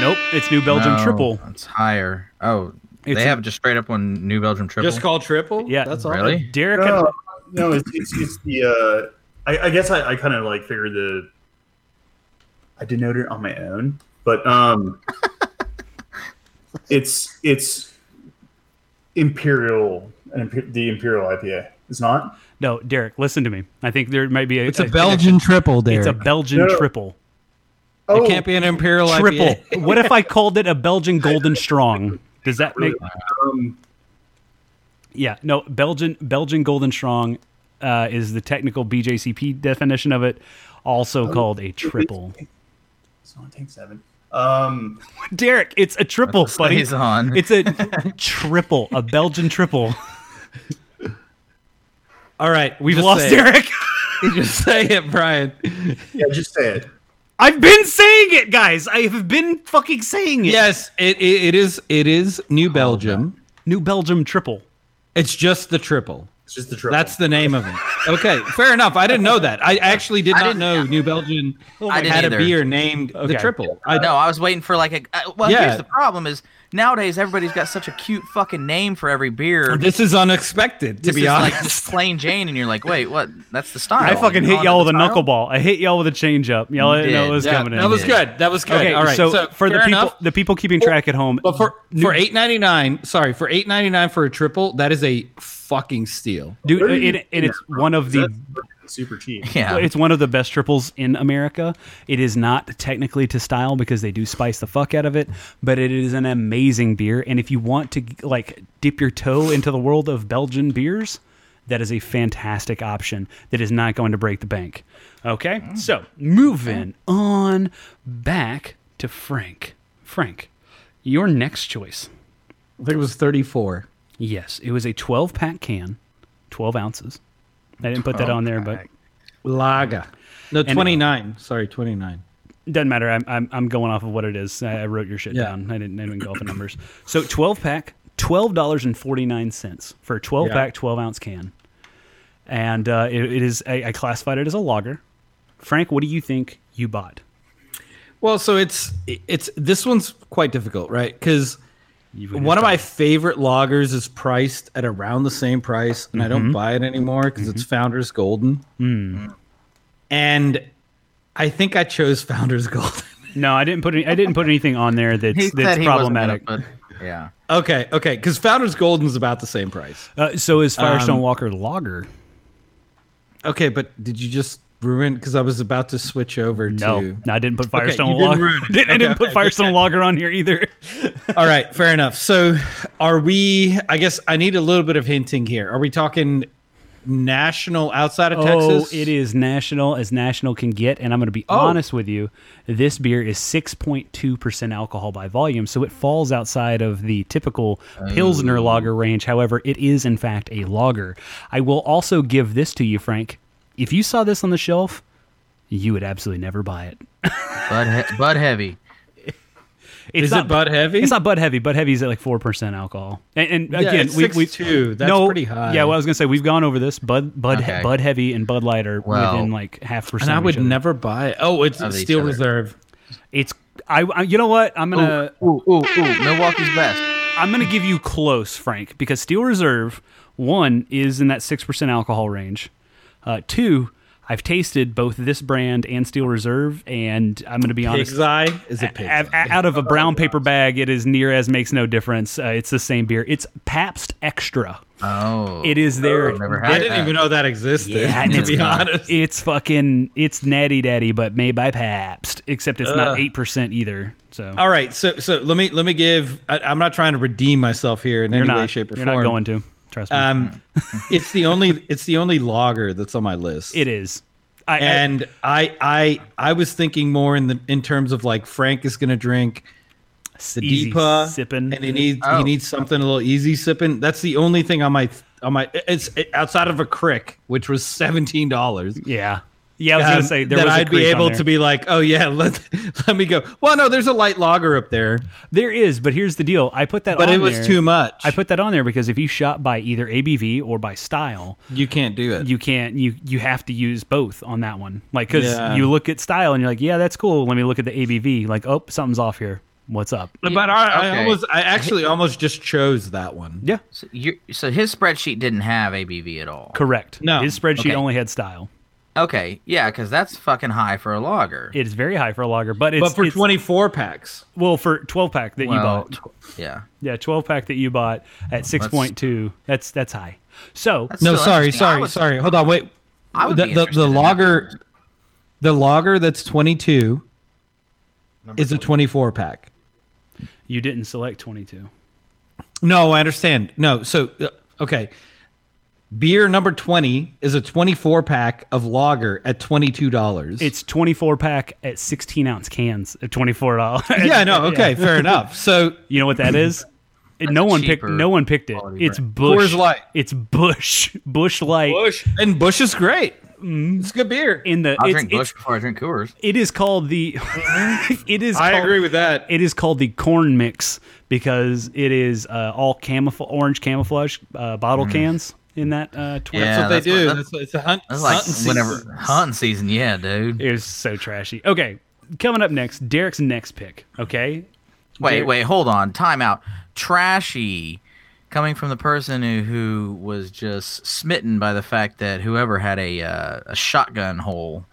[SPEAKER 1] Nope. It's New Belgium
[SPEAKER 5] No,
[SPEAKER 1] triple.
[SPEAKER 5] It's higher. Oh,
[SPEAKER 1] It's
[SPEAKER 5] they
[SPEAKER 1] a-
[SPEAKER 5] have just straight up one New Belgium triple.
[SPEAKER 2] Just called triple.
[SPEAKER 1] Yeah.
[SPEAKER 2] That's all.
[SPEAKER 5] really?
[SPEAKER 1] Derek.
[SPEAKER 3] No, no, it's it's, it's the. Uh, I, I guess I, I kind of like figured the. I denoted it on my own, but um, it's it's imperial and the imperial IPA. It's not.
[SPEAKER 1] No, Derek. Listen to me. I think there might be a.
[SPEAKER 2] It's a Belgian triple, Derek.
[SPEAKER 1] It's a Belgian
[SPEAKER 3] No.
[SPEAKER 1] triple.
[SPEAKER 3] Oh,
[SPEAKER 2] It can't be an imperial
[SPEAKER 1] Triple.
[SPEAKER 2] IPA.
[SPEAKER 1] what if I called it a Belgian Golden Strong? Does that make?
[SPEAKER 3] um,
[SPEAKER 1] Yeah. No. Belgian Belgian Golden Strong uh, is the technical BJCP definition of it. Also called a triple.
[SPEAKER 3] it's not tank seven. Um,
[SPEAKER 1] Derek, it's a triple, buddy.
[SPEAKER 5] Stays on.
[SPEAKER 1] It's a triple, a Belgian triple.
[SPEAKER 2] All right,
[SPEAKER 1] We've
[SPEAKER 2] just
[SPEAKER 1] lost
[SPEAKER 2] say.
[SPEAKER 1] Derek.
[SPEAKER 2] Just say it, Brian.
[SPEAKER 3] yeah, just say it.
[SPEAKER 1] I've been saying it, guys. I have been fucking saying it.
[SPEAKER 2] Yes, it, it it is it is New Belgium.
[SPEAKER 1] New Belgium triple.
[SPEAKER 2] It's just the triple.
[SPEAKER 3] It's just the triple.
[SPEAKER 2] That's the name of it. Okay, fair enough. I didn't know that. I actually did
[SPEAKER 5] I
[SPEAKER 2] not
[SPEAKER 5] didn't-
[SPEAKER 2] know New Belgium
[SPEAKER 5] I
[SPEAKER 2] had
[SPEAKER 5] either.
[SPEAKER 2] a beer named
[SPEAKER 1] Okay.
[SPEAKER 2] the triple. I
[SPEAKER 5] no, I was waiting for like a. Uh, well,
[SPEAKER 2] Yeah.
[SPEAKER 5] here's the problem: is nowadays everybody's got such a cute fucking name for every beer.
[SPEAKER 2] This is unexpected, to
[SPEAKER 5] This
[SPEAKER 2] be
[SPEAKER 5] is
[SPEAKER 2] honest.
[SPEAKER 5] like just plain Jane, and you're like, wait, what? That's the style.
[SPEAKER 1] I fucking
[SPEAKER 5] You
[SPEAKER 1] hit y'all with a
[SPEAKER 5] the style?
[SPEAKER 1] knuckleball. I hit y'all with a changeup. Y'all
[SPEAKER 5] You
[SPEAKER 1] didn't know it was
[SPEAKER 2] yeah,
[SPEAKER 1] coming in.
[SPEAKER 2] that was good. That was good.
[SPEAKER 1] Okay,
[SPEAKER 2] All right.
[SPEAKER 1] so,
[SPEAKER 2] So,
[SPEAKER 1] for the people,
[SPEAKER 2] enough.
[SPEAKER 1] the people keeping track at home,
[SPEAKER 2] But for for eight ninety nine, sorry, for eight ninety nine for a triple, that is a fucking steal.
[SPEAKER 1] dude,
[SPEAKER 3] Where
[SPEAKER 1] it, and it's one of the
[SPEAKER 3] That's super cheap.
[SPEAKER 5] Yeah.
[SPEAKER 1] It's one of the best triples in America. It is not technically to style because they do spice the fuck out of it, but it is an amazing beer. And if you want to like dip your toe into the world of Belgian beers, that is a fantastic option. That is not going to break the bank. Okay, mm. so moving on back to Frank. Frank, your next choice.
[SPEAKER 2] I think it was thirty four.
[SPEAKER 1] Yes, it was a 12 pack can, 12 ounces. I didn't put that on there, but
[SPEAKER 2] Lager. No,
[SPEAKER 1] And-
[SPEAKER 2] twenty nine. Sorry, twenty nine.
[SPEAKER 1] Doesn't matter. I'm, I'm I'm going off of what it is. I, I wrote your shit
[SPEAKER 2] Yeah.
[SPEAKER 1] down. I didn't I didn't go off the numbers. So 12 pack, twelve dollars and forty nine cents for a 12
[SPEAKER 2] Yeah.
[SPEAKER 1] pack, 12 ounce can, and uh, it, it is. I, I classified it as a lager. Frank, what do you think you bought?
[SPEAKER 2] Well, so it's it's this one's quite difficult, right? Because
[SPEAKER 1] You've
[SPEAKER 2] one of my favorite lagers is priced at around the same price, and I
[SPEAKER 1] Mm-hmm.
[SPEAKER 2] don't buy it anymore because it's Founders Golden.
[SPEAKER 1] Hmm.
[SPEAKER 2] And I think I chose Founders Golden.
[SPEAKER 1] No, I didn't put any, I didn't put anything on there
[SPEAKER 5] He
[SPEAKER 1] that's
[SPEAKER 5] said
[SPEAKER 1] that's
[SPEAKER 5] he wasn't gonna
[SPEAKER 1] problematic.
[SPEAKER 5] put- yeah.
[SPEAKER 2] okay, okay, because Founders Golden's about the same price.
[SPEAKER 1] Uh, so is Firestone
[SPEAKER 2] Um,
[SPEAKER 1] Walker Lager.
[SPEAKER 2] Okay, but did you just ruin? Because I was about to switch over
[SPEAKER 1] No,
[SPEAKER 2] to.
[SPEAKER 1] no, I didn't put Firestone
[SPEAKER 2] didn't
[SPEAKER 1] Lager.
[SPEAKER 2] ruin.
[SPEAKER 1] Didn't- I
[SPEAKER 2] Okay,
[SPEAKER 1] didn't put
[SPEAKER 2] okay,
[SPEAKER 1] Firestone Lager on here either.
[SPEAKER 2] All right, fair enough. So, are we? I guess I need a little bit of hinting here. Are we talking national outside of Texas?
[SPEAKER 1] Oh,
[SPEAKER 2] Texas?
[SPEAKER 1] it is national as national can get, and I'm going to be
[SPEAKER 2] Oh.
[SPEAKER 1] honest with you. This beer is 6.2 percent alcohol by volume, so it falls outside of the typical oh. pilsner lager range. However, it is in fact a lager. I will also give this to you, Frank. If you saw this on the shelf, you would absolutely never buy it.
[SPEAKER 5] Bud, he- Bud Heavy.
[SPEAKER 1] It's
[SPEAKER 2] Is
[SPEAKER 1] not
[SPEAKER 2] it Bud Heavy?
[SPEAKER 1] It's not Bud Heavy. Bud Heavy's at like four percent alcohol. And, and
[SPEAKER 2] Yeah,
[SPEAKER 1] again,
[SPEAKER 2] it's
[SPEAKER 1] we we
[SPEAKER 2] 6.2. That's
[SPEAKER 1] no,
[SPEAKER 2] pretty high.
[SPEAKER 1] Yeah, well, I was gonna say we've gone over this. Bud Bud
[SPEAKER 5] Okay.
[SPEAKER 1] Bud Heavy and Bud Light are
[SPEAKER 5] Well-
[SPEAKER 1] within like half percent.
[SPEAKER 2] and I would never buy it. Oh, it's Steel. Reserve.
[SPEAKER 1] It's I, I. You know what? I'm gonna
[SPEAKER 5] Ooh, ooh, ooh. Milwaukee's best.
[SPEAKER 1] I'm gonna give you close, Frank, because Steel Reserve one is in that six percent alcohol range. Uh, two, I've tasted both this brand and Steel Reserve, and I'm gonna be honest.
[SPEAKER 2] Pig's Eye is a pig's
[SPEAKER 1] A-
[SPEAKER 2] eye.
[SPEAKER 1] a- out of a brown paper bag, it is near as makes no difference. Uh, it's the same beer. It's Pabst Extra.
[SPEAKER 5] Oh.
[SPEAKER 1] It is there.
[SPEAKER 5] Never
[SPEAKER 2] I didn't
[SPEAKER 5] that.
[SPEAKER 2] even know that existed.
[SPEAKER 1] Yeah,
[SPEAKER 2] to
[SPEAKER 1] it's
[SPEAKER 2] be honest.
[SPEAKER 1] It's fucking it's natty daddy, but made by Pabst. Except it's not eight percent either. So
[SPEAKER 2] All right, so so let me let me give. I, I'm not trying to redeem myself here in
[SPEAKER 1] you're
[SPEAKER 2] any
[SPEAKER 1] not
[SPEAKER 2] way, shape, or
[SPEAKER 1] you're
[SPEAKER 2] form.
[SPEAKER 1] not going to. Trust me.
[SPEAKER 2] Um, it's the only it's the only lager that's on my list.
[SPEAKER 1] it is. I, I-
[SPEAKER 2] and I I I was thinking more in the in terms of like Frank is going to drink the
[SPEAKER 1] easy
[SPEAKER 2] DIPA
[SPEAKER 1] sipping.
[SPEAKER 2] and he needs
[SPEAKER 5] Oh.
[SPEAKER 2] he needs something a little easy sipping. That's the only thing on my on my it's outside of a Kriek, which was seventeen dollars.
[SPEAKER 1] yeah. Yeah, I was gonna um, say there
[SPEAKER 2] that
[SPEAKER 1] was a
[SPEAKER 2] I'd be able to be like, oh yeah, let let me go. Well, no, there's a light lager up there,
[SPEAKER 1] There is, but here's the deal. I put that
[SPEAKER 2] but
[SPEAKER 1] on
[SPEAKER 2] it was
[SPEAKER 1] there-
[SPEAKER 2] too much.
[SPEAKER 1] I put that on there because if you shop by either ABV or by style,
[SPEAKER 2] you can't do it.
[SPEAKER 1] you can't you you have to use both on that one. Like cuz
[SPEAKER 2] Yeah.
[SPEAKER 1] you look at style and you're like, "Yeah, that's cool. Let me look at the ABV." Like, "Oh, something's off here. What's up?"
[SPEAKER 2] but I, I
[SPEAKER 5] Okay.
[SPEAKER 2] almost I actually almost just chose that one.
[SPEAKER 1] Yeah.
[SPEAKER 5] So, you so his spreadsheet didn't have ABV at all.
[SPEAKER 1] Correct.
[SPEAKER 2] No.
[SPEAKER 1] His spreadsheet
[SPEAKER 5] Okay.
[SPEAKER 1] only had style.
[SPEAKER 5] Okay, yeah, because that's fucking high for a lager.
[SPEAKER 1] It is very high for a lager, but it's
[SPEAKER 2] But for
[SPEAKER 1] it's-
[SPEAKER 2] 24 packs,
[SPEAKER 1] well for 12 pack that you bought.
[SPEAKER 5] tw- yeah.
[SPEAKER 1] Yeah, 12 pack that you bought at 6.2. That's that's high. So,
[SPEAKER 5] That's
[SPEAKER 2] no, sorry, sorry,
[SPEAKER 5] would-
[SPEAKER 2] sorry. Hold on, wait.
[SPEAKER 5] I would
[SPEAKER 2] the
[SPEAKER 5] be
[SPEAKER 2] the,
[SPEAKER 5] interested
[SPEAKER 2] the
[SPEAKER 5] in that.
[SPEAKER 2] the lager that's 22 is a 24 pack.
[SPEAKER 1] you didn't select 22.
[SPEAKER 2] No, I understand. No, so uh, okay. Beer number 20 is a 24 pack of lager at $22.
[SPEAKER 1] It's 24 pack at 16 ounce cans at $24.
[SPEAKER 2] Yeah, no, okay, fair enough. So
[SPEAKER 1] You know what that is? It- no one picked. No one picked it. It's
[SPEAKER 5] brand.
[SPEAKER 1] Busch
[SPEAKER 2] Coors Light.
[SPEAKER 1] It's Busch. Busch Light.
[SPEAKER 2] Busch and Busch is great. It's good beer.
[SPEAKER 1] In the
[SPEAKER 5] I'll
[SPEAKER 1] it's,
[SPEAKER 5] drink Busch before I drink Coors.
[SPEAKER 1] it is called the. it is.
[SPEAKER 2] I
[SPEAKER 1] called,
[SPEAKER 2] agree with that.
[SPEAKER 1] It is called the corn mix because it is uh, all camouflage, orange camouflage uh, bottle cans in that. Uh, 20.
[SPEAKER 5] Yeah.
[SPEAKER 2] That's what they
[SPEAKER 5] that's
[SPEAKER 2] do.
[SPEAKER 5] what-
[SPEAKER 2] That's, what- it's a hunt.
[SPEAKER 5] That's like
[SPEAKER 2] hunting
[SPEAKER 5] whenever
[SPEAKER 2] season.
[SPEAKER 5] hunting season, yeah, dude.
[SPEAKER 1] It was so trashy. Okay, coming up next, Derek's next pick. Okay,
[SPEAKER 5] Wait,
[SPEAKER 1] Derek-
[SPEAKER 5] wait, hold on. Time out. Trashy. Coming from the person who, who was just smitten by the fact that whoever had a uh, a shotgun hole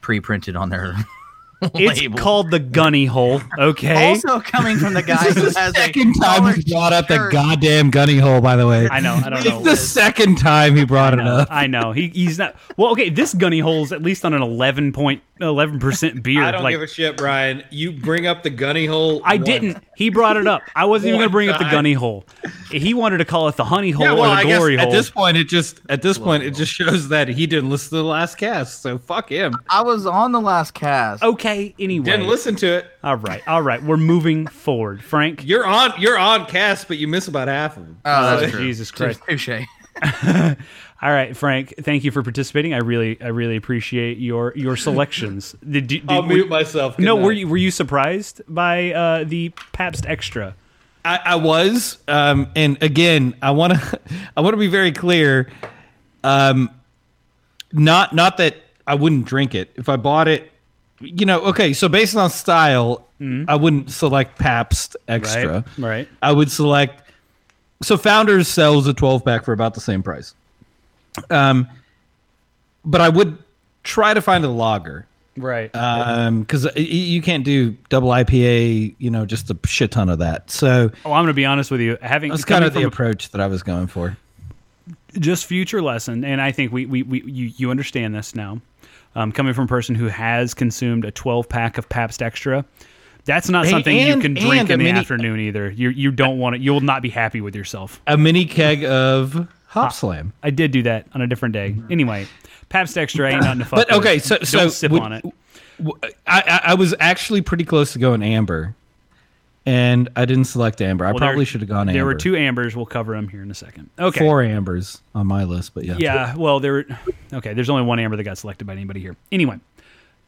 [SPEAKER 5] pre-printed on their
[SPEAKER 1] it's
[SPEAKER 5] label.
[SPEAKER 1] called the gunny hole. Okay,
[SPEAKER 5] Also coming from the guy who has
[SPEAKER 2] Second
[SPEAKER 5] a
[SPEAKER 2] time he brought up the goddamn gunny hole. By the way,
[SPEAKER 1] I know. I don't know.
[SPEAKER 2] It's the second time he brought it up.
[SPEAKER 1] I know. He, he's not. Well, okay. This gunny hole's at least on an eleven point eleven percent beer.
[SPEAKER 2] I don't
[SPEAKER 1] like
[SPEAKER 2] give a shit, Brian. You bring up the gunny hole.
[SPEAKER 1] I
[SPEAKER 2] once.
[SPEAKER 1] didn't. He brought it up. I wasn't even going to bring up the gunny hole. He wanted to call it the honey hole
[SPEAKER 2] Yeah, well,
[SPEAKER 1] or the
[SPEAKER 2] guess
[SPEAKER 1] glory
[SPEAKER 2] at this point, it just at this point it just shows that he didn't listen to the last cast. So fuck him.
[SPEAKER 5] I was on the last cast.
[SPEAKER 1] okay. Anyway.
[SPEAKER 2] Didn't listen to it.
[SPEAKER 1] All right. All right. We're moving forward. Frank.
[SPEAKER 2] You're on. You're on cast, but you miss about half of them.
[SPEAKER 5] Oh, that's
[SPEAKER 1] Oh,
[SPEAKER 5] true.
[SPEAKER 1] Jesus Christ.
[SPEAKER 5] Touche.
[SPEAKER 1] All right, Frank. Thank you for participating. I really, I really appreciate your your selections. Did, did,
[SPEAKER 2] I'll
[SPEAKER 1] were-
[SPEAKER 2] mute myself. Good
[SPEAKER 1] No, were you were you surprised by uh, the Pabst Extra?
[SPEAKER 2] I, I was, um, and again, I want to, I want to be very clear. Um, not, not that I wouldn't drink it if I bought it. You know, okay. So based on style, I wouldn't select Pabst Extra.
[SPEAKER 1] Mm-hmm. Right, right.
[SPEAKER 2] I would select. So Founders sells a 12 pack for about the same price. Um, but I would try to find a lager.
[SPEAKER 1] Right.
[SPEAKER 2] Um, because you can't do double IPA, you know, just a shit ton of that. So
[SPEAKER 1] oh, I'm going to be honest with you. Having
[SPEAKER 2] that's kind of the approach that I was going for.
[SPEAKER 1] just future lesson, and I think we, we, we you, you understand this now. Um, coming from a person who has consumed a 12 pack of Pabst Extra, that's not
[SPEAKER 2] And-
[SPEAKER 1] something you can drink in the
[SPEAKER 2] mini-
[SPEAKER 1] afternoon either. You you don't want it. You will not be happy with yourself.
[SPEAKER 2] A mini keg of Hop Slam.
[SPEAKER 1] I did do that on a different day. Anyway, Pabst Extra ain't nothing to fuck
[SPEAKER 2] But okay,
[SPEAKER 1] with.
[SPEAKER 2] so
[SPEAKER 1] Don't
[SPEAKER 2] so
[SPEAKER 1] sip
[SPEAKER 2] would-
[SPEAKER 1] on it.
[SPEAKER 2] I, I I was actually pretty close to going amber, and I didn't select amber. I
[SPEAKER 1] Well, there-
[SPEAKER 2] probably should have gone amber.
[SPEAKER 1] There were two ambers. We'll cover them here in a second. Okay.
[SPEAKER 2] four ambers on my list, but yeah,
[SPEAKER 1] Yeah, well, there. were- Okay, there's only one amber that got selected by anybody here. Anyway,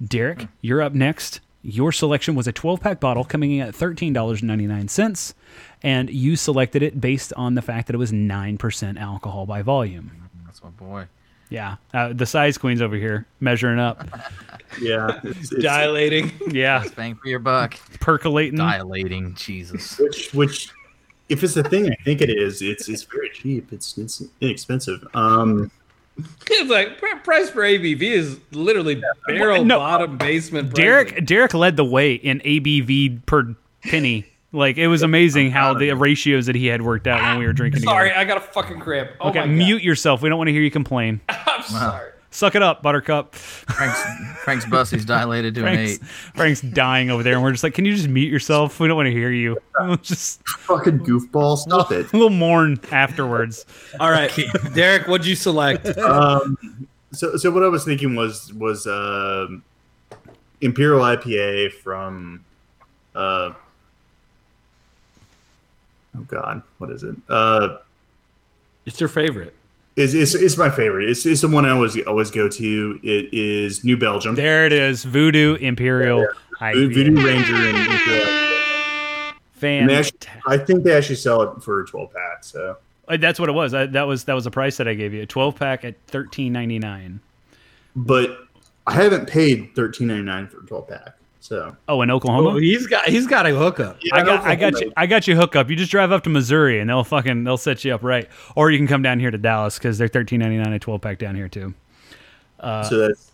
[SPEAKER 1] Derek, you're up next. Your selection was a 12 pack bottle coming in at $13.99, and you selected it based on the fact that it was 9% alcohol by volume.
[SPEAKER 5] That's my boy.
[SPEAKER 1] Yeah, uh, the size queen's over here measuring up.
[SPEAKER 3] Yeah, it's, it's-
[SPEAKER 2] dilating.
[SPEAKER 1] Yeah,
[SPEAKER 5] Bang for your buck.
[SPEAKER 1] percolating.
[SPEAKER 5] Dilating. Jesus.
[SPEAKER 3] which which if it's a thing I think it is, it's it's very cheap. It's it's inexpensive. Um,
[SPEAKER 2] it's like price per ABV is literally barrel
[SPEAKER 1] No.
[SPEAKER 2] bottom basement.
[SPEAKER 1] Derek
[SPEAKER 2] pricing.
[SPEAKER 1] Derek led the way in ABV per penny. Like it was amazing how the ratios that he had worked out when we were drinking
[SPEAKER 2] Sorry,
[SPEAKER 1] together.
[SPEAKER 2] I got a fucking cramp. Oh
[SPEAKER 1] Okay,
[SPEAKER 2] my God.
[SPEAKER 1] mute yourself. We don't want to hear you complain.
[SPEAKER 2] I'm sorry.
[SPEAKER 1] Suck it up, Buttercup.
[SPEAKER 5] Frank's Frank's bussy's dilated to an eight.
[SPEAKER 1] Frank's dying over there, and we're just like, can you just mute yourself? We don't want to hear you. just
[SPEAKER 3] fucking goofball, stop it.
[SPEAKER 1] we'll mourn afterwards.
[SPEAKER 2] All right, Derek, what'd you select?
[SPEAKER 3] Um, so so what I was thinking was was um, Imperial IPA from uh, oh god, what is it? Uh,
[SPEAKER 2] It's your favorite.
[SPEAKER 3] Is it's, it's my favorite. It's, it's the one I always always go to. It is New Belgium.
[SPEAKER 1] There it is, Voodoo Imperial
[SPEAKER 3] Vo-
[SPEAKER 1] IPA.
[SPEAKER 3] Voodoo Ranger and Imperial. And actually, I think they actually sell it for a 12 pack. So
[SPEAKER 1] Uh, That's what it was. I, that was that was the price that I gave you. A 12 pack at 13.99.
[SPEAKER 3] but I haven't paid 13.99 for a 12 pack. So
[SPEAKER 1] Oh, in Oklahoma.
[SPEAKER 2] Oh, he's got he's got a hookup.
[SPEAKER 1] I got, I got you, I got you hook up. You just drive up to Missouri, and they'll fucking, they'll set you up right. Or you can come down here to Dallas because they're thirteen ninety nine a twelve pack down here too.
[SPEAKER 3] so that's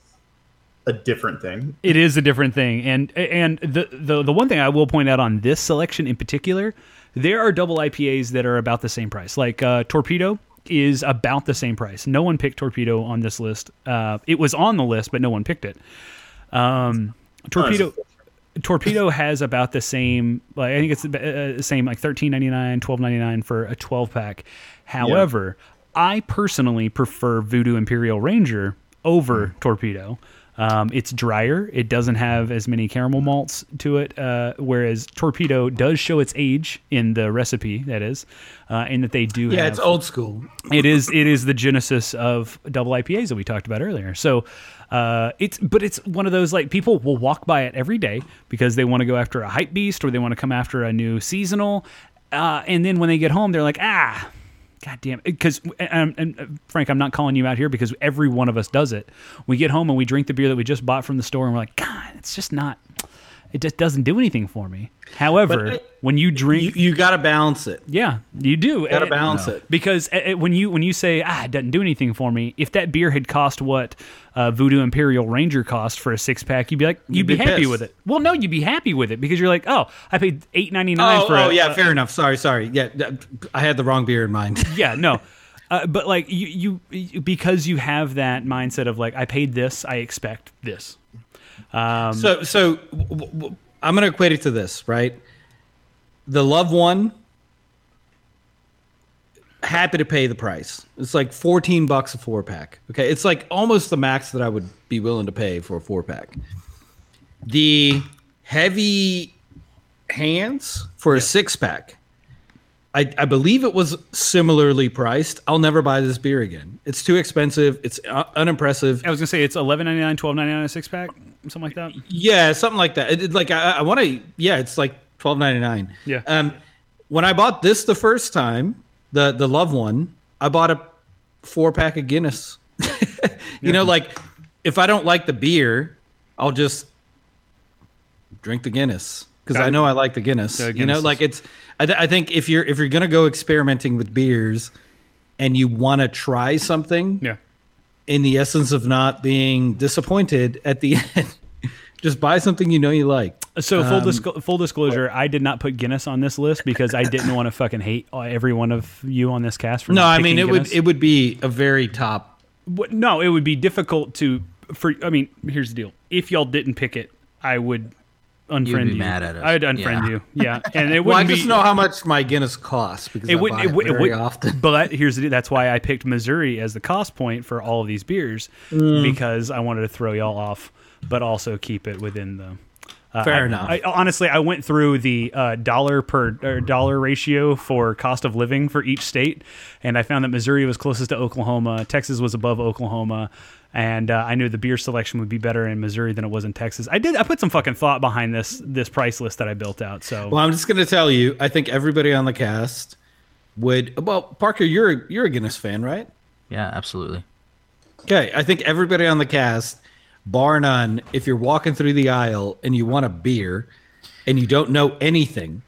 [SPEAKER 3] a different thing.
[SPEAKER 1] It is a different thing, and and the the the one thing I will point out on this selection in particular, there are double IPAs that are about the same price. Like uh, Torpedo is about the same price. No one picked Torpedo on this list. Uh, it was on the list, but no one picked it. Um, Torpedo. Torpedo has about the same, like I think it's the uh, same, like thirteen ninety nine, twelve ninety nine for a twelve pack. However, I personally prefer Voodoo Imperial Ranger over Torpedo. Um, it's drier. It doesn't have as many caramel malts to it, uh, whereas Torpedo does show its age in the recipe. That is, uh, and that they do.
[SPEAKER 2] Yeah,
[SPEAKER 1] have,
[SPEAKER 2] it's old school.
[SPEAKER 1] it is it is the genesis of double IPAs that we talked about earlier. So uh, it's but it's one of those like people will walk by it every day because they want to go after a hype beast or they want to come after a new seasonal, uh, and then when they get home they're like ah. God damn. Because, and, and uh, Frank, I'm not calling you out here because every one of us does it. We get home and we drink the beer that we just bought from the store and we're like, God, it's just not, it just doesn't do anything for me. However,
[SPEAKER 2] But, uh,
[SPEAKER 1] when you drink,
[SPEAKER 2] You, you got to balance it.
[SPEAKER 1] yeah, you do.
[SPEAKER 2] Got to balance it.
[SPEAKER 1] because uh, uh, when you when you say ah it doesn't do anything for me if that beer had cost what uh, voodoo imperial ranger cost for a six pack you'd be like you'd,
[SPEAKER 2] You'd
[SPEAKER 1] be,
[SPEAKER 2] be
[SPEAKER 1] happy
[SPEAKER 2] pissed.
[SPEAKER 1] with it well no you'd be happy with it because you're like oh i paid eight ninety nine
[SPEAKER 2] Oh,
[SPEAKER 1] for
[SPEAKER 2] oh
[SPEAKER 1] a,
[SPEAKER 2] yeah, fair enough. Sorry, sorry. Yeah, I had the wrong beer in mind.
[SPEAKER 1] yeah no uh, but like you, you because you have that mindset of like i paid this i expect this um,
[SPEAKER 2] so, so w- w- I'm going to equate it to this, right? The Love One, happy to pay the price. It's like 14 bucks a four pack. Okay, it's like almost the max that I would be willing to pay for a four pack. The heavy hands for a six pack. I, I believe it was similarly priced. I'll never buy this beer again. It's too expensive. It's uh, unimpressive.
[SPEAKER 1] I was gonna say it's eleven ninety nine, twelve ninety nine a six pack, something like that.
[SPEAKER 2] Yeah, something like that. It, it- like I, I want to. Yeah, it's like twelve ninety nine.
[SPEAKER 1] Yeah.
[SPEAKER 2] Um, when I bought this the first time, the the love one, I bought a four pack of Guinness. you know, like if I don't like the beer, I'll just drink the Guinness because I know I like the Guinness.
[SPEAKER 1] The
[SPEAKER 2] you know,
[SPEAKER 1] is-
[SPEAKER 2] like it's. I, th- I think if you're if you're gonna go experimenting with beers, and you want to try something,
[SPEAKER 1] Yeah.
[SPEAKER 2] In the essence of not being disappointed at the end, just buy something you know you like.
[SPEAKER 1] So full
[SPEAKER 2] Um,
[SPEAKER 1] full disclosure, I did not put Guinness on this list because I didn't want to fucking hate every one of you on this cast for
[SPEAKER 2] No, I mean it would it would be a very top.
[SPEAKER 1] No, it would be difficult to for. I mean, here's the deal: if y'all didn't pick it, I would unfriend
[SPEAKER 5] be
[SPEAKER 1] you.
[SPEAKER 5] mad at us.
[SPEAKER 1] I'd unfriend
[SPEAKER 5] Yeah.
[SPEAKER 1] you. Yeah, and it
[SPEAKER 2] wouldn't I just
[SPEAKER 1] be.
[SPEAKER 2] know how much my Guinness costs because
[SPEAKER 1] it
[SPEAKER 2] I
[SPEAKER 1] wouldn't.
[SPEAKER 2] buy
[SPEAKER 1] It,
[SPEAKER 2] it,
[SPEAKER 1] would- it
[SPEAKER 2] very
[SPEAKER 1] would-
[SPEAKER 2] often.
[SPEAKER 1] But here's the deal. That's why I picked Missouri as the cost point for all of these beers
[SPEAKER 2] Mm.
[SPEAKER 1] because I wanted to throw y'all off, but also keep it within the. Uh,
[SPEAKER 2] Fair
[SPEAKER 1] I-
[SPEAKER 2] enough.
[SPEAKER 1] I, honestly, I went through the uh, dollar per dollar ratio for cost of living for each state, and I found that Missouri was closest to Oklahoma. Texas was above Oklahoma, and uh, I knew the beer selection would be better in Missouri than it was in Texas. I did. I put some fucking thought behind this this price list that I built out. So
[SPEAKER 2] Well, I'm just gonna tell you. I think everybody on the cast would. Well, Parker, you're a- you're a Guinness fan, right?
[SPEAKER 5] Yeah, absolutely.
[SPEAKER 2] Okay, I think everybody on the cast, bar none, if you're walking through the aisle and you want a beer and you don't know anything,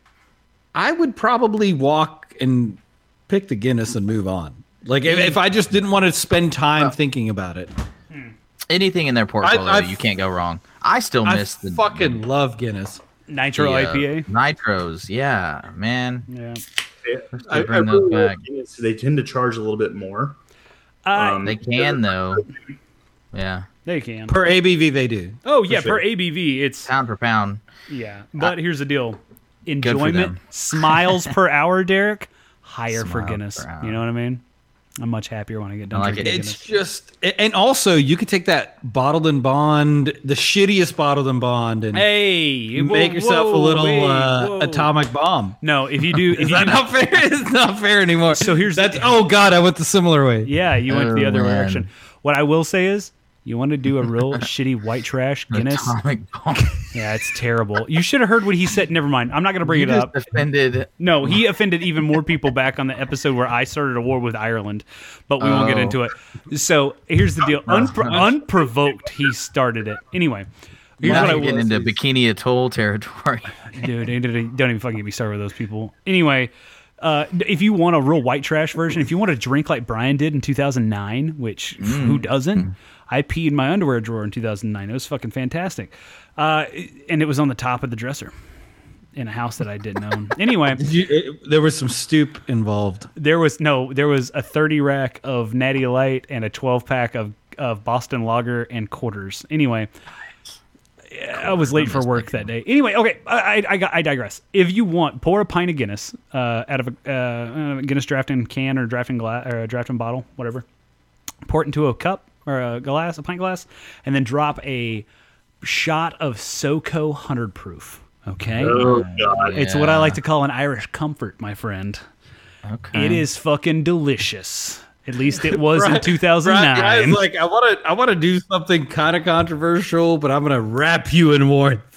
[SPEAKER 2] I would probably walk and pick the Guinness and move on. Like if, if I just didn't want to spend time thinking about it.
[SPEAKER 5] Anything in their portfolio,
[SPEAKER 2] I've-
[SPEAKER 5] you can't go wrong. I still
[SPEAKER 2] I
[SPEAKER 5] miss the
[SPEAKER 2] fucking love Guinness.
[SPEAKER 1] Nitro
[SPEAKER 5] the, uh,
[SPEAKER 1] IPA.
[SPEAKER 5] nitros. Yeah, man.
[SPEAKER 1] Yeah.
[SPEAKER 3] I, I
[SPEAKER 5] bring those
[SPEAKER 3] really
[SPEAKER 5] back.
[SPEAKER 3] Guinness. They tend to charge a little bit more.
[SPEAKER 1] Uh,
[SPEAKER 3] Um,
[SPEAKER 5] They can though. Yeah,
[SPEAKER 1] they can.
[SPEAKER 2] Per ABV, they do.
[SPEAKER 1] Oh yeah,
[SPEAKER 3] sure.
[SPEAKER 1] per ABV, it's
[SPEAKER 5] pound for pound.
[SPEAKER 1] yeah. But here's the deal: enjoyment, smiles per hour, Derek, higher for Guinness.
[SPEAKER 5] per.
[SPEAKER 1] You know what I mean? I'm much happier when I get done
[SPEAKER 5] I like
[SPEAKER 1] drinking
[SPEAKER 5] it.
[SPEAKER 2] It's
[SPEAKER 1] Guinness.
[SPEAKER 2] just, and also you could take that bottled and bond, the shittiest bottled and bond, and
[SPEAKER 1] Hey, whoa,
[SPEAKER 2] make yourself a little
[SPEAKER 1] wait,
[SPEAKER 2] uh, atomic bomb.
[SPEAKER 1] No, if you do, if
[SPEAKER 2] Is
[SPEAKER 1] you
[SPEAKER 2] that
[SPEAKER 1] do,
[SPEAKER 2] not fair? It's not fair anymore.
[SPEAKER 1] So here's the-
[SPEAKER 2] oh god, I went the similar way.
[SPEAKER 1] yeah, you went
[SPEAKER 5] Oh,
[SPEAKER 1] the other
[SPEAKER 5] man.
[SPEAKER 1] direction. What I will say is, you want to do a real shitty white trash Guinness? Yeah, it's terrible. You should have heard what he said. Never mind. I'm not gonna bring
[SPEAKER 5] you
[SPEAKER 1] it up.
[SPEAKER 5] offended.
[SPEAKER 1] No, he offended even more people back on the episode where I started a war with Ireland, but we won't get
[SPEAKER 5] Oh.
[SPEAKER 1] into it. Oh. So here's the deal: uh-huh. Unpro- unprovoked, he started it. Anyway, here's
[SPEAKER 5] Now
[SPEAKER 1] what I
[SPEAKER 5] getting into Bikini Atoll territory.
[SPEAKER 1] dude. Don't even fucking get me started with those people. Anyway, uh, if you want a real white trash version, if you want to drink like Brian did in 2009, which who mm. doesn't? Mm. I peed my underwear drawer in 2009. It was fucking fantastic, uh, and it was on the top of the dresser in a house that I didn't own. Anyway.
[SPEAKER 2] You- it- there was some stoop involved.
[SPEAKER 1] There was no, there was a 30 rack of Natty Light and a 12 pack of, of Boston Lager and quarters. Anyway, I was late for work that day. Anyway, okay, I, I, I, digress. If you want, pour a pint of Guinness uh, out of a uh, uh, Guinness drafting can or drafting glass or drafting bottle, whatever. Pour it into a cup or a glass, a pint glass, and then drop a shot of SoCo 100 proof. Okay,
[SPEAKER 3] Oh god.
[SPEAKER 1] it's what I like to call an Irish comfort, my friend.
[SPEAKER 5] Okay.
[SPEAKER 1] It is fucking delicious. At least it was in
[SPEAKER 2] Brian-
[SPEAKER 1] 2009.
[SPEAKER 2] Brian's like, I want to, I want to do something kind of controversial, but I'm gonna wrap you in warmth.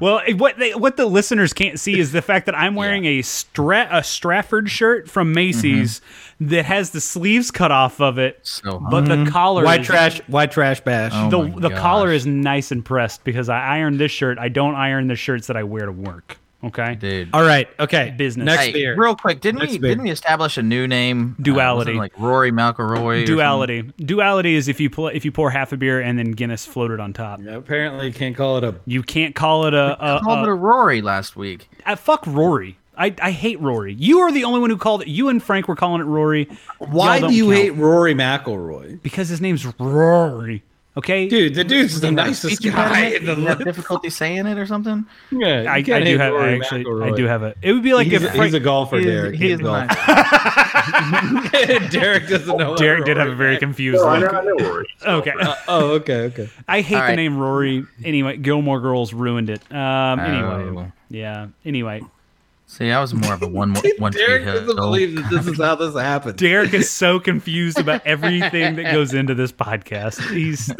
[SPEAKER 1] Well, what they, what the listeners can't see is the fact that I'm wearing a Stra- a Stratford shirt from Macy's mm-hmm. that has the sleeves cut off of it,
[SPEAKER 5] So
[SPEAKER 1] but the collar
[SPEAKER 2] White
[SPEAKER 1] is,
[SPEAKER 2] trash, white trash bash.
[SPEAKER 5] Oh
[SPEAKER 1] the
[SPEAKER 5] my
[SPEAKER 1] the collar is nice and pressed because I iron this shirt. I don't iron the shirts that I wear to work. Okay,
[SPEAKER 5] dude.
[SPEAKER 2] All right, okay.
[SPEAKER 1] Business.
[SPEAKER 2] Next
[SPEAKER 5] Hey,
[SPEAKER 2] beer.
[SPEAKER 5] real quick, didn't
[SPEAKER 2] Next
[SPEAKER 5] we
[SPEAKER 2] beer.
[SPEAKER 5] didn't we establish a new name? Uh,
[SPEAKER 1] Duality.
[SPEAKER 5] wasn't like Rory McIlroy.
[SPEAKER 1] duality. Duality is if you pl- if you pour half a beer and then Guinness floated on top.
[SPEAKER 2] Yeah, apparently, you can't call it a.
[SPEAKER 1] You can't call it a, a,
[SPEAKER 5] something? Called it
[SPEAKER 1] a
[SPEAKER 5] a Rory last week.
[SPEAKER 1] Uh, fuck Rory. I, I hate Rory. You are the only one who called it. You and Frank were calling it Rory.
[SPEAKER 2] Why do you
[SPEAKER 1] don't
[SPEAKER 2] hate. Rory McIlroy?
[SPEAKER 1] Because his name's Rory. Okay,
[SPEAKER 2] Dude, the dude's the nicest
[SPEAKER 5] Speech
[SPEAKER 2] guy
[SPEAKER 5] impediment?
[SPEAKER 2] in the
[SPEAKER 5] You have difficulty saying it or something?
[SPEAKER 2] Yeah,
[SPEAKER 1] I, I do have. I
[SPEAKER 2] Rory
[SPEAKER 1] actually, I do have it. It would be like
[SPEAKER 2] He's,
[SPEAKER 1] if
[SPEAKER 2] a,
[SPEAKER 1] Frank,
[SPEAKER 2] he's a golfer,
[SPEAKER 5] He is-
[SPEAKER 2] Derek.
[SPEAKER 5] he
[SPEAKER 2] He's
[SPEAKER 5] is
[SPEAKER 2] a golfer. Derek doesn't know. what
[SPEAKER 1] Derek did have a very
[SPEAKER 2] is.
[SPEAKER 1] confused
[SPEAKER 3] Oh, I know,
[SPEAKER 1] look.
[SPEAKER 3] I know Rory.
[SPEAKER 1] Okay,
[SPEAKER 2] Oh, okay, okay.
[SPEAKER 1] I hate
[SPEAKER 5] All
[SPEAKER 1] the
[SPEAKER 5] right.
[SPEAKER 1] name Rory. Anyway, Gilmore Girls ruined it. Um, anyway,
[SPEAKER 5] Oh.
[SPEAKER 1] yeah. Anyway,
[SPEAKER 5] See, I was more of a one one tree
[SPEAKER 2] Derek doesn't
[SPEAKER 5] hill.
[SPEAKER 2] believe that this is how this happened.
[SPEAKER 1] Derek is so confused about everything that goes into this podcast. He's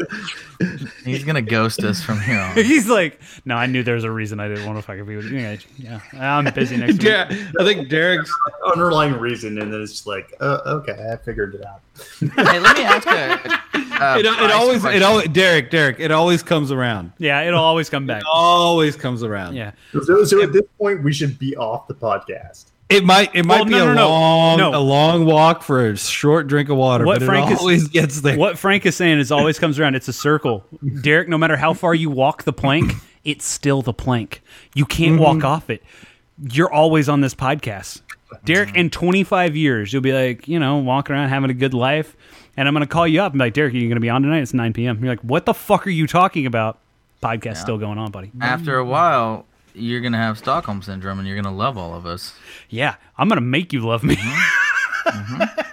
[SPEAKER 5] He's gonna ghost us from here on.
[SPEAKER 1] he's like, no, I knew there was a reason I didn't want to fucking be with you. Yeah, yeah, I'm busy next week.
[SPEAKER 2] Yeah, I think Derek's
[SPEAKER 3] Underlying reason, and then it's just like, uh, okay, I figured it out.
[SPEAKER 5] hey, let me ask a. a
[SPEAKER 2] it, it
[SPEAKER 5] price
[SPEAKER 2] always it always Derek Derek it always comes around.
[SPEAKER 1] Yeah, it'll always come back.
[SPEAKER 2] Always comes around.
[SPEAKER 1] Yeah.
[SPEAKER 3] So, so at this point, we should be off the podcast.
[SPEAKER 2] It might it might
[SPEAKER 1] Well,
[SPEAKER 2] be
[SPEAKER 1] no,
[SPEAKER 2] a
[SPEAKER 1] no, no.
[SPEAKER 2] long
[SPEAKER 1] No.
[SPEAKER 2] a long walk for a short drink of water,
[SPEAKER 1] What
[SPEAKER 2] but
[SPEAKER 1] Frank
[SPEAKER 2] it
[SPEAKER 1] is-
[SPEAKER 2] always gets there.
[SPEAKER 1] What Frank is saying is always comes around. It's a circle. Derek, no matter how far you walk the plank, it's still the plank. You can't walk mm-hmm. off it. You're always on this podcast. Derek, in 25 years, you'll be like, you know, walking around having a good life. And I'm going to call you up and be like, Derek, are you going to be on tonight? It's 9 p.m. You're like, what the fuck are you talking about? Podcast still going on, buddy.
[SPEAKER 5] After a while, you're gonna have Stockholm syndrome, and you're gonna love all of us.
[SPEAKER 1] Yeah, I'm going to make you love me. Mm-hmm.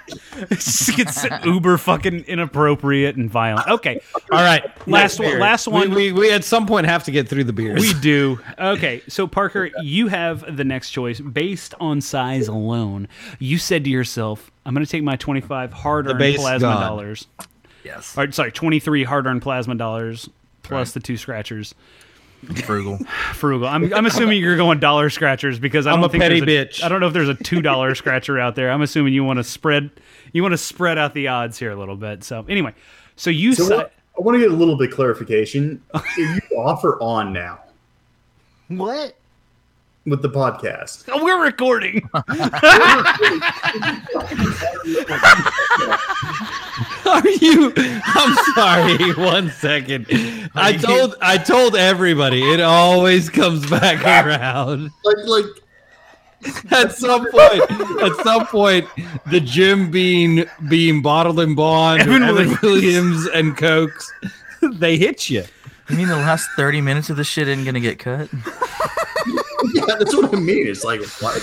[SPEAKER 1] It's it's uber fucking inappropriate and violent. Okay.
[SPEAKER 2] All right,
[SPEAKER 1] Last one- last one.
[SPEAKER 2] We, we at some point have to get through the beers.
[SPEAKER 1] We do. Okay, so Parker, you have the next choice based on size alone. You said to yourself, "I'm going to take my 25 hard-earned plasma
[SPEAKER 2] god.
[SPEAKER 1] dollars,
[SPEAKER 5] Yes.
[SPEAKER 1] or sorry, 23 hard-earned plasma dollars plus the two scratchers,
[SPEAKER 5] Frugal.
[SPEAKER 1] frugal." I'm, I'm assuming you're going dollar scratchers because I
[SPEAKER 2] I'm
[SPEAKER 1] don't
[SPEAKER 2] a
[SPEAKER 1] think
[SPEAKER 2] petty
[SPEAKER 1] there's
[SPEAKER 2] bitch.
[SPEAKER 1] I don't know if there's a two dollar scratcher out there. I'm assuming you want to spread you want to spread out the odds here a little bit. So anyway, so you
[SPEAKER 3] So
[SPEAKER 1] si-
[SPEAKER 3] what, I want to get a little bit clarification. You offer on now
[SPEAKER 5] what?
[SPEAKER 3] With the podcast?
[SPEAKER 1] Oh, we're recording.
[SPEAKER 2] Are you? I'm sorry. One second. I told I told everybody. It always comes back around.
[SPEAKER 3] Like, like
[SPEAKER 2] At some point, at some point, the Jim Beam being bottled and bond,
[SPEAKER 1] Evan
[SPEAKER 2] Evan,
[SPEAKER 1] Williams.
[SPEAKER 2] Williams and Cokes, they hit you.
[SPEAKER 5] You mean the last thirty minutes of this shit isn't gonna get cut?
[SPEAKER 3] Yeah, that's what I mean. It's like what?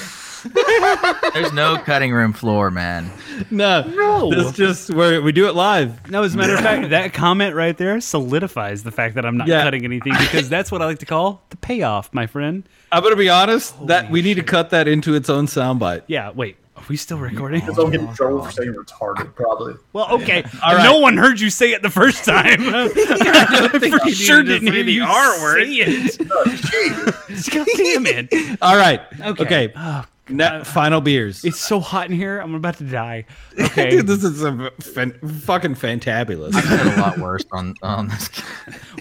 [SPEAKER 5] There's no cutting room floor, man.
[SPEAKER 2] No,
[SPEAKER 1] No.
[SPEAKER 2] This just where we do it live.
[SPEAKER 1] No, as a matter of fact, that comment right there solidifies the fact that I'm not
[SPEAKER 2] Yeah.
[SPEAKER 1] cutting anything because that's what I like to call the payoff, my friend.
[SPEAKER 2] I'm gonna be honest. that we need to cut that into its own soundbite.
[SPEAKER 1] Yeah, wait, are we still recording?
[SPEAKER 3] Because I'll get in oh, trouble for saying retarded, probably.
[SPEAKER 1] Well, okay.
[SPEAKER 2] All right.
[SPEAKER 1] No one heard you say it the first time. I for sure didn't hear
[SPEAKER 2] the
[SPEAKER 1] you
[SPEAKER 2] R word.
[SPEAKER 1] say it. Oh, God damn it.
[SPEAKER 2] All right.
[SPEAKER 1] Okay.
[SPEAKER 2] Okay.
[SPEAKER 1] Oh,
[SPEAKER 2] Na- uh, final beers.
[SPEAKER 1] it's so hot in here. I'm about to die. Okay.
[SPEAKER 2] Dude, this is a fan- fucking fantabulous.
[SPEAKER 5] I said a lot worse on on this.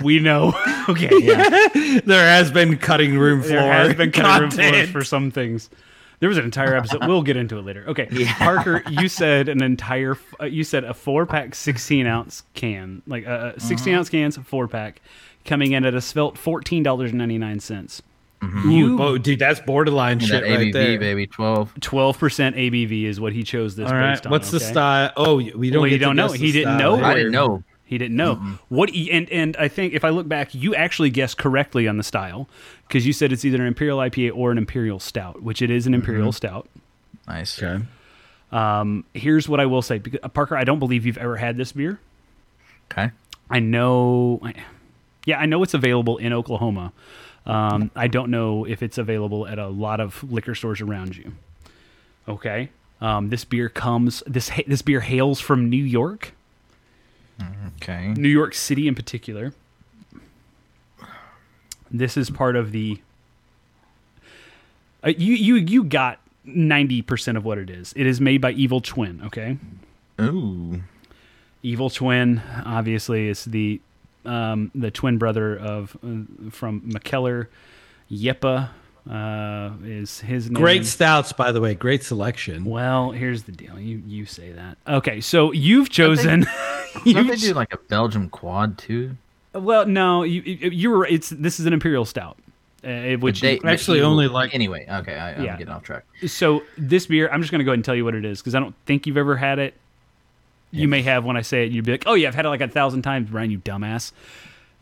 [SPEAKER 1] we know. Okay. Yeah.
[SPEAKER 2] there has been cutting room floor.
[SPEAKER 1] There has been cutting room floors for some things. There was an entire episode. We'll get into it later. Okay,
[SPEAKER 5] Yeah.
[SPEAKER 1] Parker, you said an entire. Uh, you said a four pack, sixteen ounce can, like a uh, 16 ounce cans, four pack, coming in at a svelte fourteen dollars and ninety nine cents.
[SPEAKER 2] Ooh, oh, dude, that's borderline
[SPEAKER 5] that
[SPEAKER 2] shit
[SPEAKER 5] ABV,
[SPEAKER 2] right there.
[SPEAKER 5] baby, twelve.
[SPEAKER 1] Twelve percent ABV is what he chose this
[SPEAKER 2] All right.
[SPEAKER 1] based on.
[SPEAKER 2] What's the style? Oh, we don't.
[SPEAKER 1] Well, you don't know. He didn't know.
[SPEAKER 5] I didn't know.
[SPEAKER 1] He didn't know what. He, and and I think if I look back, you actually guessed correctly on the style because you said it's either an imperial IPA or an imperial stout, which it is an imperial stout.
[SPEAKER 5] Nice.
[SPEAKER 2] Okay.
[SPEAKER 1] Um, here's what I will say, because, uh, Parker. I don't believe you've ever had this beer.
[SPEAKER 5] Okay.
[SPEAKER 1] I know, yeah, I know it's available in Oklahoma. Um, I don't know if it's available at a lot of liquor stores around you. Okay, um, this beer comes this this beer hails from New York,
[SPEAKER 5] Okay.
[SPEAKER 1] New York City in particular. This is part of the. Uh, you you you got ninety percent of what it is. It is made by Evil Twin. Okay.
[SPEAKER 5] Ooh.
[SPEAKER 1] Evil Twin, obviously, is the um, the twin brother of uh, from Mikkeller. Jeppe uh, is his name.
[SPEAKER 2] Great stouts, by the way. Great selection.
[SPEAKER 1] Well, here's the deal. You you say that. Okay, so you've chosen.
[SPEAKER 5] Don't
[SPEAKER 1] you've
[SPEAKER 5] they do like a Belgium quad too?
[SPEAKER 1] Well, no, you you you were. It's this is an imperial stout, uh, which
[SPEAKER 5] They-
[SPEAKER 2] actually
[SPEAKER 5] you-
[SPEAKER 2] only like-
[SPEAKER 5] Anyway, okay, I, I'm
[SPEAKER 1] Yeah.
[SPEAKER 5] getting off track.
[SPEAKER 1] so this beer. I'm just going to go ahead and tell you what it is because I don't think you've ever had it. You may have when I say it. You'd be like, "Oh yeah, I've had it like a thousand times, Brian. You dumbass."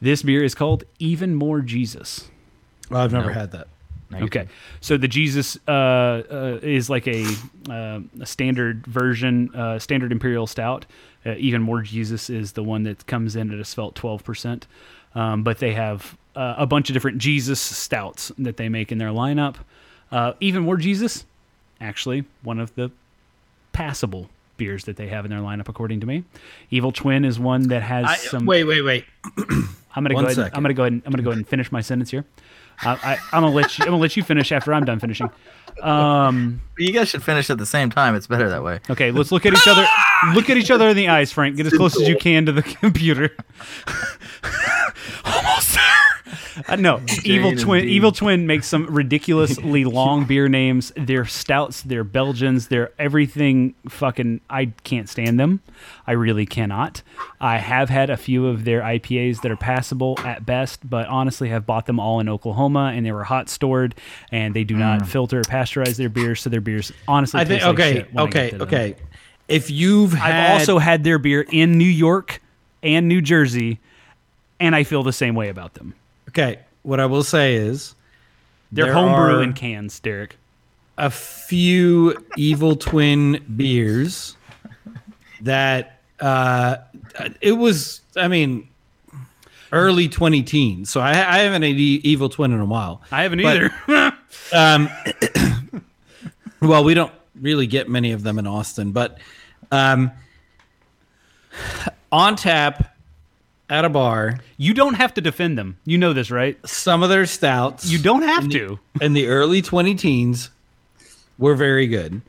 [SPEAKER 1] This beer is called Even More Jesus.
[SPEAKER 2] Well, I've never
[SPEAKER 5] No.
[SPEAKER 2] had that.
[SPEAKER 1] Okay, so the Jesus uh, uh, is like a, uh, a standard version, uh, standard imperial stout. Uh, even more Jesus is the one that comes in at a svelte twelve percent, um, but they have uh, a bunch of different Jesus stouts that they make in their lineup. Uh, even more Jesus, actually, one of the passable beers that they have in their lineup, according to me. Evil Twin is one that has
[SPEAKER 2] I,
[SPEAKER 1] some.
[SPEAKER 2] wait, wait, wait.
[SPEAKER 1] I'm gonna
[SPEAKER 2] one
[SPEAKER 1] go. Ahead,
[SPEAKER 2] second.
[SPEAKER 1] I'm gonna go ahead. And, I'm gonna go ahead and finish my sentence here. Uh, I, I'm gonna let you. I'm gonna let you finish after I'm done finishing. Um,
[SPEAKER 5] You guys should finish at the same time. It's better that way.
[SPEAKER 1] okay, let's look at each other. Look at each other in the eyes, Frank. Get as close as you can to the computer. Uh, no, Evil Twin.
[SPEAKER 5] indeed.
[SPEAKER 1] Evil Twin makes some ridiculously long beer names. They're stouts. They're Belgians. They're everything. Fucking, I can't stand them. I really cannot. I have had a few of their IPAs that are passable at best, but honestly, have bought them all in Oklahoma, and they were hot stored, and they do not filter or pasteurize their beers, so their beers honestly.
[SPEAKER 2] I think
[SPEAKER 1] like
[SPEAKER 2] okay,
[SPEAKER 1] when
[SPEAKER 2] okay,
[SPEAKER 1] them.
[SPEAKER 2] okay. If you've
[SPEAKER 1] I've also had their beer in New York and New Jersey, and I feel the same way about them.
[SPEAKER 2] Okay. What I will say is
[SPEAKER 1] They're
[SPEAKER 2] There
[SPEAKER 1] homebrew in cans, Derek.
[SPEAKER 2] a few Evil Twin beers that uh, it was. I mean, early 20 teens. So I, I haven't had Evil Twin in a while.
[SPEAKER 1] I haven't
[SPEAKER 2] But-
[SPEAKER 1] either.
[SPEAKER 2] Um, well, we don't really get many of them in Austin, but um, on tap at a bar,
[SPEAKER 1] you don't have to defend them. You know this, right?
[SPEAKER 2] some of their stouts
[SPEAKER 1] You don't have to.
[SPEAKER 2] in the early 20 teens were very good.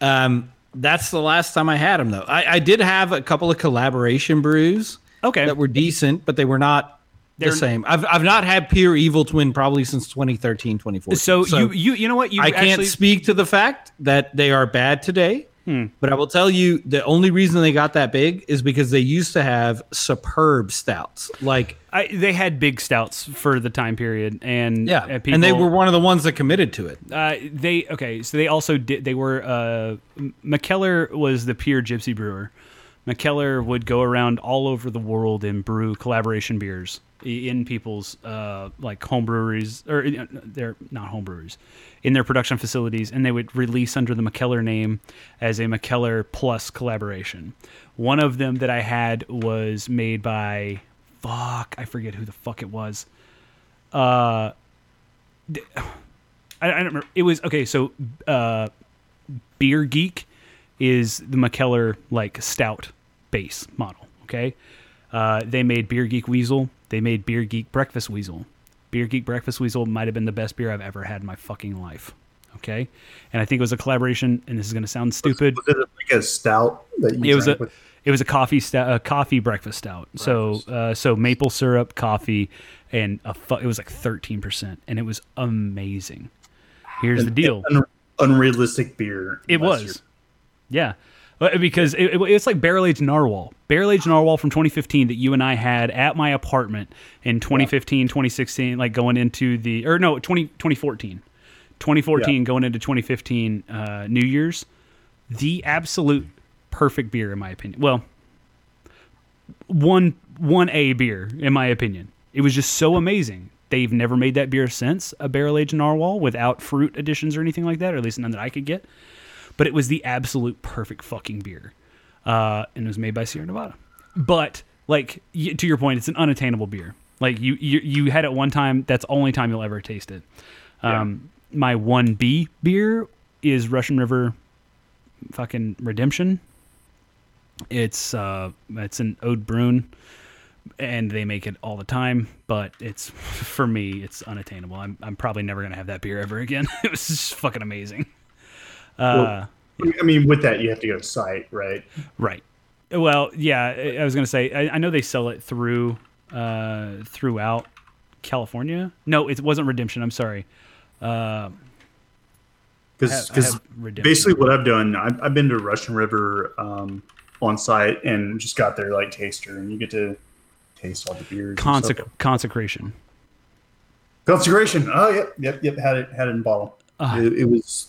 [SPEAKER 2] Um, that's the last time I had them, though. I, I did have a couple of collaboration brews
[SPEAKER 1] Okay.
[SPEAKER 2] that were decent, but they were not
[SPEAKER 1] They're-
[SPEAKER 2] the same. I've, I've not had pure Evil Twin probably since 2013, 2014.
[SPEAKER 1] So, you you you know what you
[SPEAKER 2] I can't speak to the fact that they are bad today,
[SPEAKER 1] Hmm.
[SPEAKER 2] but I will tell you the only reason they got that big is because they used to have superb stouts. Like,
[SPEAKER 1] I, they had big stouts for the time period, and
[SPEAKER 2] yeah,
[SPEAKER 1] uh, people,
[SPEAKER 2] and they were one of the ones that committed to it.
[SPEAKER 1] Uh, they okay, so they also did. They were uh, Mikkeller was the pure gypsy brewer. Mikkeller would go around all over the world and brew collaboration beers in people's uh, like home breweries or uh, they're not home breweries in their production facilities, and they would release under the Mikkeller name as a Mikkeller Plus collaboration. One of them that I had was made by fuck, I forget who the fuck it was. Uh, I, I don't remember. It was okay. So, uh, Beer Geek is the Mikkeller like stout base model. Okay, uh, they made Beer Geek Weasel. They made Beer Geek Breakfast Weasel. Beer Geek Breakfast Weasel might have been the best beer I've ever had in my fucking life. Okay, and I think it was a collaboration. And this is going to sound stupid.
[SPEAKER 3] Was it like a stout that you
[SPEAKER 1] It was a
[SPEAKER 3] with?
[SPEAKER 1] it was a coffee stout, a coffee breakfast stout. So uh, so maple syrup, coffee, and a fu- it was like thirteen percent, and it was amazing. Here's the deal.
[SPEAKER 3] Un- unrealistic beer.
[SPEAKER 1] It was, yeah, because it, it- it's like barrel aged narwhal, barrel aged narwhal from 2015 that you and I had at my apartment in 2015, 2016, like going into the or no 20, 2014, 2014 going into 2015 uh, New Year's, the absolute perfect beer in my opinion. Well, one one A beer in my opinion. It was just so amazing. They've never made that beer since a barrel aged narwhal without fruit additions or anything like that, or at least none that I could get. But it was the absolute perfect fucking beer, uh, and it was made by Sierra Nevada. But like y- to your point, it's an unattainable beer. Like you you, you had it one time. That's the only time you'll ever taste it. Um, My one B beer is Russian River, fucking Redemption. It's uh, it's an Oud Bruin, and they make it all the time. But it's for me, it's unattainable. I'm I'm probably never gonna have that beer ever again. it was just fucking amazing. Uh,
[SPEAKER 3] I mean, with that, you have to go to site, right?
[SPEAKER 1] right. Well, yeah. I- was gonna say. I, I know they sell it through uh, throughout California. No, it wasn't Redemption. I'm sorry. Uh,
[SPEAKER 3] Because
[SPEAKER 1] I
[SPEAKER 3] basically what I've done, I've, I've been to Russian River um, on site and just got their like taster, and you get to taste all the beers.
[SPEAKER 1] consecration.
[SPEAKER 3] Consecration. Oh, yep, yep, yep. Had it, had it in bottle. it, it was,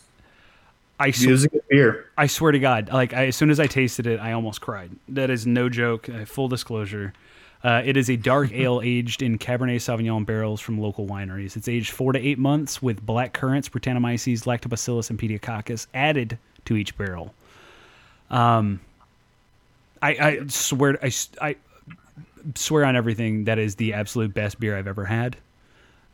[SPEAKER 1] I sw-
[SPEAKER 3] beer.
[SPEAKER 1] I swear to God, like I, as soon as I tasted it, I almost cried. That is no joke. Uh, full disclosure, uh, it is a dark ale aged in Cabernet Sauvignon barrels from local wineries. It's aged four to eight months with black currants, Brettanomyces, Lactobacillus, and Pediococcus added to each barrel. Um, I, I swear, I, I swear on everything that is the absolute best beer I've ever had.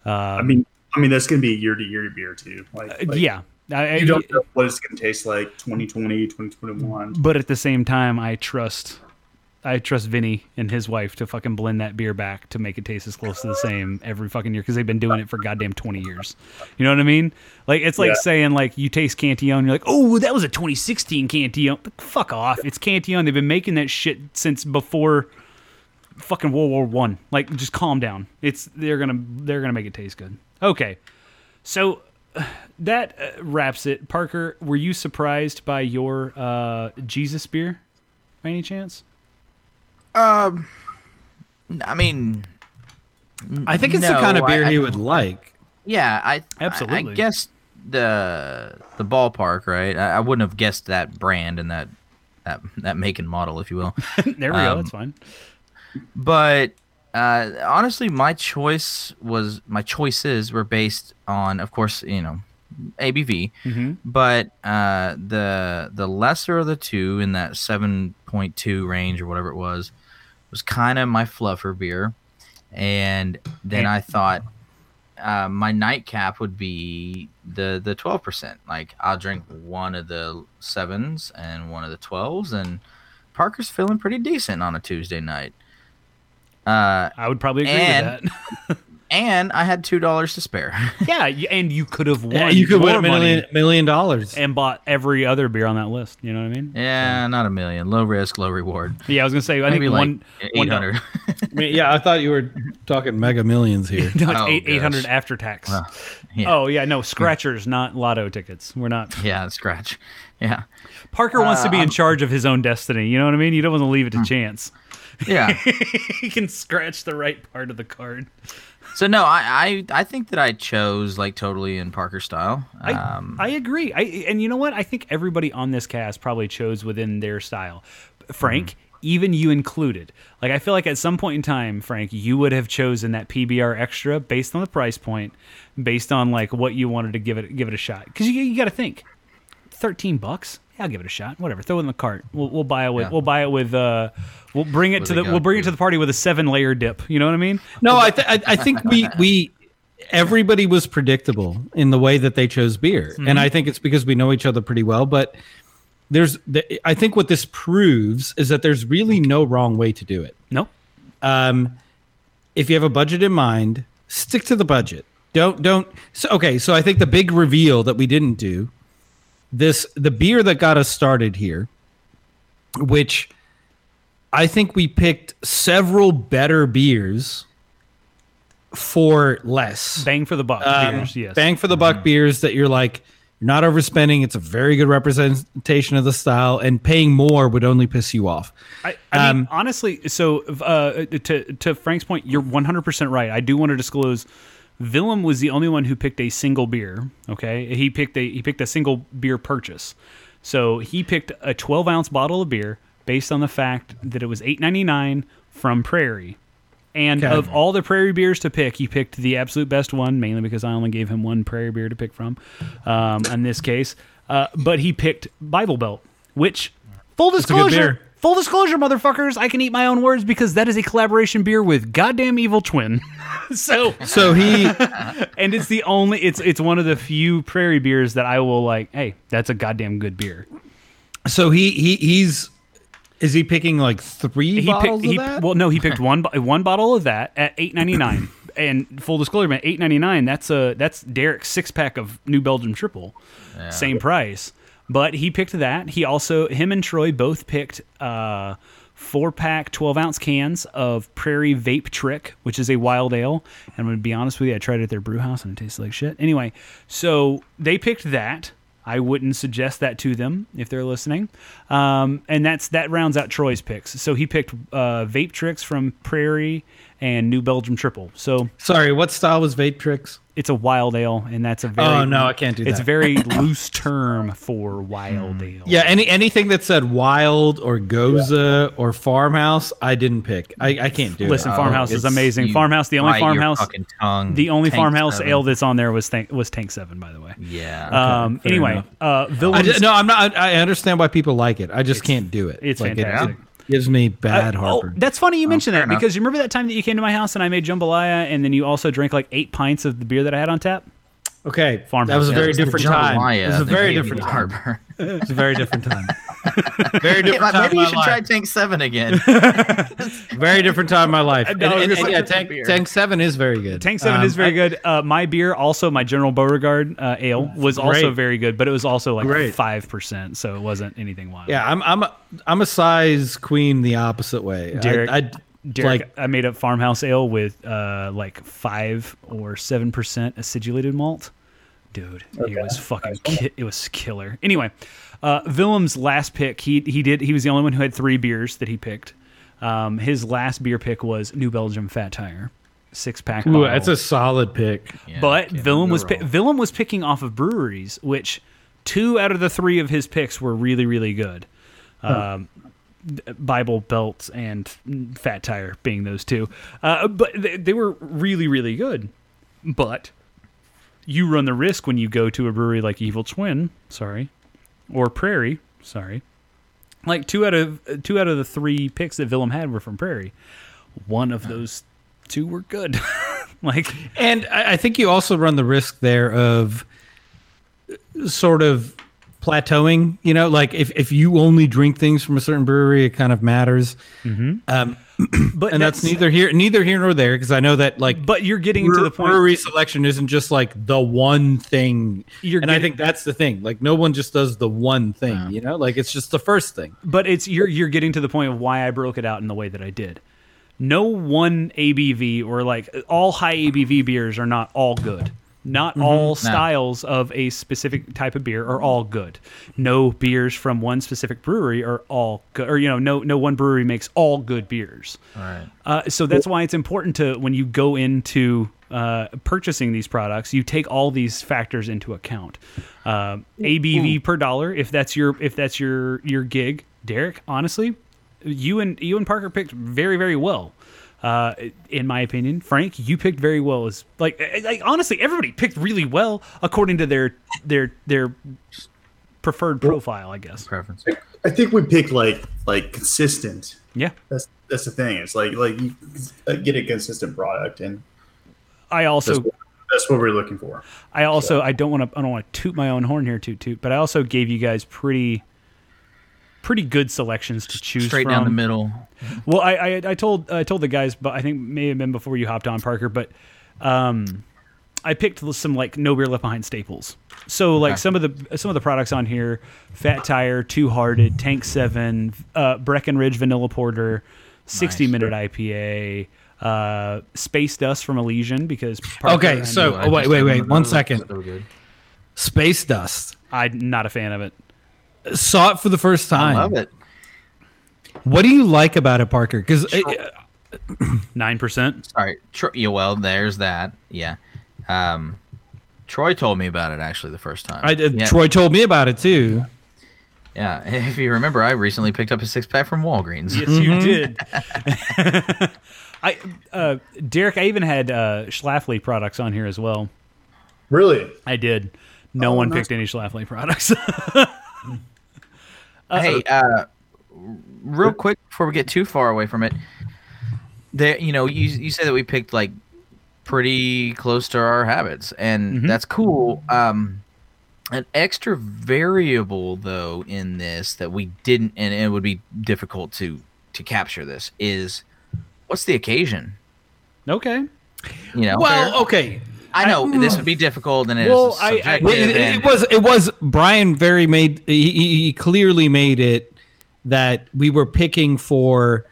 [SPEAKER 3] I mean, I mean, that's going to be year to year beer too. Like, like,
[SPEAKER 1] Uh, yeah. I,
[SPEAKER 3] you don't know what it's going to taste like 2020, 2021.
[SPEAKER 1] but at the same time, I trust, I trust Vinny and his wife to fucking blend that beer back to make it taste as close to the same every fucking year because they've been doing it for goddamn twenty years. You know what I mean? Like it's like
[SPEAKER 3] Yeah.
[SPEAKER 1] saying like you taste Cantillon, you're like, oh, that was a 2016 Cantillon. Like, Fuck off! It's Cantillon. They've been making that shit since before fucking World War One. Like, just calm down. It's they're gonna they're gonna make it taste good. Okay, so that uh, wraps it. Parker, were you surprised by your uh, Jesus beer by any chance?
[SPEAKER 5] Um, I mean,
[SPEAKER 2] I think it's the kind of beer
[SPEAKER 5] I-
[SPEAKER 2] he
[SPEAKER 5] I-
[SPEAKER 2] would like.
[SPEAKER 5] yeah, I
[SPEAKER 1] Absolutely.
[SPEAKER 5] I, I guess the the ballpark, right? I, I wouldn't have guessed that brand and that that that make and model, if you will.
[SPEAKER 1] there we go.
[SPEAKER 5] Um,
[SPEAKER 1] That's fine.
[SPEAKER 5] but uh, honestly, my choice was my choices were based on, of course, you know, ABV.
[SPEAKER 1] Mm-hmm.
[SPEAKER 5] But uh, the the lesser of the two in that seven point two range or whatever it was was kind of my fluffer beer, and then I thought uh, my nightcap would be the the twelve percent. Like I'll drink one of the sevens and one of the twelves, and Parker's feeling pretty decent on a Tuesday night. Uh,
[SPEAKER 1] I would probably agree
[SPEAKER 5] and-
[SPEAKER 1] with that.
[SPEAKER 5] and I had two dollars to spare.
[SPEAKER 1] yeah, and you could have won.
[SPEAKER 2] Yeah, you could win a million dollars.
[SPEAKER 1] and bought every other beer on that list. You know what I mean?
[SPEAKER 5] yeah, not a million. Low risk, low reward.
[SPEAKER 1] Yeah, I was gonna say. I
[SPEAKER 5] Maybe
[SPEAKER 1] think
[SPEAKER 5] like
[SPEAKER 1] one one
[SPEAKER 5] eight hundred.
[SPEAKER 2] I mean, yeah, I thought you were talking mega millions here.
[SPEAKER 1] No, it's
[SPEAKER 5] Oh,
[SPEAKER 1] eight eight hundred
[SPEAKER 5] gosh.
[SPEAKER 1] after tax.
[SPEAKER 5] Wow. Yeah.
[SPEAKER 1] Oh yeah, no scratchers, not lotto tickets. We're not.
[SPEAKER 5] yeah, scratch. Yeah,
[SPEAKER 1] Parker wants to be
[SPEAKER 5] Uh,
[SPEAKER 1] in charge of his own destiny. You know what I mean? You don't want to leave it
[SPEAKER 5] Hmm.
[SPEAKER 1] to chance.
[SPEAKER 5] Yeah.
[SPEAKER 1] he can scratch the right part of the card.
[SPEAKER 5] so no, I, I I think that I chose like totally in Parker style. Um,
[SPEAKER 1] I agree. I and you know what? I think everybody on this cast probably chose within their style. Frank, even you included. Like I feel like at some point in time, Frank, you would have chosen that PBR extra based on the price point, based on like what you wanted to give it give it a shot. Because you, you got to think, thirteen bucks. Yeah, I'll give it a shot. Whatever. Throw it in the cart. We'll, we'll buy it with.
[SPEAKER 5] Yeah.
[SPEAKER 1] We'll buy it with. Uh, we'll bring it
[SPEAKER 5] With
[SPEAKER 1] to the. We'll bring it
[SPEAKER 5] go-to.
[SPEAKER 1] the party with a seven layer dip. You know what I mean?
[SPEAKER 2] No, I, th- I I think we we everybody was predictable in the way that they chose beer, and I think it's because we know each other pretty well. But there's, the, I think what this proves is that there's really no wrong way to do it.
[SPEAKER 1] Nope.
[SPEAKER 2] Um, if you have a budget in mind, stick to the budget. Don't don't. So okay, so I think the big reveal that we didn't do this the beer that got us started here, which I think we picked several better beers for less.
[SPEAKER 1] Bang for the buck.
[SPEAKER 2] Um,
[SPEAKER 1] beers, yes.
[SPEAKER 2] Bang for the buck beers that you're like you're not overspending. It's a very good representation of the style, and paying more would only piss you off.
[SPEAKER 1] I, I mean,
[SPEAKER 2] Um,
[SPEAKER 1] honestly, so uh, to to Frank's point, you're 100 percent right. I do want to disclose, Willem was the only one who picked a single beer. Okay, he picked a he picked a single beer purchase. So he picked a 12 ounce bottle of beer based on the fact that it was 8.99 from Prairie. And
[SPEAKER 2] Okay.
[SPEAKER 1] of all the Prairie beers to pick, he picked the absolute best one, mainly because I only gave him one Prairie beer to pick from. Um, in this case, uh, but he picked Bible Belt, which full disclosure,
[SPEAKER 2] beer.
[SPEAKER 1] Full disclosure, motherfuckers, I can eat my own words because that is a collaboration beer with goddamn Evil Twin. so,
[SPEAKER 2] So he
[SPEAKER 1] and it's the only it's it's one of the few prairie beers that I will like, hey, that's a goddamn good beer.
[SPEAKER 2] so he he he's is he picking like three
[SPEAKER 1] He
[SPEAKER 2] bottles
[SPEAKER 1] picked
[SPEAKER 2] of
[SPEAKER 1] he,
[SPEAKER 2] that?
[SPEAKER 1] well no, he picked one bo- one bottle of that at 8.99. and full disclosure, man, 8.99, that's a that's Derek's six pack of New Belgium triple. Same price. But he picked that. He also him and Troy both picked uh four pack 12 ounce cans of Prairie Vape Trick, which is a wild ale. And I'm going to be honest with you, I tried it at their brew house and it tasted like shit. Anyway, so they picked that. I wouldn't suggest that to them if they're listening. Um, and that's that rounds out Troy's picks. So he picked uh, Vape Tricks from Prairie and New Belgium Triple. So
[SPEAKER 2] Sorry, what style was Vape Tricks?
[SPEAKER 1] it's a wild ale, and that's a very
[SPEAKER 2] Oh, no, I can't do that.
[SPEAKER 1] It's a very loose term for wild ale.
[SPEAKER 2] Yeah, any anything that said wild or gose or farmhouse, I didn't pick. I, I can't do
[SPEAKER 1] Listen,
[SPEAKER 2] it.
[SPEAKER 1] farmhouse is amazing. Farmhouse, the only farmhouse,
[SPEAKER 5] tongue.
[SPEAKER 1] the only
[SPEAKER 5] Tank
[SPEAKER 1] farmhouse
[SPEAKER 5] seven.
[SPEAKER 1] ale that's on there was tank, was Tank Seven, by the way.
[SPEAKER 5] Yeah.
[SPEAKER 1] um.
[SPEAKER 2] fair
[SPEAKER 1] Anyway,
[SPEAKER 2] enough.
[SPEAKER 1] uh,
[SPEAKER 2] I
[SPEAKER 1] villains.
[SPEAKER 2] ju- no, I'm not. I I understand why people like it. I just can't do it.
[SPEAKER 1] It's
[SPEAKER 2] Like, it-
[SPEAKER 1] fantastic.
[SPEAKER 2] Gives me bad
[SPEAKER 1] Uh, oh, that's funny you mentioned
[SPEAKER 5] fair
[SPEAKER 1] that
[SPEAKER 5] enough.
[SPEAKER 1] because you remember that time that you came to my house and I made jambalaya and then you also drank like eight pints of the beer that I had on tap.
[SPEAKER 2] Okay,
[SPEAKER 1] Farmhouse.
[SPEAKER 2] that was a very
[SPEAKER 5] It's
[SPEAKER 2] different time.
[SPEAKER 5] jambalaya
[SPEAKER 2] It was a very different
[SPEAKER 5] the
[SPEAKER 2] time.
[SPEAKER 5] heartburn.
[SPEAKER 2] It was a very different time. very different
[SPEAKER 5] Yeah,
[SPEAKER 2] time.
[SPEAKER 5] maybe you
[SPEAKER 2] my
[SPEAKER 5] should try. Tank Seven again.
[SPEAKER 2] Very different time in my life.
[SPEAKER 1] No,
[SPEAKER 2] and-
[SPEAKER 1] it's
[SPEAKER 2] and yeah, Tank. Tank Seven is very good.
[SPEAKER 1] Tank Seven
[SPEAKER 2] Um,
[SPEAKER 1] is very
[SPEAKER 2] I-
[SPEAKER 1] good. Uh, my beer, also my General Beauregard uh, ale, was also very good, but it was also like five percent, so it wasn't anything wild.
[SPEAKER 2] Yeah, I'm I'm a, I'm a size queen the opposite way. I-
[SPEAKER 1] Derek-
[SPEAKER 2] I,
[SPEAKER 1] Derek,
[SPEAKER 2] like
[SPEAKER 1] I made a farmhouse ale with uh, like five or seven percent acidulated malt. Dude, it was fucking ki- it was killer. Anyway, uh, Willem's last pick, he he did he was the only one who had three beers that he picked. Um, his last beer pick was New Belgium Fat Tire, six pack.
[SPEAKER 2] ooh,
[SPEAKER 1] bottle.
[SPEAKER 2] that's a solid pick.
[SPEAKER 5] Yeah,
[SPEAKER 1] but
[SPEAKER 5] can't
[SPEAKER 1] Willem was pi-
[SPEAKER 5] wrong.
[SPEAKER 1] Willem was picking off of breweries, which two out of the three of his picks were really really good. Um, Bible Belt and Fat Tire being those two, uh, but they, they were really really good. But you run the risk when you go to a brewery like Evil Twin, sorry, or Prairie, sorry. Like two out of two out of the three picks that Willem had were from Prairie. One of those two were good. like
[SPEAKER 2] And I, I think you also run the risk there of sort of plateauing. You know, like if, if you only drink things from a certain brewery, it kind of matters. Um,
[SPEAKER 1] but
[SPEAKER 2] and that's, neither here neither here nor there because I know that like
[SPEAKER 1] But you're getting to the point.
[SPEAKER 2] brewery selection isn't just like the one thing.
[SPEAKER 1] You're
[SPEAKER 2] and I think that's the thing. Like no one just does the one thing. You know, like it's just the first thing.
[SPEAKER 1] But it's you're you're getting to the point of why I broke it out in the way that I did. No one ABV or like all high ABV beers are not all good. Not all styles of a specific type of beer are all good. No beers from one specific brewery are all good, or you know, no no one brewery makes all good beers.
[SPEAKER 5] Right.
[SPEAKER 1] Uh, so that's why it's important to when you go into uh, purchasing these products, you take all these factors into account. Uh, ABV per dollar, if that's your if that's your your gig, Derek. Honestly, you and you and Parker picked very very well. Uh, in my opinion, Frank, you picked very well. As like, like honestly, everybody picked really well according to their their their preferred profile, I guess.
[SPEAKER 5] Preference.
[SPEAKER 3] I think we picked like like consistent.
[SPEAKER 1] Yeah,
[SPEAKER 3] That's that's the thing. It's like like you uh, get a consistent product, and
[SPEAKER 1] I also
[SPEAKER 3] that's what, that's what we're looking for.
[SPEAKER 1] I also I don't want to I don't want to toot my own horn here toot toot, but I also gave you guys pretty pretty good selections to choose
[SPEAKER 5] Straight
[SPEAKER 1] from.
[SPEAKER 5] down the middle.
[SPEAKER 1] Well, I, I I told I told the guys, but I think may have been before you hopped on Parker, but um, I picked some like no beer left behind staples. So like
[SPEAKER 5] Okay.
[SPEAKER 1] some of the some of the products on here: Fat Tire, Two Hearted, Tank Seven, uh, Breckenridge Vanilla Porter, sixty
[SPEAKER 5] Nice.
[SPEAKER 1] minute IPA. Uh, Space Dust from Elysian because Parker
[SPEAKER 2] Okay, so- oh, wait, wait, wait,
[SPEAKER 5] one second.
[SPEAKER 2] one
[SPEAKER 5] those.
[SPEAKER 2] second.
[SPEAKER 5] So good.
[SPEAKER 2] Space dust.
[SPEAKER 1] I'm not a fan of it.
[SPEAKER 2] Saw it for the first
[SPEAKER 5] I
[SPEAKER 2] time.
[SPEAKER 5] love it.
[SPEAKER 2] What do you like about it, Parker? Because
[SPEAKER 1] Nine percent.
[SPEAKER 5] Sorry. Tro- yeah, well, there's that. Yeah. Um, Troy told me about it actually the first time.
[SPEAKER 2] I did.
[SPEAKER 5] Yeah.
[SPEAKER 2] Troy told me about it too.
[SPEAKER 5] Yeah. If you remember, I recently picked up a six pack from Walgreens.
[SPEAKER 1] Yes, you did. I, uh, Derek, I even had uh, Schlafly products on here as well.
[SPEAKER 3] Really,
[SPEAKER 1] I did. No
[SPEAKER 3] Oh,
[SPEAKER 1] one
[SPEAKER 3] nice.
[SPEAKER 1] picked any Schlafly products.
[SPEAKER 5] Hey, uh, real quick before we get too far away from it, there, you know, you you say that we picked like pretty close to our habits, and
[SPEAKER 1] Mhm.
[SPEAKER 5] that's cool. Um, an extra variable though in this that we didn't, and it would be difficult to to capture this is what's the occasion?
[SPEAKER 1] okay.
[SPEAKER 5] You know,
[SPEAKER 2] Well, okay.
[SPEAKER 5] I know this would be difficult, and it's
[SPEAKER 1] Well, I- I-
[SPEAKER 2] it,
[SPEAKER 5] and-
[SPEAKER 2] it was. It was. Brian very made. He, he he clearly made it that we were picking for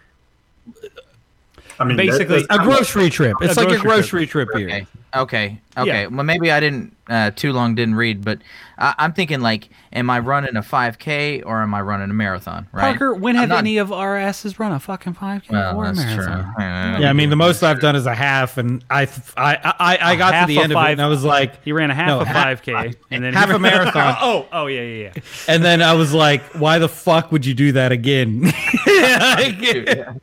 [SPEAKER 3] I mean,
[SPEAKER 1] Basically-
[SPEAKER 3] that,
[SPEAKER 2] a grocery trip. It's
[SPEAKER 1] A
[SPEAKER 2] like a
[SPEAKER 1] grocery
[SPEAKER 2] grocery trip, here.
[SPEAKER 5] Okay. Okay. Okay.
[SPEAKER 1] Yeah.
[SPEAKER 5] Well, maybe I didn't uh, too long didn't read, but I, I'm thinking like, am I running a 5K or am I running a marathon? Right.
[SPEAKER 1] Parker, when
[SPEAKER 5] I'm
[SPEAKER 1] have
[SPEAKER 5] not-
[SPEAKER 1] any of our asses run a fucking 5K
[SPEAKER 5] Well,
[SPEAKER 1] or a
[SPEAKER 5] that's true.
[SPEAKER 1] marathon?
[SPEAKER 2] Yeah, I mean the most I've done is a half, and I I I, I got to the
[SPEAKER 1] a
[SPEAKER 2] end of
[SPEAKER 1] five-
[SPEAKER 2] it, and I was like,
[SPEAKER 1] He ran a half
[SPEAKER 2] No,
[SPEAKER 1] a 5K and then
[SPEAKER 2] half a marathon.
[SPEAKER 1] oh, oh yeah, yeah, yeah.
[SPEAKER 2] and then I was like, why the fuck would you do that again?
[SPEAKER 5] Dude, yeah.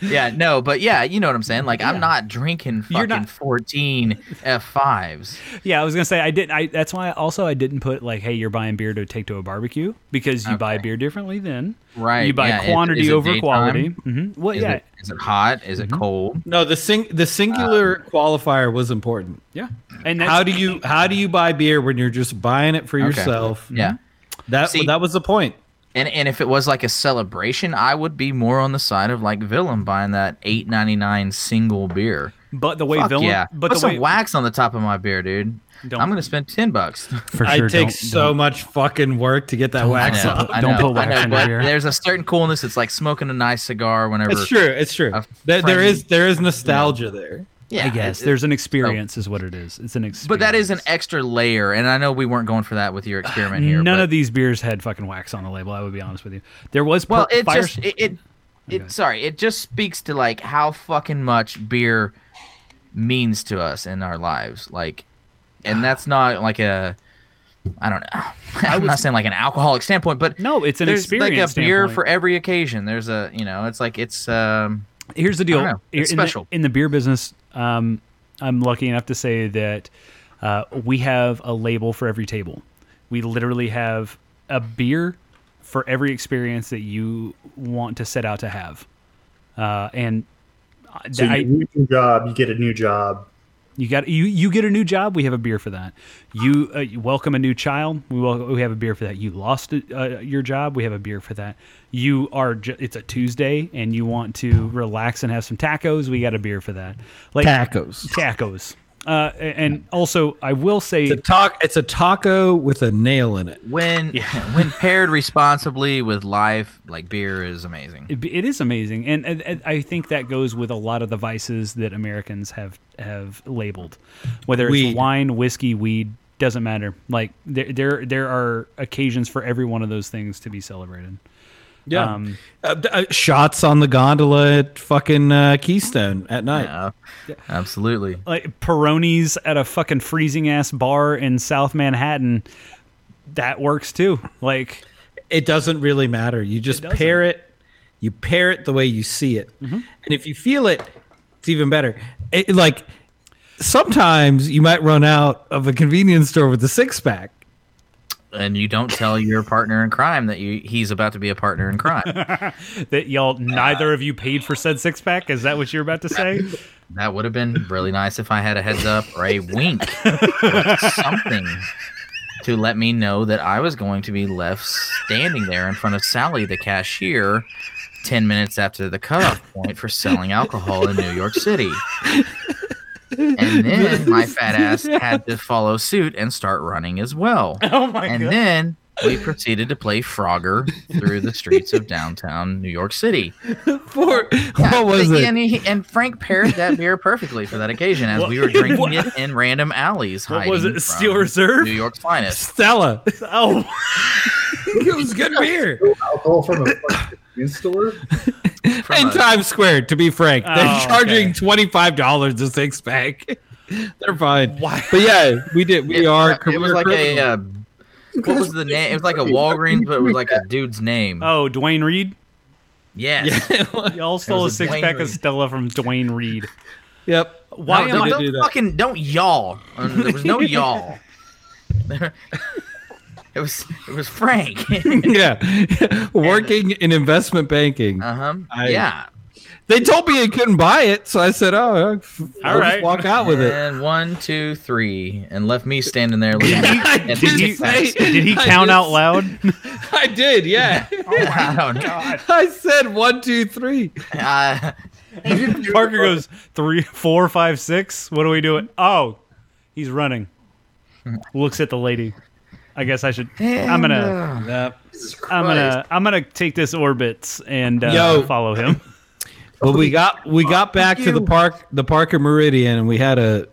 [SPEAKER 5] Yeah, no, but yeah, you know what I'm saying. Like,
[SPEAKER 1] Yeah.
[SPEAKER 5] I'm not drinking
[SPEAKER 1] You're
[SPEAKER 5] fucking
[SPEAKER 1] not-
[SPEAKER 5] 14 F5s.
[SPEAKER 1] Yeah, I was gonna say I didn't. I that's why also I didn't put like, hey, you're buying beer to take to a barbecue because you buy beer differently then.
[SPEAKER 5] Right.
[SPEAKER 1] You buy
[SPEAKER 5] yeah.
[SPEAKER 1] Quantity
[SPEAKER 5] is it
[SPEAKER 1] over
[SPEAKER 5] daytime?
[SPEAKER 1] quality. hmm Well,
[SPEAKER 5] Is
[SPEAKER 1] yeah,
[SPEAKER 5] It, is it hot? Is it mm-hmm. cold?
[SPEAKER 2] No, the sing the singular um, qualifier was important.
[SPEAKER 1] yeah. And that's,
[SPEAKER 2] How do you how do you buy beer when you're just buying it for
[SPEAKER 5] Okay.
[SPEAKER 2] yourself?
[SPEAKER 5] Yeah. Mm-hmm.
[SPEAKER 2] That
[SPEAKER 5] See-
[SPEAKER 2] that was the point.
[SPEAKER 5] And and if it was like a celebration, I would be more on the side of like Villain buying that eight ninety nine single beer.
[SPEAKER 1] but the way
[SPEAKER 5] Fuck
[SPEAKER 1] villain,
[SPEAKER 5] yeah.
[SPEAKER 1] but
[SPEAKER 5] Put
[SPEAKER 1] the
[SPEAKER 5] some
[SPEAKER 1] way
[SPEAKER 5] wax on the top of my beer, dude.
[SPEAKER 1] Don't-
[SPEAKER 5] I'm gonna spend ten bucks.
[SPEAKER 1] for
[SPEAKER 2] I take
[SPEAKER 1] don't-
[SPEAKER 2] so
[SPEAKER 1] don't-
[SPEAKER 2] much fucking work to get that wax
[SPEAKER 5] I know,
[SPEAKER 2] off.
[SPEAKER 5] I
[SPEAKER 1] Don't
[SPEAKER 5] know,
[SPEAKER 1] put wax
[SPEAKER 5] I know,
[SPEAKER 1] in the beer.
[SPEAKER 5] there's a certain coolness. It's like smoking a nice cigar whenever.
[SPEAKER 2] It's true. It's true.
[SPEAKER 5] a
[SPEAKER 2] There, there
[SPEAKER 5] friendly-
[SPEAKER 2] is there is nostalgia there.
[SPEAKER 5] Yeah,
[SPEAKER 1] I guess
[SPEAKER 5] it-
[SPEAKER 1] there's an experience, is what it is. It's an experience.
[SPEAKER 5] But that is an extra layer, and I know we weren't going for that with your experiment here.
[SPEAKER 1] None
[SPEAKER 5] but,
[SPEAKER 1] of these beers had fucking wax on the label. I would be honest with you. There was per-
[SPEAKER 5] Well, it
[SPEAKER 1] fire-
[SPEAKER 5] just it, it, it sorry, it just speaks to like how fucking much beer means to us in our lives, like, and that's not like a. I don't know. I'm not saying like an alcoholic standpoint, but
[SPEAKER 1] no, it's an
[SPEAKER 5] there's
[SPEAKER 1] experience.
[SPEAKER 5] like a beer
[SPEAKER 1] standpoint.
[SPEAKER 5] for every occasion. There's a you know, it's like it's um
[SPEAKER 1] Here's the deal.
[SPEAKER 5] It's
[SPEAKER 1] in the- in the beer business. Um, I'm lucky enough to say that uh, we have a label for every table. We literally have a beer for every experience that you want to set out to have. Uh, and uh,
[SPEAKER 3] So
[SPEAKER 1] I,
[SPEAKER 3] you lose your job, you get a new job.
[SPEAKER 1] You got you you get a new job. We have a beer for that. You, uh, you welcome a new child. We we have a beer for that. You lost uh, your job. We have a beer for that. You are ju- it's a Tuesday and you want to relax and have some tacos. We got a beer for that. Like
[SPEAKER 2] Tacos.
[SPEAKER 1] tacos. Uh, and also, I will say,
[SPEAKER 2] It's a talk. It's a taco with a nail in it.
[SPEAKER 5] when when paired responsibly with live like beer is amazing.
[SPEAKER 1] it, it is amazing, and, and, and I think that goes with a lot of the vices that Americans have have labeled, whether it's
[SPEAKER 2] Weed.
[SPEAKER 1] wine, whiskey, weed, doesn't matter. Like there there there are occasions for every one of those things to be celebrated.
[SPEAKER 2] Yeah.
[SPEAKER 1] Um,
[SPEAKER 2] Uh, uh, shots on the gondola at fucking uh, Keystone at night.
[SPEAKER 5] Yeah, absolutely.
[SPEAKER 1] like Peroni's at a fucking freezing ass bar in South Manhattan, that works too. Like
[SPEAKER 2] It doesn't really matter. You just
[SPEAKER 1] doesn't.
[SPEAKER 2] pair it. You pair it the way you see it, and if you feel it, it's even better. It, like sometimes you might run out of a convenience store with a six pack.
[SPEAKER 5] And you don't tell your partner in crime that you he's about to be a partner in crime.
[SPEAKER 1] that y'all neither of you paid for said six pack. Is that what you're about to say?
[SPEAKER 5] That would have been really nice if I had a heads up or a wink or something to let me know that I was going to be left standing there in front of Sally, the cashier, 10 minutes after the cutoff point for selling alcohol in New York City. And then my fat ass had to follow suit and start running as well.
[SPEAKER 1] Oh my god
[SPEAKER 5] And then we proceeded to play Frogger through the streets of downtown New York City.
[SPEAKER 2] For what was it?
[SPEAKER 5] And, he, and Frank paired that beer perfectly for that occasion as we were drinking it in random alleys.
[SPEAKER 1] What was it, Steel Reserve?
[SPEAKER 5] New York's finest.
[SPEAKER 2] Stella.
[SPEAKER 1] Oh,
[SPEAKER 2] it was good beer.
[SPEAKER 3] Alcohol from a convenience store.
[SPEAKER 5] From
[SPEAKER 2] In
[SPEAKER 5] a-
[SPEAKER 2] Times Square, to be frank, they're
[SPEAKER 1] Oh,
[SPEAKER 2] charging
[SPEAKER 1] okay.
[SPEAKER 2] twenty five dollars a six pack. They're fine.
[SPEAKER 1] Why-
[SPEAKER 2] But yeah, we did. We
[SPEAKER 5] it,
[SPEAKER 2] are.
[SPEAKER 5] it was
[SPEAKER 2] career
[SPEAKER 5] like a. Uh, what was the name? It was like a Walgreens, but it was like a dude's name.
[SPEAKER 1] oh, Duane Reade.
[SPEAKER 5] yes.
[SPEAKER 1] Y'all stole a six
[SPEAKER 5] Dwayne
[SPEAKER 1] pack of Stella from Duane Reade.
[SPEAKER 2] yep.
[SPEAKER 1] Why
[SPEAKER 5] no,
[SPEAKER 1] am I?
[SPEAKER 5] don't,
[SPEAKER 2] do
[SPEAKER 5] don't
[SPEAKER 2] that.
[SPEAKER 5] fucking don't y'all. Uh, There was no y'all. It was it was Frank.
[SPEAKER 2] yeah, working in investment banking.
[SPEAKER 5] uh huh. Yeah.
[SPEAKER 2] They told me I couldn't buy it, so I said, "Oh, I'll, I'll
[SPEAKER 1] All right.
[SPEAKER 2] just walk out with it."
[SPEAKER 5] And one, two, three, and left me standing there. looking
[SPEAKER 2] I
[SPEAKER 5] at
[SPEAKER 2] did
[SPEAKER 5] the
[SPEAKER 2] he say-
[SPEAKER 1] Did he count
[SPEAKER 2] just-
[SPEAKER 1] out loud?
[SPEAKER 2] I did, yeah.
[SPEAKER 5] I don't know.
[SPEAKER 2] I said one, two, three.
[SPEAKER 5] Uh,
[SPEAKER 1] Parker goes three, four, five, six. What are we doing? Oh, he's running. Looks at the lady. I guess I should. I'm gonna.
[SPEAKER 2] Yep.
[SPEAKER 1] I'm gonna. I'm gonna take this orbits and uh,
[SPEAKER 2] Yo.
[SPEAKER 1] follow him.
[SPEAKER 2] Well, we got we got back to the park, the Parker Meridien, and we had a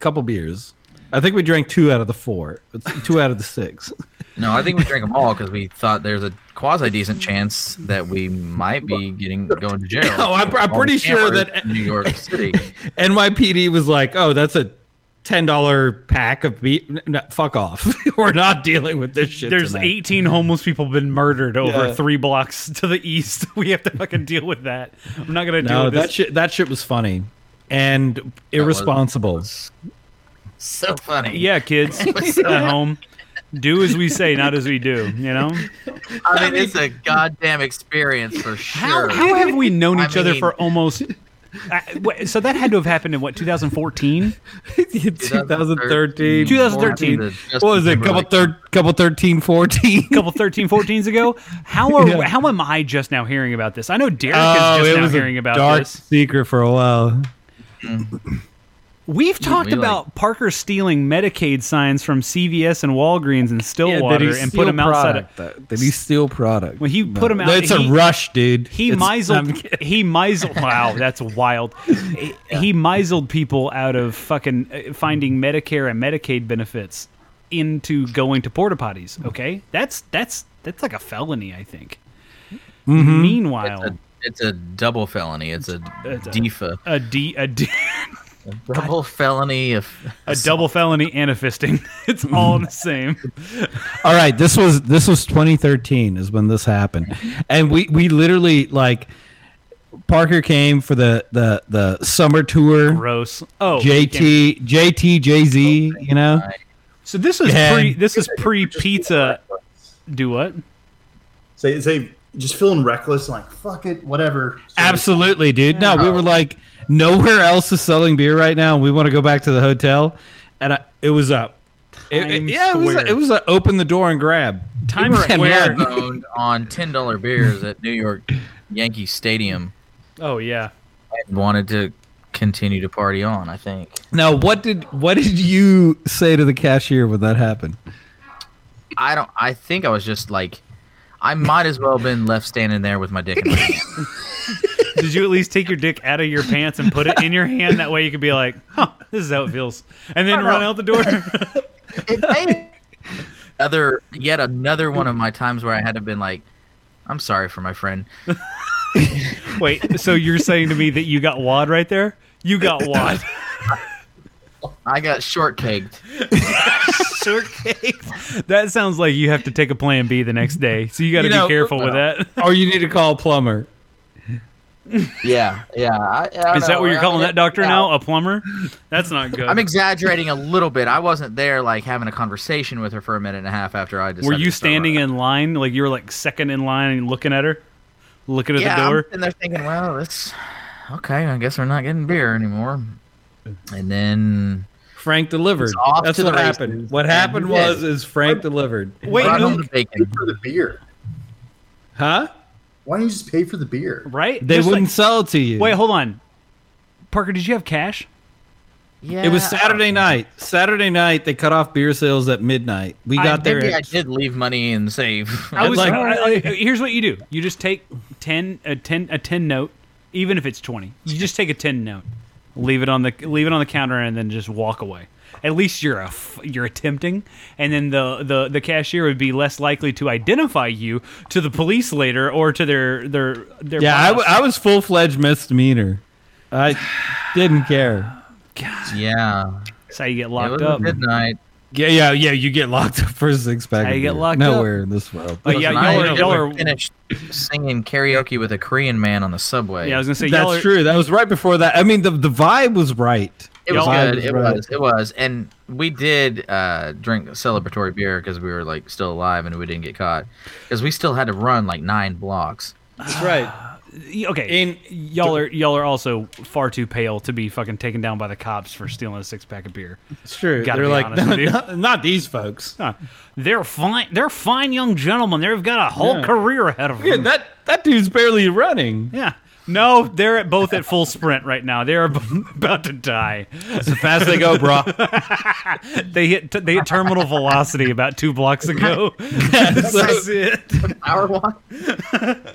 [SPEAKER 2] couple beers. I think we drank two out of the four, two out of the six.
[SPEAKER 5] no, I think we drank them all because we thought there's a quasi decent chance that we might be getting going to jail.
[SPEAKER 2] Oh, I'm- I'm pretty sure that-
[SPEAKER 5] New York City.
[SPEAKER 2] NYPD was like, "Oh, that's a ten dollar pack of beef. No, fuck off. We're not dealing with this shit.
[SPEAKER 1] There's
[SPEAKER 2] tonight.
[SPEAKER 1] 18 homeless people been murdered over
[SPEAKER 2] Yeah.
[SPEAKER 1] three blocks to the east. We have to fucking deal with that. I'm not gonna deal
[SPEAKER 2] No,
[SPEAKER 1] with
[SPEAKER 2] that
[SPEAKER 1] this.
[SPEAKER 2] shit. That shit was funny and irresponsible.
[SPEAKER 5] So funny.
[SPEAKER 1] yeah, kids at home, do as we say, not as we do. You know.
[SPEAKER 5] I mean, it's a goddamn experience for sure.
[SPEAKER 1] how have we known
[SPEAKER 5] I
[SPEAKER 1] each other
[SPEAKER 5] mean-
[SPEAKER 1] for almost? Uh, wait, so that had to have happened in what 2014?
[SPEAKER 2] 2013.
[SPEAKER 1] 2013.
[SPEAKER 2] What was it? Couple thir- couple 13, 14.
[SPEAKER 1] couple 13 14s ago how are
[SPEAKER 2] Yeah.
[SPEAKER 1] how am i just now hearing about this i know derek
[SPEAKER 2] Oh,
[SPEAKER 1] is
[SPEAKER 2] it
[SPEAKER 1] just now
[SPEAKER 2] was
[SPEAKER 1] hearing
[SPEAKER 2] a
[SPEAKER 1] about
[SPEAKER 2] dark
[SPEAKER 1] this
[SPEAKER 2] secret for a while.
[SPEAKER 1] We've talked
[SPEAKER 5] we, like-
[SPEAKER 1] about parker stealing medicaid signs from cvs and walgreens in stillwater and put them outside of,
[SPEAKER 2] Did he steal product?
[SPEAKER 1] When he put 'em out,
[SPEAKER 2] It's
[SPEAKER 1] he-
[SPEAKER 2] a rush, dude.
[SPEAKER 1] he
[SPEAKER 2] It's-
[SPEAKER 1] misled he misled wow that's wild he, he misled people out of fucking uh, finding medicare and medicaid benefits into going to porta potties okay that's that's that's like a felony i think
[SPEAKER 2] Mm-hmm.
[SPEAKER 1] meanwhile
[SPEAKER 5] It's a, it's a double felony. It's a
[SPEAKER 1] It's a-
[SPEAKER 5] DFA.
[SPEAKER 1] a d a d
[SPEAKER 5] Double felony of
[SPEAKER 1] a double felony and a fisting. It's all the same.
[SPEAKER 2] All right, this was this was 2013 is when this happened, and we we literally like Parker came for the the the summer tour.
[SPEAKER 1] Gross. Oh,
[SPEAKER 2] JT JT Jay Z, you know.
[SPEAKER 1] So this is
[SPEAKER 2] And-
[SPEAKER 1] pre. This is pre pizza. Do what?
[SPEAKER 3] Say, say, just feeling reckless, like fuck it, whatever.
[SPEAKER 2] Absolutely, dude. No, we were like nowhere else is selling beer right now. and We want to go back to the hotel, and I, it was up. It, it- yeah, it was. A, it was a open the door and grab.
[SPEAKER 1] Times
[SPEAKER 2] And we
[SPEAKER 1] Square.
[SPEAKER 5] owned on ten dollar beers at New York Yankee Stadium
[SPEAKER 1] Oh yeah.
[SPEAKER 5] and wanted to continue to party on. I think.
[SPEAKER 2] Now, what did what did you say to the cashier when that happened?
[SPEAKER 5] I don't. I think I was just like, I might as well have been left standing there with my dick in my hand.
[SPEAKER 1] Did you at least take your dick out of your pants and put it in your hand? That way you could be like, "Huh, this is how it feels," and then run out the door.
[SPEAKER 5] Other, yet another one of my times where I had to been like, I'm sorry for my friend.
[SPEAKER 1] Wait. So you're saying to me that you got wad right there? You got wad.
[SPEAKER 5] I got shortcaked.
[SPEAKER 1] Shortcake. That sounds like you have to take a plan B the next day. So you got to
[SPEAKER 2] You know,
[SPEAKER 1] be careful with that.
[SPEAKER 2] or you need to call a plumber.
[SPEAKER 5] Yeah, yeah. I, I
[SPEAKER 1] Is that
[SPEAKER 5] know,
[SPEAKER 1] what you're
[SPEAKER 5] I
[SPEAKER 1] calling
[SPEAKER 5] mean,
[SPEAKER 1] that doctor
[SPEAKER 5] yeah.
[SPEAKER 1] now? A plumber? That's not good.
[SPEAKER 5] I'm exaggerating a little bit. I wasn't there like having a conversation with her for a minute and a half after I decided.
[SPEAKER 1] Were you
[SPEAKER 5] to
[SPEAKER 1] standing in line? Like you were like second in line and looking at her? Looking at
[SPEAKER 5] Yeah,
[SPEAKER 1] the
[SPEAKER 5] I'm
[SPEAKER 1] door?
[SPEAKER 5] sitting there thinking, well, it's okay. I guess we're not getting beer anymore. And then
[SPEAKER 2] Frank delivered.
[SPEAKER 5] Off
[SPEAKER 2] That's
[SPEAKER 5] to the
[SPEAKER 2] what
[SPEAKER 5] races.
[SPEAKER 2] happened. What happened was is Frank delivered.
[SPEAKER 1] Wait,
[SPEAKER 5] brought
[SPEAKER 1] no,
[SPEAKER 5] the bacon.
[SPEAKER 3] for the beer.
[SPEAKER 2] Huh?
[SPEAKER 3] Why don't you just pay for the beer?
[SPEAKER 1] right?
[SPEAKER 2] They
[SPEAKER 1] Just
[SPEAKER 2] wouldn't
[SPEAKER 1] like-
[SPEAKER 2] sell it to you.
[SPEAKER 1] wait, hold on. Parker, did you have cash?
[SPEAKER 5] Yeah,
[SPEAKER 2] It was Saturday night. Saturday night they cut off beer sales at midnight. We
[SPEAKER 1] I-
[SPEAKER 2] got there.
[SPEAKER 5] Maybe I
[SPEAKER 2] at-
[SPEAKER 5] did leave money in the safe.
[SPEAKER 1] I was
[SPEAKER 2] like-
[SPEAKER 1] I- I- here's what you do. You just take 10 a 10 a 10 note, even if it's 20. You just take a 10 note. Leave it on the leave it on the counter and then just walk away. At least you're a f- you're attempting, and then the, the, the cashier would be less likely to identify you to the police later or to their their their
[SPEAKER 2] yeah, I,
[SPEAKER 1] boss.
[SPEAKER 2] w- I was full fledged misdemeanor. I didn't care.
[SPEAKER 5] yeah,
[SPEAKER 1] That's how you get
[SPEAKER 5] it
[SPEAKER 1] locked
[SPEAKER 5] was
[SPEAKER 1] up.
[SPEAKER 5] a good night.
[SPEAKER 2] Yeah, yeah, yeah. You get locked up for six pack.
[SPEAKER 1] You get
[SPEAKER 2] beer.
[SPEAKER 1] locked
[SPEAKER 2] Nowhere in this world.
[SPEAKER 1] But yeah, y'all
[SPEAKER 5] I
[SPEAKER 1] are, y'all
[SPEAKER 5] never
[SPEAKER 1] are
[SPEAKER 5] finished singing karaoke with a Korean man on the subway.
[SPEAKER 1] yeah. I was gonna say y'all
[SPEAKER 2] That's
[SPEAKER 1] are,
[SPEAKER 2] true. That was right before that. I mean, the the vibe was right.
[SPEAKER 5] It was good. It
[SPEAKER 2] Right.
[SPEAKER 5] was. It was. And we did uh, drink celebratory beer because we were like still alive and we didn't get caught because we still had to run like nine blocks.
[SPEAKER 2] That's right.
[SPEAKER 1] Okay,
[SPEAKER 2] In-
[SPEAKER 1] y'all are y'all are also far too pale to be fucking taken down by the cops for stealing a six pack of beer.
[SPEAKER 2] It's true.
[SPEAKER 1] Gotta
[SPEAKER 2] They're
[SPEAKER 1] be
[SPEAKER 2] like,
[SPEAKER 1] honest
[SPEAKER 2] no,
[SPEAKER 1] with you.
[SPEAKER 2] not, not these folks.
[SPEAKER 1] Huh. They're fine. They're fine young gentlemen. They've got a whole
[SPEAKER 2] Yeah.
[SPEAKER 1] career ahead of them.
[SPEAKER 2] Yeah, that that dude's barely running.
[SPEAKER 1] Yeah. No, they're at both at full sprint right now. They're about to die.
[SPEAKER 2] That's how fast they go, bro.
[SPEAKER 1] They hit they hit terminal velocity about two blocks ago. That's it.
[SPEAKER 5] Power walk.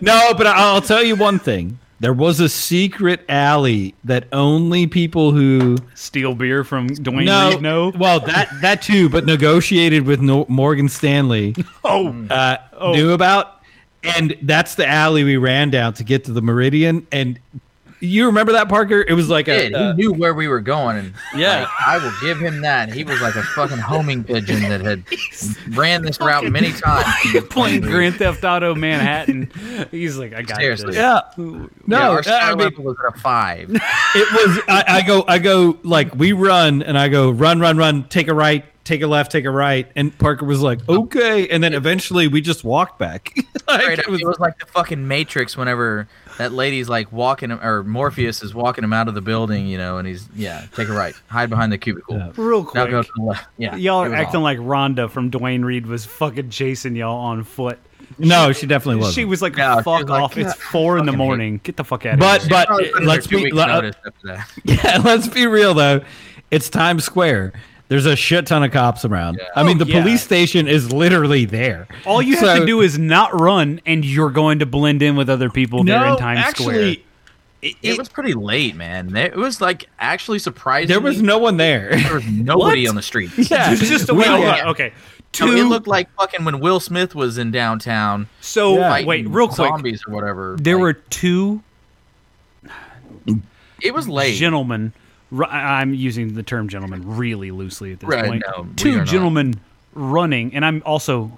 [SPEAKER 2] no, but I'll tell you one thing. There was a secret alley that only people who
[SPEAKER 1] Steal beer from Duane
[SPEAKER 2] no,
[SPEAKER 1] Reade. No.
[SPEAKER 2] well that that too, but negotiated with no, Morgan Stanley
[SPEAKER 1] Oh,
[SPEAKER 2] uh, knew about, and that's the alley we ran down to get to the Meridien. And You remember that Parker? It was like a,
[SPEAKER 5] Did. he uh, knew where we were going, and
[SPEAKER 2] Yeah.
[SPEAKER 5] like, I will give him that. He was like a fucking homing pigeon that had ran this route many times.
[SPEAKER 1] Playing Grand Theft Auto Manhattan. He's like, I got
[SPEAKER 5] Seriously.
[SPEAKER 1] this.
[SPEAKER 2] yeah.
[SPEAKER 5] No,
[SPEAKER 2] No,
[SPEAKER 5] our
[SPEAKER 2] I mean,
[SPEAKER 5] level was at a five.
[SPEAKER 2] it was I, I go I go like we run and I go run run run take a right take a left take a right and Parker was like okay and then eventually we just walked back Like,
[SPEAKER 5] Straight
[SPEAKER 2] it was-
[SPEAKER 5] it was like the fucking Matrix whenever that lady's like walking or Morpheus is walking him out of the building, you know, and he's yeah, take a right, hide behind the cubicle.
[SPEAKER 2] Yeah.
[SPEAKER 1] Real
[SPEAKER 5] Now
[SPEAKER 1] quick.
[SPEAKER 5] go to the left. Yeah,
[SPEAKER 1] Y'all are acting
[SPEAKER 5] awesome.
[SPEAKER 1] like Rhonda from Duane Reade was fucking chasing y'all on foot.
[SPEAKER 2] no she definitely was
[SPEAKER 1] She was like,
[SPEAKER 5] No,
[SPEAKER 1] fuck
[SPEAKER 5] was like,
[SPEAKER 1] off. It's four in the
[SPEAKER 5] fucking hate
[SPEAKER 1] morning. Get the fuck out of
[SPEAKER 2] but
[SPEAKER 1] here.
[SPEAKER 2] but
[SPEAKER 5] Probably
[SPEAKER 2] let's be
[SPEAKER 5] weeks
[SPEAKER 2] let-
[SPEAKER 5] uh, after that.
[SPEAKER 2] yeah let's be real though it's Times Square there's a shit ton of cops around I mean
[SPEAKER 1] Oh,
[SPEAKER 2] the
[SPEAKER 1] yeah.
[SPEAKER 2] police station is literally there
[SPEAKER 1] All you have to do is not run, and you're going to blend in with other people there in Times Square.
[SPEAKER 2] actually it,
[SPEAKER 5] It was pretty late, man. It was like actually surprising.
[SPEAKER 2] there was no one there
[SPEAKER 5] there was nobody on the street.
[SPEAKER 2] yeah
[SPEAKER 1] It's just a
[SPEAKER 2] We-
[SPEAKER 1] way. hold on,
[SPEAKER 5] yeah.
[SPEAKER 1] Okay.
[SPEAKER 5] No,
[SPEAKER 1] Two.
[SPEAKER 5] it looked like fucking when Will Smith was in downtown.
[SPEAKER 1] so
[SPEAKER 2] Yeah.
[SPEAKER 1] wait, real quick.
[SPEAKER 5] zombies or whatever.
[SPEAKER 1] There
[SPEAKER 5] Like,
[SPEAKER 1] were two
[SPEAKER 5] It was late.
[SPEAKER 1] gentlemen. Ru- I'm using the term gentleman really loosely at this
[SPEAKER 5] Right,
[SPEAKER 1] point.
[SPEAKER 5] no, we are
[SPEAKER 1] two
[SPEAKER 5] not.
[SPEAKER 1] gentlemen running, and I'm also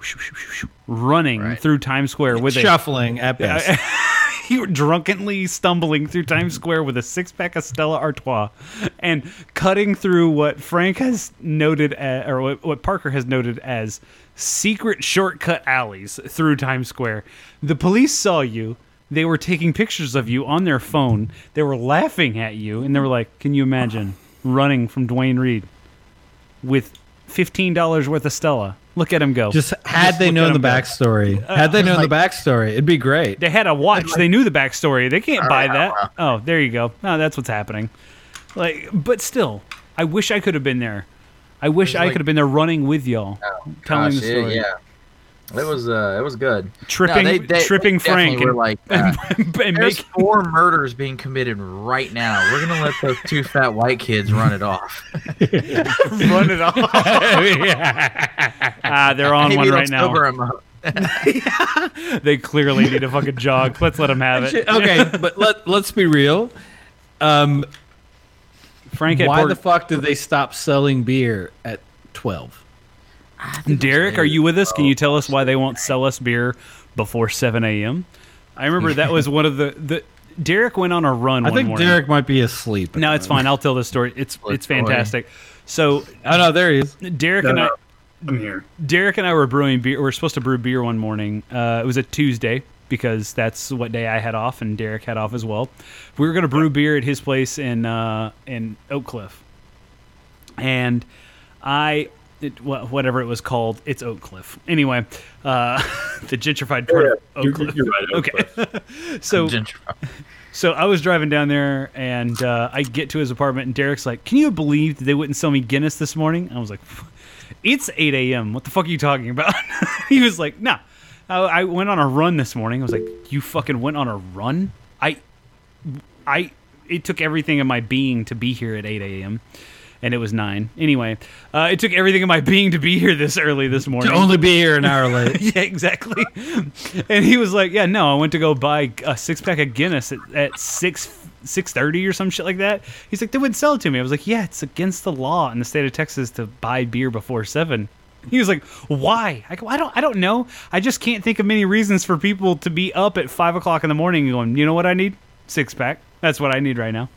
[SPEAKER 1] running
[SPEAKER 5] Right.
[SPEAKER 1] through Times Square with a
[SPEAKER 2] shuffling at best
[SPEAKER 1] you were drunkenly stumbling through Times Square with a six pack of Stella Artois and cutting through what Frank has noted, as, or what, what Parker has noted as secret shortcut alleys through Times Square. The police saw you. They were taking pictures of you on their phone. They were laughing at you, and they were like, "Can you imagine running from Duane Reade with fifteen dollars worth of Stella? Look at him go."
[SPEAKER 2] Just had they
[SPEAKER 1] uh,
[SPEAKER 2] known the
[SPEAKER 1] him go.
[SPEAKER 2] backstory, had they known the backstory, it'd be great.
[SPEAKER 1] They had a watch. They knew the backstory. They can't buy that. Oh, there you go. No, that's what's happening. Like, but still, I wish I could have been there. I wish I
[SPEAKER 5] like-
[SPEAKER 1] could have been there running with y'all, telling
[SPEAKER 5] Gosh,
[SPEAKER 1] the
[SPEAKER 5] it-
[SPEAKER 1] story,
[SPEAKER 5] yeah. It was uh, it was good.
[SPEAKER 1] tripping,
[SPEAKER 5] No, they- they-
[SPEAKER 1] tripping
[SPEAKER 5] they
[SPEAKER 1] Frank, and,
[SPEAKER 5] like, uh,
[SPEAKER 1] and
[SPEAKER 5] There's
[SPEAKER 1] make
[SPEAKER 5] four murders being committed right now. We're gonna let those two fat white kids run it off.
[SPEAKER 1] run it off. ah, they're on
[SPEAKER 5] Maybe
[SPEAKER 1] one right now.
[SPEAKER 5] sober 'em up.
[SPEAKER 1] They clearly need a fucking jog. Let's let them have it.
[SPEAKER 2] okay, but let let's be real. Um,
[SPEAKER 1] Frank
[SPEAKER 2] why
[SPEAKER 1] pork-
[SPEAKER 2] the fuck did they stop selling beer at twelve?
[SPEAKER 1] Derek, are you with us? Can you tell us why they won't sell us beer before 7 a.m.? I remember that was one of the the. Derek went on a run
[SPEAKER 2] I
[SPEAKER 1] one
[SPEAKER 2] think
[SPEAKER 1] morning.
[SPEAKER 2] Derek might be asleep.
[SPEAKER 1] No, it's fine. I'll tell the story. It's it's fantastic. So
[SPEAKER 2] Oh no, there he is.
[SPEAKER 1] Derek
[SPEAKER 3] No,
[SPEAKER 1] and I,
[SPEAKER 3] I'm here.
[SPEAKER 1] Derek and I were brewing beer. We are supposed to brew beer one morning. Uh, it was a Tuesday because that's what day I had off, and Derek had off as well. We were going to brew beer at his place in uh, in Oak Cliff, and I. It, whatever it was called, it's Oak Cliff. Anyway, uh, the gentrified part of Oak
[SPEAKER 3] you're,
[SPEAKER 1] Cliff.
[SPEAKER 3] you're right.
[SPEAKER 1] Okay.
[SPEAKER 3] Okay.
[SPEAKER 1] So so I was driving down there, and uh, I get to his apartment, and Derek's like, "Can you believe that they wouldn't sell me Guinness this morning?" I was like, "It's 8 a.m. What the fuck are you talking about?" he was like, "No, I, I went on a run this morning." I was like, "You fucking went on a run?" I, I, it took everything in my being to be here at 8 a.m. And it was nine. Anyway, uh, it took everything in my being to be here this early this morning.
[SPEAKER 2] To only be here an hour late.
[SPEAKER 1] yeah, exactly. And he was like, "Yeah, no, I went to go buy a six pack of Guinness at, at six six thirty or some shit like that." He's like, "They wouldn't sell it to me." I was like, "Yeah, it's against the law in the state of Texas to buy beer before 7. He was like, "Why?" I go, "I don't, I don't know. I just can't think of many reasons for people to be up at five o'clock in the morning going, you know what I need? Six pack. That's what I need right now."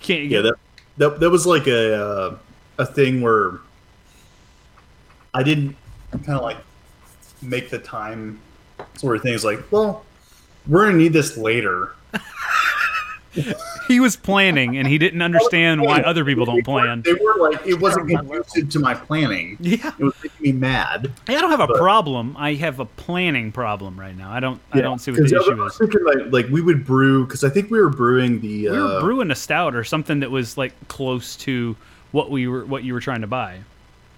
[SPEAKER 1] Can't
[SPEAKER 3] Yeah, that, that that was like a uh, a thing where I didn't kind of like make the time sort of things like, well, we're gonna need this later.
[SPEAKER 1] he was planning and he didn't understand why other people don't plan.
[SPEAKER 3] They were like, it wasn't conducive to my planning.
[SPEAKER 1] Yeah.
[SPEAKER 3] It was making me mad.
[SPEAKER 1] Hey, I don't have a
[SPEAKER 3] But-
[SPEAKER 1] problem. I have a planning problem right now. I don't. I don't see what the
[SPEAKER 3] I I
[SPEAKER 1] issue is.
[SPEAKER 3] like, like we would brew because I think we were brewing the. Uh,
[SPEAKER 1] We were brewing a stout or something that was like close to what we were, what you were trying to buy,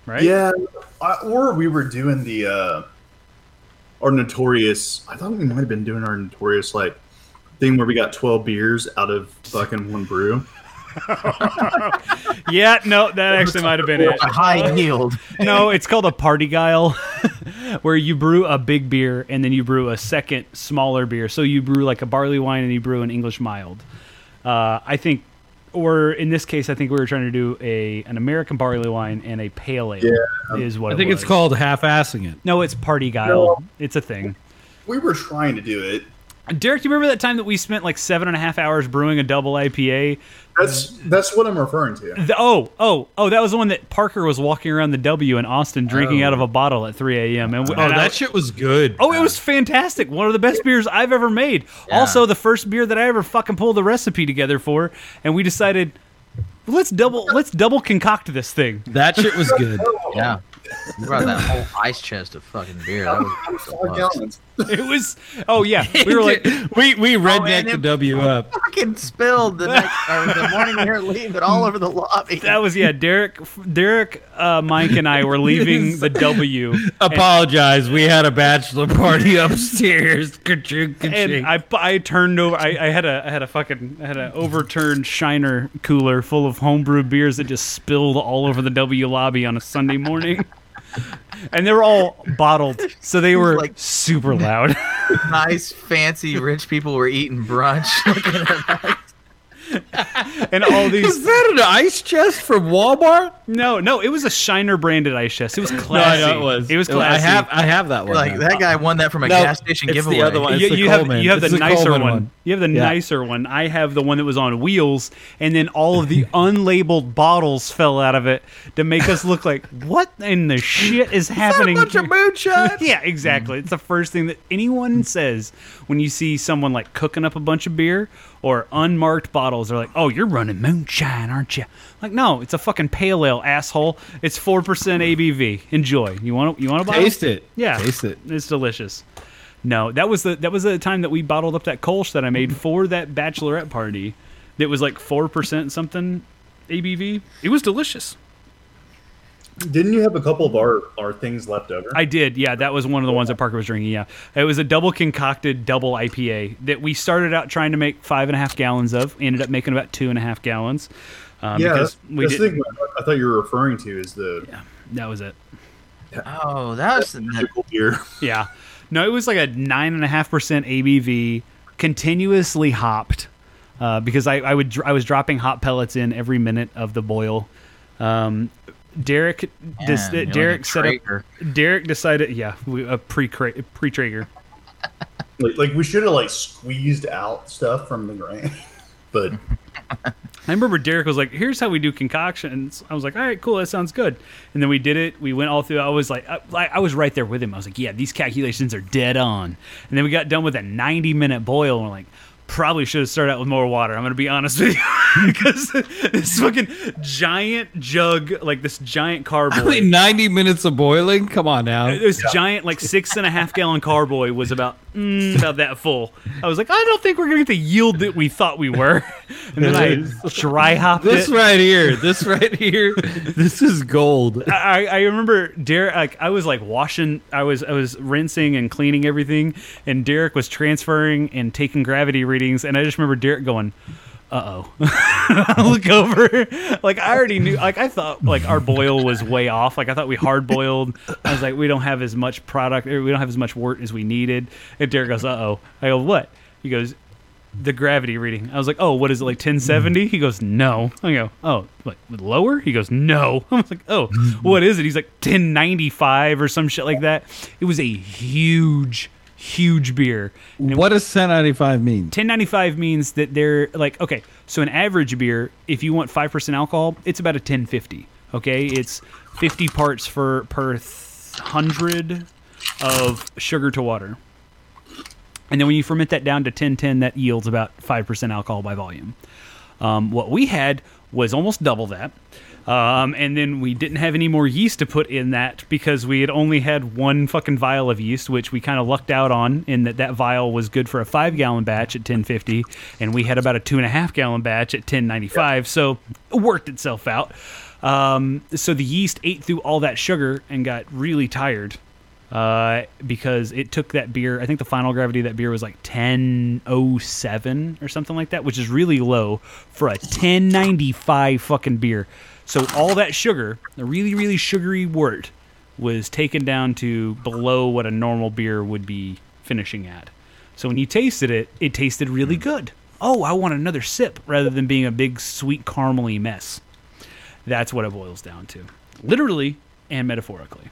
[SPEAKER 1] right?
[SPEAKER 3] Yeah, uh, or we were doing the uh our notorious. I thought we might have been doing our notorious like thing where we got twelve beers out of fucking one brew.
[SPEAKER 1] Yeah. No, that actually might have been it.
[SPEAKER 5] A high yield.
[SPEAKER 1] No, it's called a parti-gyle. where you brew a big beer and then you brew a second smaller beer. So you brew like a barley wine and you brew an English mild. Uh, I think, or in this case, I think we were trying to do a an American barley wine and a pale ale.
[SPEAKER 3] Yeah.
[SPEAKER 1] is what
[SPEAKER 2] I
[SPEAKER 1] it
[SPEAKER 2] think it's called half-assing it.
[SPEAKER 1] No, it's parti-gyle.
[SPEAKER 3] No.
[SPEAKER 1] It's a thing.
[SPEAKER 3] We were trying to do it.
[SPEAKER 1] Derek, do you remember that time that we spent like seven and a half hours brewing a double IPA?
[SPEAKER 3] That's that's what I'm referring to.
[SPEAKER 1] The- oh, oh, oh! That was the one that Parker was walking around the W in Austin drinking
[SPEAKER 3] Oh.
[SPEAKER 1] out of a bottle at 3 a.m. And,
[SPEAKER 2] Oh,
[SPEAKER 1] and I-
[SPEAKER 2] that shit was good.
[SPEAKER 1] Oh, it was fantastic. One of the best beers I've ever made. Also, the first beer that I ever fucking pulled the recipe together for, and we decided let's double let's double concoct this thing.
[SPEAKER 2] That shit was good.
[SPEAKER 5] Yeah. You brought that whole ice chest of fucking beer. That was
[SPEAKER 3] Five gallons.
[SPEAKER 1] It was oh yeah, we were like
[SPEAKER 2] we we rednecked
[SPEAKER 5] and
[SPEAKER 2] the W up.
[SPEAKER 5] fucking spilled the next or the morning we were leaving all over the lobby.
[SPEAKER 1] that was yeah. Derek, Derek, uh, Mike, and I were leaving the W,
[SPEAKER 2] Apologize. We had a bachelor party upstairs. Ka-ching, ka-ching.
[SPEAKER 1] and I, I turned over. I, I had a I had a fucking I had an overturned Shiner cooler full of homebrew beers that just spilled all over the W lobby on a Sunday morning. And they were all bottled, so they were
[SPEAKER 5] Like-
[SPEAKER 1] super loud.
[SPEAKER 5] nice, fancy, rich people were eating brunch. Looking at that.
[SPEAKER 1] and all these.
[SPEAKER 2] Is that an ice chest from Walmart?
[SPEAKER 1] no, no, it was a Shiner branded ice chest. It was
[SPEAKER 2] No, I
[SPEAKER 1] classy.
[SPEAKER 2] know it was.
[SPEAKER 1] It was
[SPEAKER 2] I
[SPEAKER 1] classy.
[SPEAKER 2] have I have that one.
[SPEAKER 5] like
[SPEAKER 2] now.
[SPEAKER 5] that guy won that from a
[SPEAKER 2] No,
[SPEAKER 5] gas station
[SPEAKER 2] it's the
[SPEAKER 5] giveaway.
[SPEAKER 2] other one. It's
[SPEAKER 1] you,
[SPEAKER 2] the
[SPEAKER 1] you have you have
[SPEAKER 2] It's
[SPEAKER 1] the
[SPEAKER 2] the
[SPEAKER 1] nicer one.
[SPEAKER 2] one.
[SPEAKER 1] You have the
[SPEAKER 2] Yeah.
[SPEAKER 1] nicer one. I have the one that was on wheels, and then all of the unlabeled bottles fell out of it to make us look like what in the shit is happening?
[SPEAKER 2] A bunch of moonshine.
[SPEAKER 1] yeah, exactly. It's the first thing that anyone says when you see someone like cooking up a bunch of beer or unmarked bottles. They're like, "Oh, you're running moonshine, aren't you?" Like, no, it's a fucking pale ale, asshole. It's four percent ABV. Enjoy. You want to? You want to buy it?
[SPEAKER 2] Taste it.
[SPEAKER 1] Yeah,
[SPEAKER 2] Taste it.
[SPEAKER 1] It's delicious. No, that was the that was the time that we bottled up that Kolsch that I made for that bachelorette party. That was like four percent something ABV. It was delicious.
[SPEAKER 3] Didn't you have a couple of our, our things left over?
[SPEAKER 1] I did, yeah. That was one of the ones that Parker was drinking. Yeah, it was a double concocted double IPA that we started out trying to make five and a half gallons of. We Ended up making about two and a half gallons. Um,
[SPEAKER 3] yeah,
[SPEAKER 1] because
[SPEAKER 3] that's,
[SPEAKER 1] we
[SPEAKER 3] that's the thing I thought you were referring to is the
[SPEAKER 1] That was it.
[SPEAKER 5] Oh, that was the,
[SPEAKER 3] magical beer.
[SPEAKER 1] Yeah. No, it was like a nine and a half percent ABV, continuously hopped, uh, because I, I would I was dropping hop pellets in every minute of the boil. Um, Derek,
[SPEAKER 5] Man, you're like
[SPEAKER 1] Derek
[SPEAKER 5] a
[SPEAKER 1] set up. Derek decided, yeah, we, a pre pre Traeger.
[SPEAKER 3] Like, like we should have like squeezed out stuff from the grain, but
[SPEAKER 1] I remember Derek was like, "Here's how we do concoctions." I was like, "All right, cool, that sounds good." And then we did it. We went all through. I was like, I, I was right there with him. I was like, "Yeah, these calculations are dead on." And then we got done with a 90 minute boil, and we're like, "Probably should have started out with more water." I'm gonna be honest with you, because this fucking giant jug, like this giant carboy.
[SPEAKER 2] I mean, 90 minutes of boiling? Come on now.
[SPEAKER 1] this giant, like six and a half gallon carboy was about mm, about that full. I was like, I don't think we're gonna get the yield that we thought we were. And then I dry hopped
[SPEAKER 2] This
[SPEAKER 1] it.
[SPEAKER 2] right here, this right here, this is gold.
[SPEAKER 1] I, I remember Derek. Like I was like washing, I was I was rinsing and cleaning everything, and Derek was transferring and taking gravity readings, and I just remember Derek going, "Uh oh." I look over, like I already knew. Like I thought, like our boil was way off. Like I thought we hard boiled. I was like, we don't have as much product, or we don't have as much wort as we needed. And Derek goes, "Uh oh." I go, "What?" He goes. The gravity reading. I was like, "Oh, what is it like 1070?" He goes, "No." I go, "Oh, like lower?" He goes, "No." I was like, "Oh, what is it?" He's like 1095 or some shit like that. It was a huge, huge beer. And
[SPEAKER 2] What does 1095 mean?
[SPEAKER 1] 1095 means that they're like okay so an average beer if you want 5% alcohol it's about a 1050 okay it's 50 parts for per th- 100 of sugar to water and then when you ferment that down to 1010 that yields about 5% alcohol by volume um, what we had was almost double that. Um, and then we didn't have any more yeast to put in that because we had only had one fucking vial of yeast, which we kind of lucked out on in that that vial was good for a five gallon batch at 1050, and we had about a two and a half gallon batch at 1095. So it worked itself out. Um, so the yeast ate through all that sugar and got really tired uh, because it took that beer. I think the final gravity of that beer was like 1007 or something like that, which is really low for a 1095 fucking beer. So all that sugar, the really really sugary wort, was taken down to below what a normal beer would be finishing at. So when you tasted it, it tasted really good. Oh, I want another sip rather than being a big sweet caramely mess. That's what it boils down to, literally and metaphorically.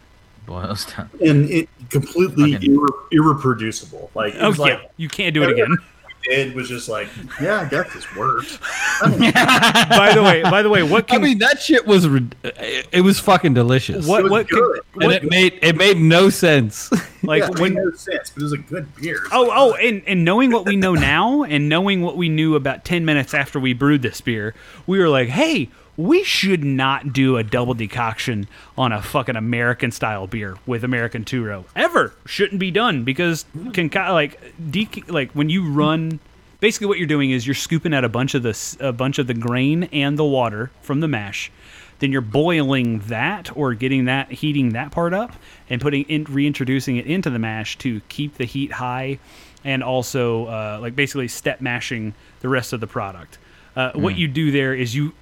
[SPEAKER 5] Boils down.
[SPEAKER 3] and it completely
[SPEAKER 5] Fucking-
[SPEAKER 3] irre- irreproducible. Like it
[SPEAKER 1] Oh
[SPEAKER 3] was
[SPEAKER 1] yeah,
[SPEAKER 3] like
[SPEAKER 1] you can't do it again.
[SPEAKER 3] it was just like, yeah, I guess this works.
[SPEAKER 1] by the way, by the way, what
[SPEAKER 2] I mean, that shit was rid- it it was fucking delicious.
[SPEAKER 1] what
[SPEAKER 3] It was
[SPEAKER 1] what can,
[SPEAKER 3] good.
[SPEAKER 2] and
[SPEAKER 1] what
[SPEAKER 2] it made it made no sense.
[SPEAKER 1] like
[SPEAKER 3] yeah, it
[SPEAKER 1] when
[SPEAKER 3] made no sense, but it was a good beer.
[SPEAKER 1] Oh, oh, and, and knowing what we know now, and knowing what we knew about 10 minutes after we brewed this beer, we were like, hey, we should not do a double decoction on a fucking American style beer with American two row. Ever. Shouldn't be done because, conca- like, de- like when you run. Basically, what you're doing is you're scooping out a bunch of the a bunch of the grain and the water from the mash, then you're boiling that or getting that heating that part up and putting in reintroducing it into the mash to keep the heat high and also uh, like basically step mashing the rest of the product uh, what you do there is you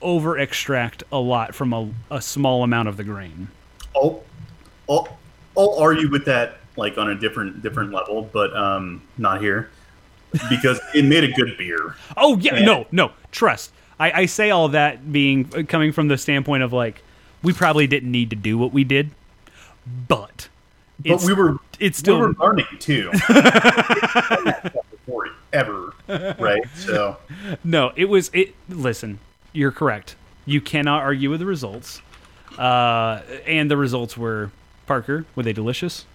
[SPEAKER 1] over extract a lot from a, a small amount of the grain
[SPEAKER 3] I'll, I'll, I'll argue with that like on a different different level, but um, not here because it made a good beer.
[SPEAKER 1] oh yeah no no trust I, I say all that being uh, coming from the standpoint of like we probably didn't need to do what we did but
[SPEAKER 3] But we were
[SPEAKER 1] it's still
[SPEAKER 3] we were learning too. Before ever, right? So
[SPEAKER 1] No, it was it. Listen, you're correct. You cannot argue with the results, uh, and the results were Parker. Were they delicious?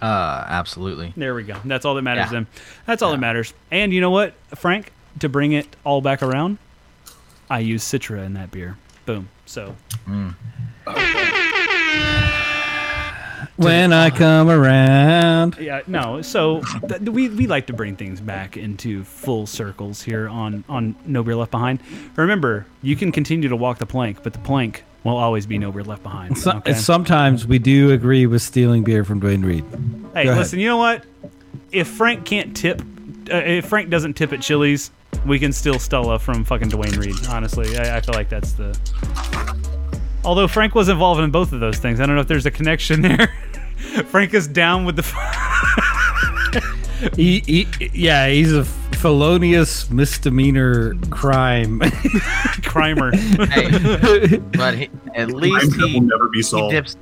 [SPEAKER 5] Uh, absolutely.
[SPEAKER 1] There we go. That's all that matters.
[SPEAKER 5] Yeah.
[SPEAKER 1] Then that's all that matters. And you know what, Frank? To bring it all back around, I use Citra in that beer. Boom. So
[SPEAKER 2] when I come around,
[SPEAKER 1] yeah, no. So th- we we like to bring things back into full circles here on on No Beer Left Behind. Remember, you can continue to walk the plank, but the plank will always be No Beer Left Behind.
[SPEAKER 2] so,
[SPEAKER 1] okay?
[SPEAKER 2] sometimes we do agree with stealing beer from Duane Reade.
[SPEAKER 1] Hey,
[SPEAKER 2] Go ahead.
[SPEAKER 1] listen, you know what? If Frank can't tip, uh, if Frank doesn't tip at Chili's, we can steal Stella from fucking Duane Reade. Honestly, I, I feel like that's the. Although Frank was involved in both of those things, I don't know if there's a connection there. Frank is down with the.
[SPEAKER 2] He, he, yeah, he's a felonious misdemeanor crime.
[SPEAKER 1] Crimer.
[SPEAKER 5] Hey, but he, at least he,
[SPEAKER 3] will never be
[SPEAKER 5] he dips.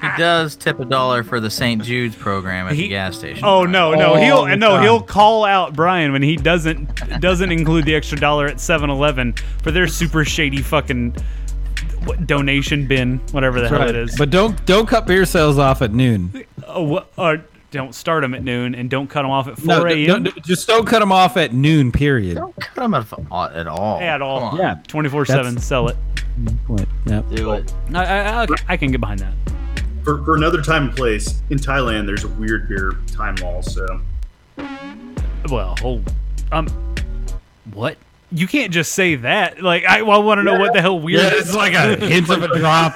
[SPEAKER 5] He does tip a dollar for the St. Jude's program at
[SPEAKER 1] He-
[SPEAKER 5] the gas station.
[SPEAKER 1] Oh no, no,
[SPEAKER 2] All
[SPEAKER 1] he'll no,
[SPEAKER 2] time.
[SPEAKER 1] he'll call out Brian when he doesn't doesn't include the extra dollar at 7-Eleven for their super shady fucking what, donation bin, whatever the hell it is.
[SPEAKER 2] But don't don't cut beer sales off at noon.
[SPEAKER 1] Oh, what, uh, don't start them at noon and don't cut them off at 4
[SPEAKER 2] No,
[SPEAKER 1] a.m.
[SPEAKER 2] no, no, just don't cut them off at noon. Period.
[SPEAKER 5] Don't cut him at, at all.
[SPEAKER 1] at all.
[SPEAKER 2] Yeah.
[SPEAKER 1] 24 7, sell it.
[SPEAKER 2] Point. Yep.
[SPEAKER 5] Do it.
[SPEAKER 1] I, I, I, I can get behind that.
[SPEAKER 3] For, for another time and place in Thailand, there's a weird beer time law. So
[SPEAKER 1] Well, oh, um, what? You can't just say that. Like, I, I want to know what the hell weird
[SPEAKER 2] Yeah,
[SPEAKER 1] is.
[SPEAKER 2] it's like a hint of a drop.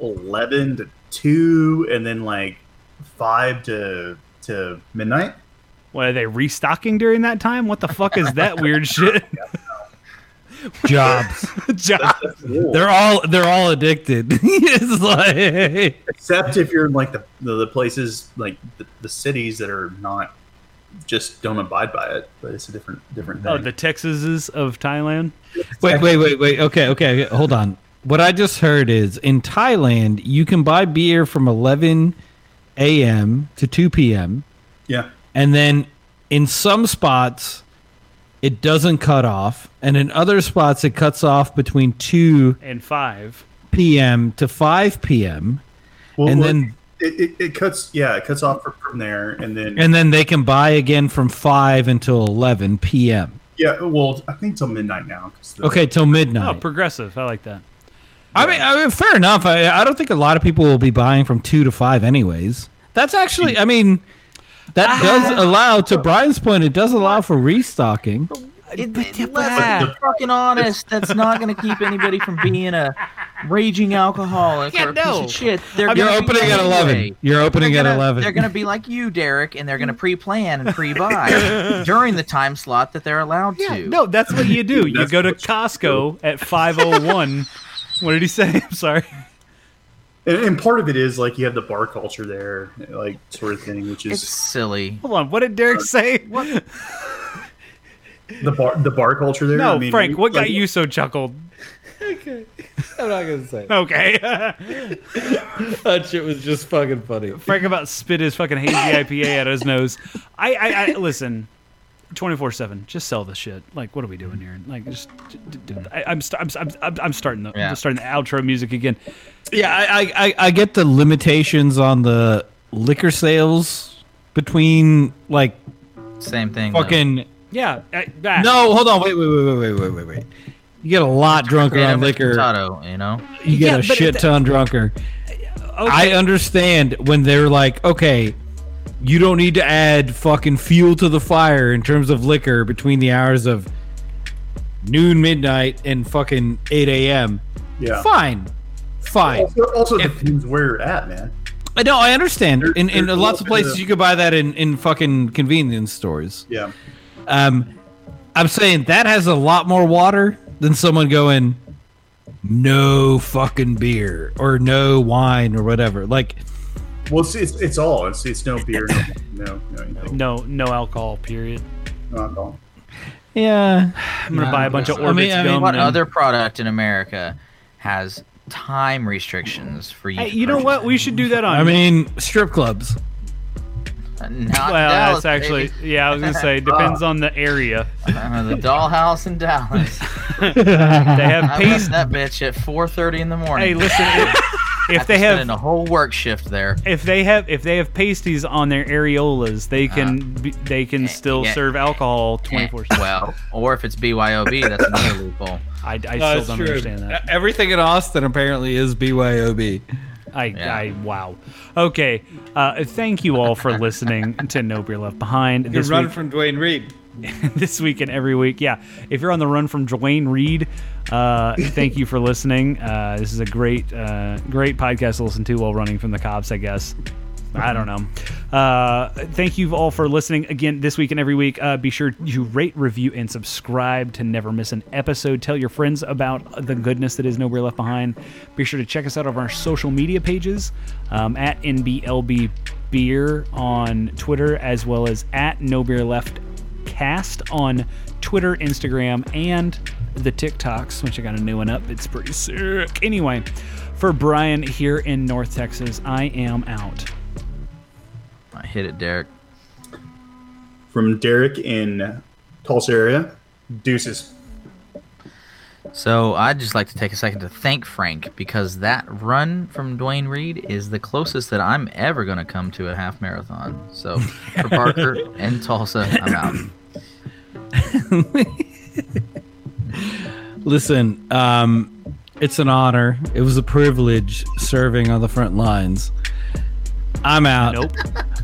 [SPEAKER 3] eleven to two, and then like five to to midnight.
[SPEAKER 1] What, are they restocking during that time? What the fuck is that weird shit?
[SPEAKER 2] Jobs.
[SPEAKER 1] Job.
[SPEAKER 2] They're all they're all addicted. it's like
[SPEAKER 3] Except if you're in like the the, the places like the, the cities that are not just don't abide by it, but it's a different different oh, thing.
[SPEAKER 1] Oh, the Texases of Thailand.
[SPEAKER 2] wait, wait, wait, wait. Okay, okay, okay, hold on. What I just heard is in Thailand you can buy beer from 11 a.m. to 2 p.m.
[SPEAKER 3] yeah,
[SPEAKER 2] and then in some spots it doesn't cut off, and in other spots it cuts off between 2
[SPEAKER 1] And five.
[SPEAKER 2] p.m. to 5 p.m.
[SPEAKER 3] well,
[SPEAKER 2] and
[SPEAKER 3] well,
[SPEAKER 2] then
[SPEAKER 3] it, it, it cuts yeah it cuts off from, from there, and then
[SPEAKER 2] and then they can buy again from 5 until 11 p.m.
[SPEAKER 3] yeah, well I think till midnight now the-
[SPEAKER 2] Okay, till midnight.
[SPEAKER 1] Oh, progressive. I like that.
[SPEAKER 2] I mean, I mean, fair enough. I, I don't think a lot of people will be buying from two to five, anyways. That's actually, I mean, that does ah. allow. To Brian's point, it does allow for restocking.
[SPEAKER 5] It, it- let's be fucking honest. That's not going to keep anybody from being a raging alcoholic
[SPEAKER 1] Yeah,
[SPEAKER 5] or a piece of shit. They're
[SPEAKER 2] You're opening at
[SPEAKER 5] anyway.
[SPEAKER 2] eleven. You're opening
[SPEAKER 5] They're
[SPEAKER 2] at
[SPEAKER 5] gonna,
[SPEAKER 2] eleven.
[SPEAKER 5] They're going to be like you, Derek, and they're going to pre-plan and pre-buy during the time slot that they're allowed to.
[SPEAKER 1] No, that's what you do. You go to Costco at 501. What did he say? I'm sorry.
[SPEAKER 3] And, and part of it is like you have the bar culture there, like sort of thing, which
[SPEAKER 5] It's
[SPEAKER 3] is
[SPEAKER 5] silly.
[SPEAKER 1] Hold on, what did Derek uh, say? What?
[SPEAKER 3] the bar the bar culture there.
[SPEAKER 1] No,
[SPEAKER 3] I mean,
[SPEAKER 1] Frank, what got you so chuckled?
[SPEAKER 2] Okay. I'm not gonna say.
[SPEAKER 1] Okay.
[SPEAKER 2] That shit was just fucking funny.
[SPEAKER 1] Frank about spit his fucking hazy IPA out of his nose. I, I, I listen. Twenty four seven. Just sell the shit. Like, what are we doing here? Like, just. d- d- d- I, am st- I'm, st- I'm, I'm starting the
[SPEAKER 5] Yeah.
[SPEAKER 1] I'm starting the outro music again.
[SPEAKER 2] Yeah, I, I, I, I get the limitations on the liquor sales between like
[SPEAKER 5] Same thing. though.
[SPEAKER 2] Fucking.
[SPEAKER 1] Yeah. I, ah,
[SPEAKER 2] No, hold on. Wait, wait, wait, wait, wait, wait, wait, wait. You get a lot drunker
[SPEAKER 5] Creative
[SPEAKER 2] on liquor.
[SPEAKER 5] potato, you know.
[SPEAKER 2] You get
[SPEAKER 1] Yeah,
[SPEAKER 2] a shit
[SPEAKER 1] it-
[SPEAKER 2] ton drunker. I understand when they're like, okay, you don't need to add fucking fuel to the fire in terms of liquor between the hours of noon, midnight, and fucking 8 a.m.
[SPEAKER 3] Yeah.
[SPEAKER 2] Fine. Fine.
[SPEAKER 3] Also, also
[SPEAKER 2] If-
[SPEAKER 3] depends where you're at, man.
[SPEAKER 2] I know, I understand.
[SPEAKER 3] There-
[SPEAKER 2] In, in lots of
[SPEAKER 3] a little bit
[SPEAKER 2] places,
[SPEAKER 3] of-
[SPEAKER 2] you could buy that in, in fucking convenience stores.
[SPEAKER 3] Yeah.
[SPEAKER 2] Um, I'm saying that has a lot more water than someone going, no fucking beer or no wine or whatever. Like,
[SPEAKER 3] Well, it's it's, it's all. It's it's no beer, no no, no anything.
[SPEAKER 1] No, no alcohol. Period.
[SPEAKER 3] No alcohol.
[SPEAKER 2] yeah.
[SPEAKER 1] I'm gonna buy a bunch of
[SPEAKER 2] I
[SPEAKER 1] Orbitz
[SPEAKER 2] mean- I mean,
[SPEAKER 1] gum.
[SPEAKER 5] What
[SPEAKER 1] and-
[SPEAKER 5] other product in America has time restrictions for you?
[SPEAKER 1] Hey, you know what? We should do that on.
[SPEAKER 2] I mean, strip clubs.
[SPEAKER 5] Not
[SPEAKER 1] well,
[SPEAKER 5] Dallas,
[SPEAKER 1] that's actually
[SPEAKER 5] baby.
[SPEAKER 1] yeah. I was gonna say depends on the area.
[SPEAKER 5] Uh, the dollhouse in Dallas.
[SPEAKER 1] They have
[SPEAKER 5] I left that bitch at 4:30 in the morning.
[SPEAKER 1] Hey, listen. If, if they
[SPEAKER 5] Spending
[SPEAKER 1] have
[SPEAKER 5] a whole work shift there.
[SPEAKER 1] if they have if they have pasties on their areolas, they can be, they can still
[SPEAKER 5] yeah.
[SPEAKER 1] serve alcohol twenty four seven.
[SPEAKER 5] Well, or if it's BYOB, that's another loophole.
[SPEAKER 1] I, I still don't understand that.
[SPEAKER 2] Everything in Austin apparently is BYOB.
[SPEAKER 1] I,
[SPEAKER 5] Yeah.
[SPEAKER 1] I wow. Okay. Uh, thank you all for listening to No Beer Left Behind You this week.
[SPEAKER 2] from Duane Reade.
[SPEAKER 1] this week and every week. Yeah, if you're on the run from Duane Reade, uh, thank you for listening. Uh, this is a great, uh, great podcast to listen to while running from the cops. I guess. I don't know. Uh, thank you all for listening again this week and every week. Uh, be sure to rate, review, and subscribe to never miss an episode. Tell your friends about the goodness that is Nowhere Left Behind. Be sure to check us out on our social media pages um, at NBLB Beer on Twitter as well as at No Beer Left Cast on Twitter, Instagram, and the TikToks, which I got a new one up. It's pretty sick. Anyway, for Brian here in North Texas, I am out.
[SPEAKER 5] I hit it, Derek.
[SPEAKER 3] From Derek in Tulsa area, deuces.
[SPEAKER 5] So I'd just like to take a second to thank Frank because that run from Duane Reade is the closest that I'm ever going to come to a half marathon. So for Parker and Tulsa, I'm out.
[SPEAKER 2] Listen, um, it's an honor. It was a privilege serving on the front lines. I'm out.
[SPEAKER 1] Nope.
[SPEAKER 2] Nope.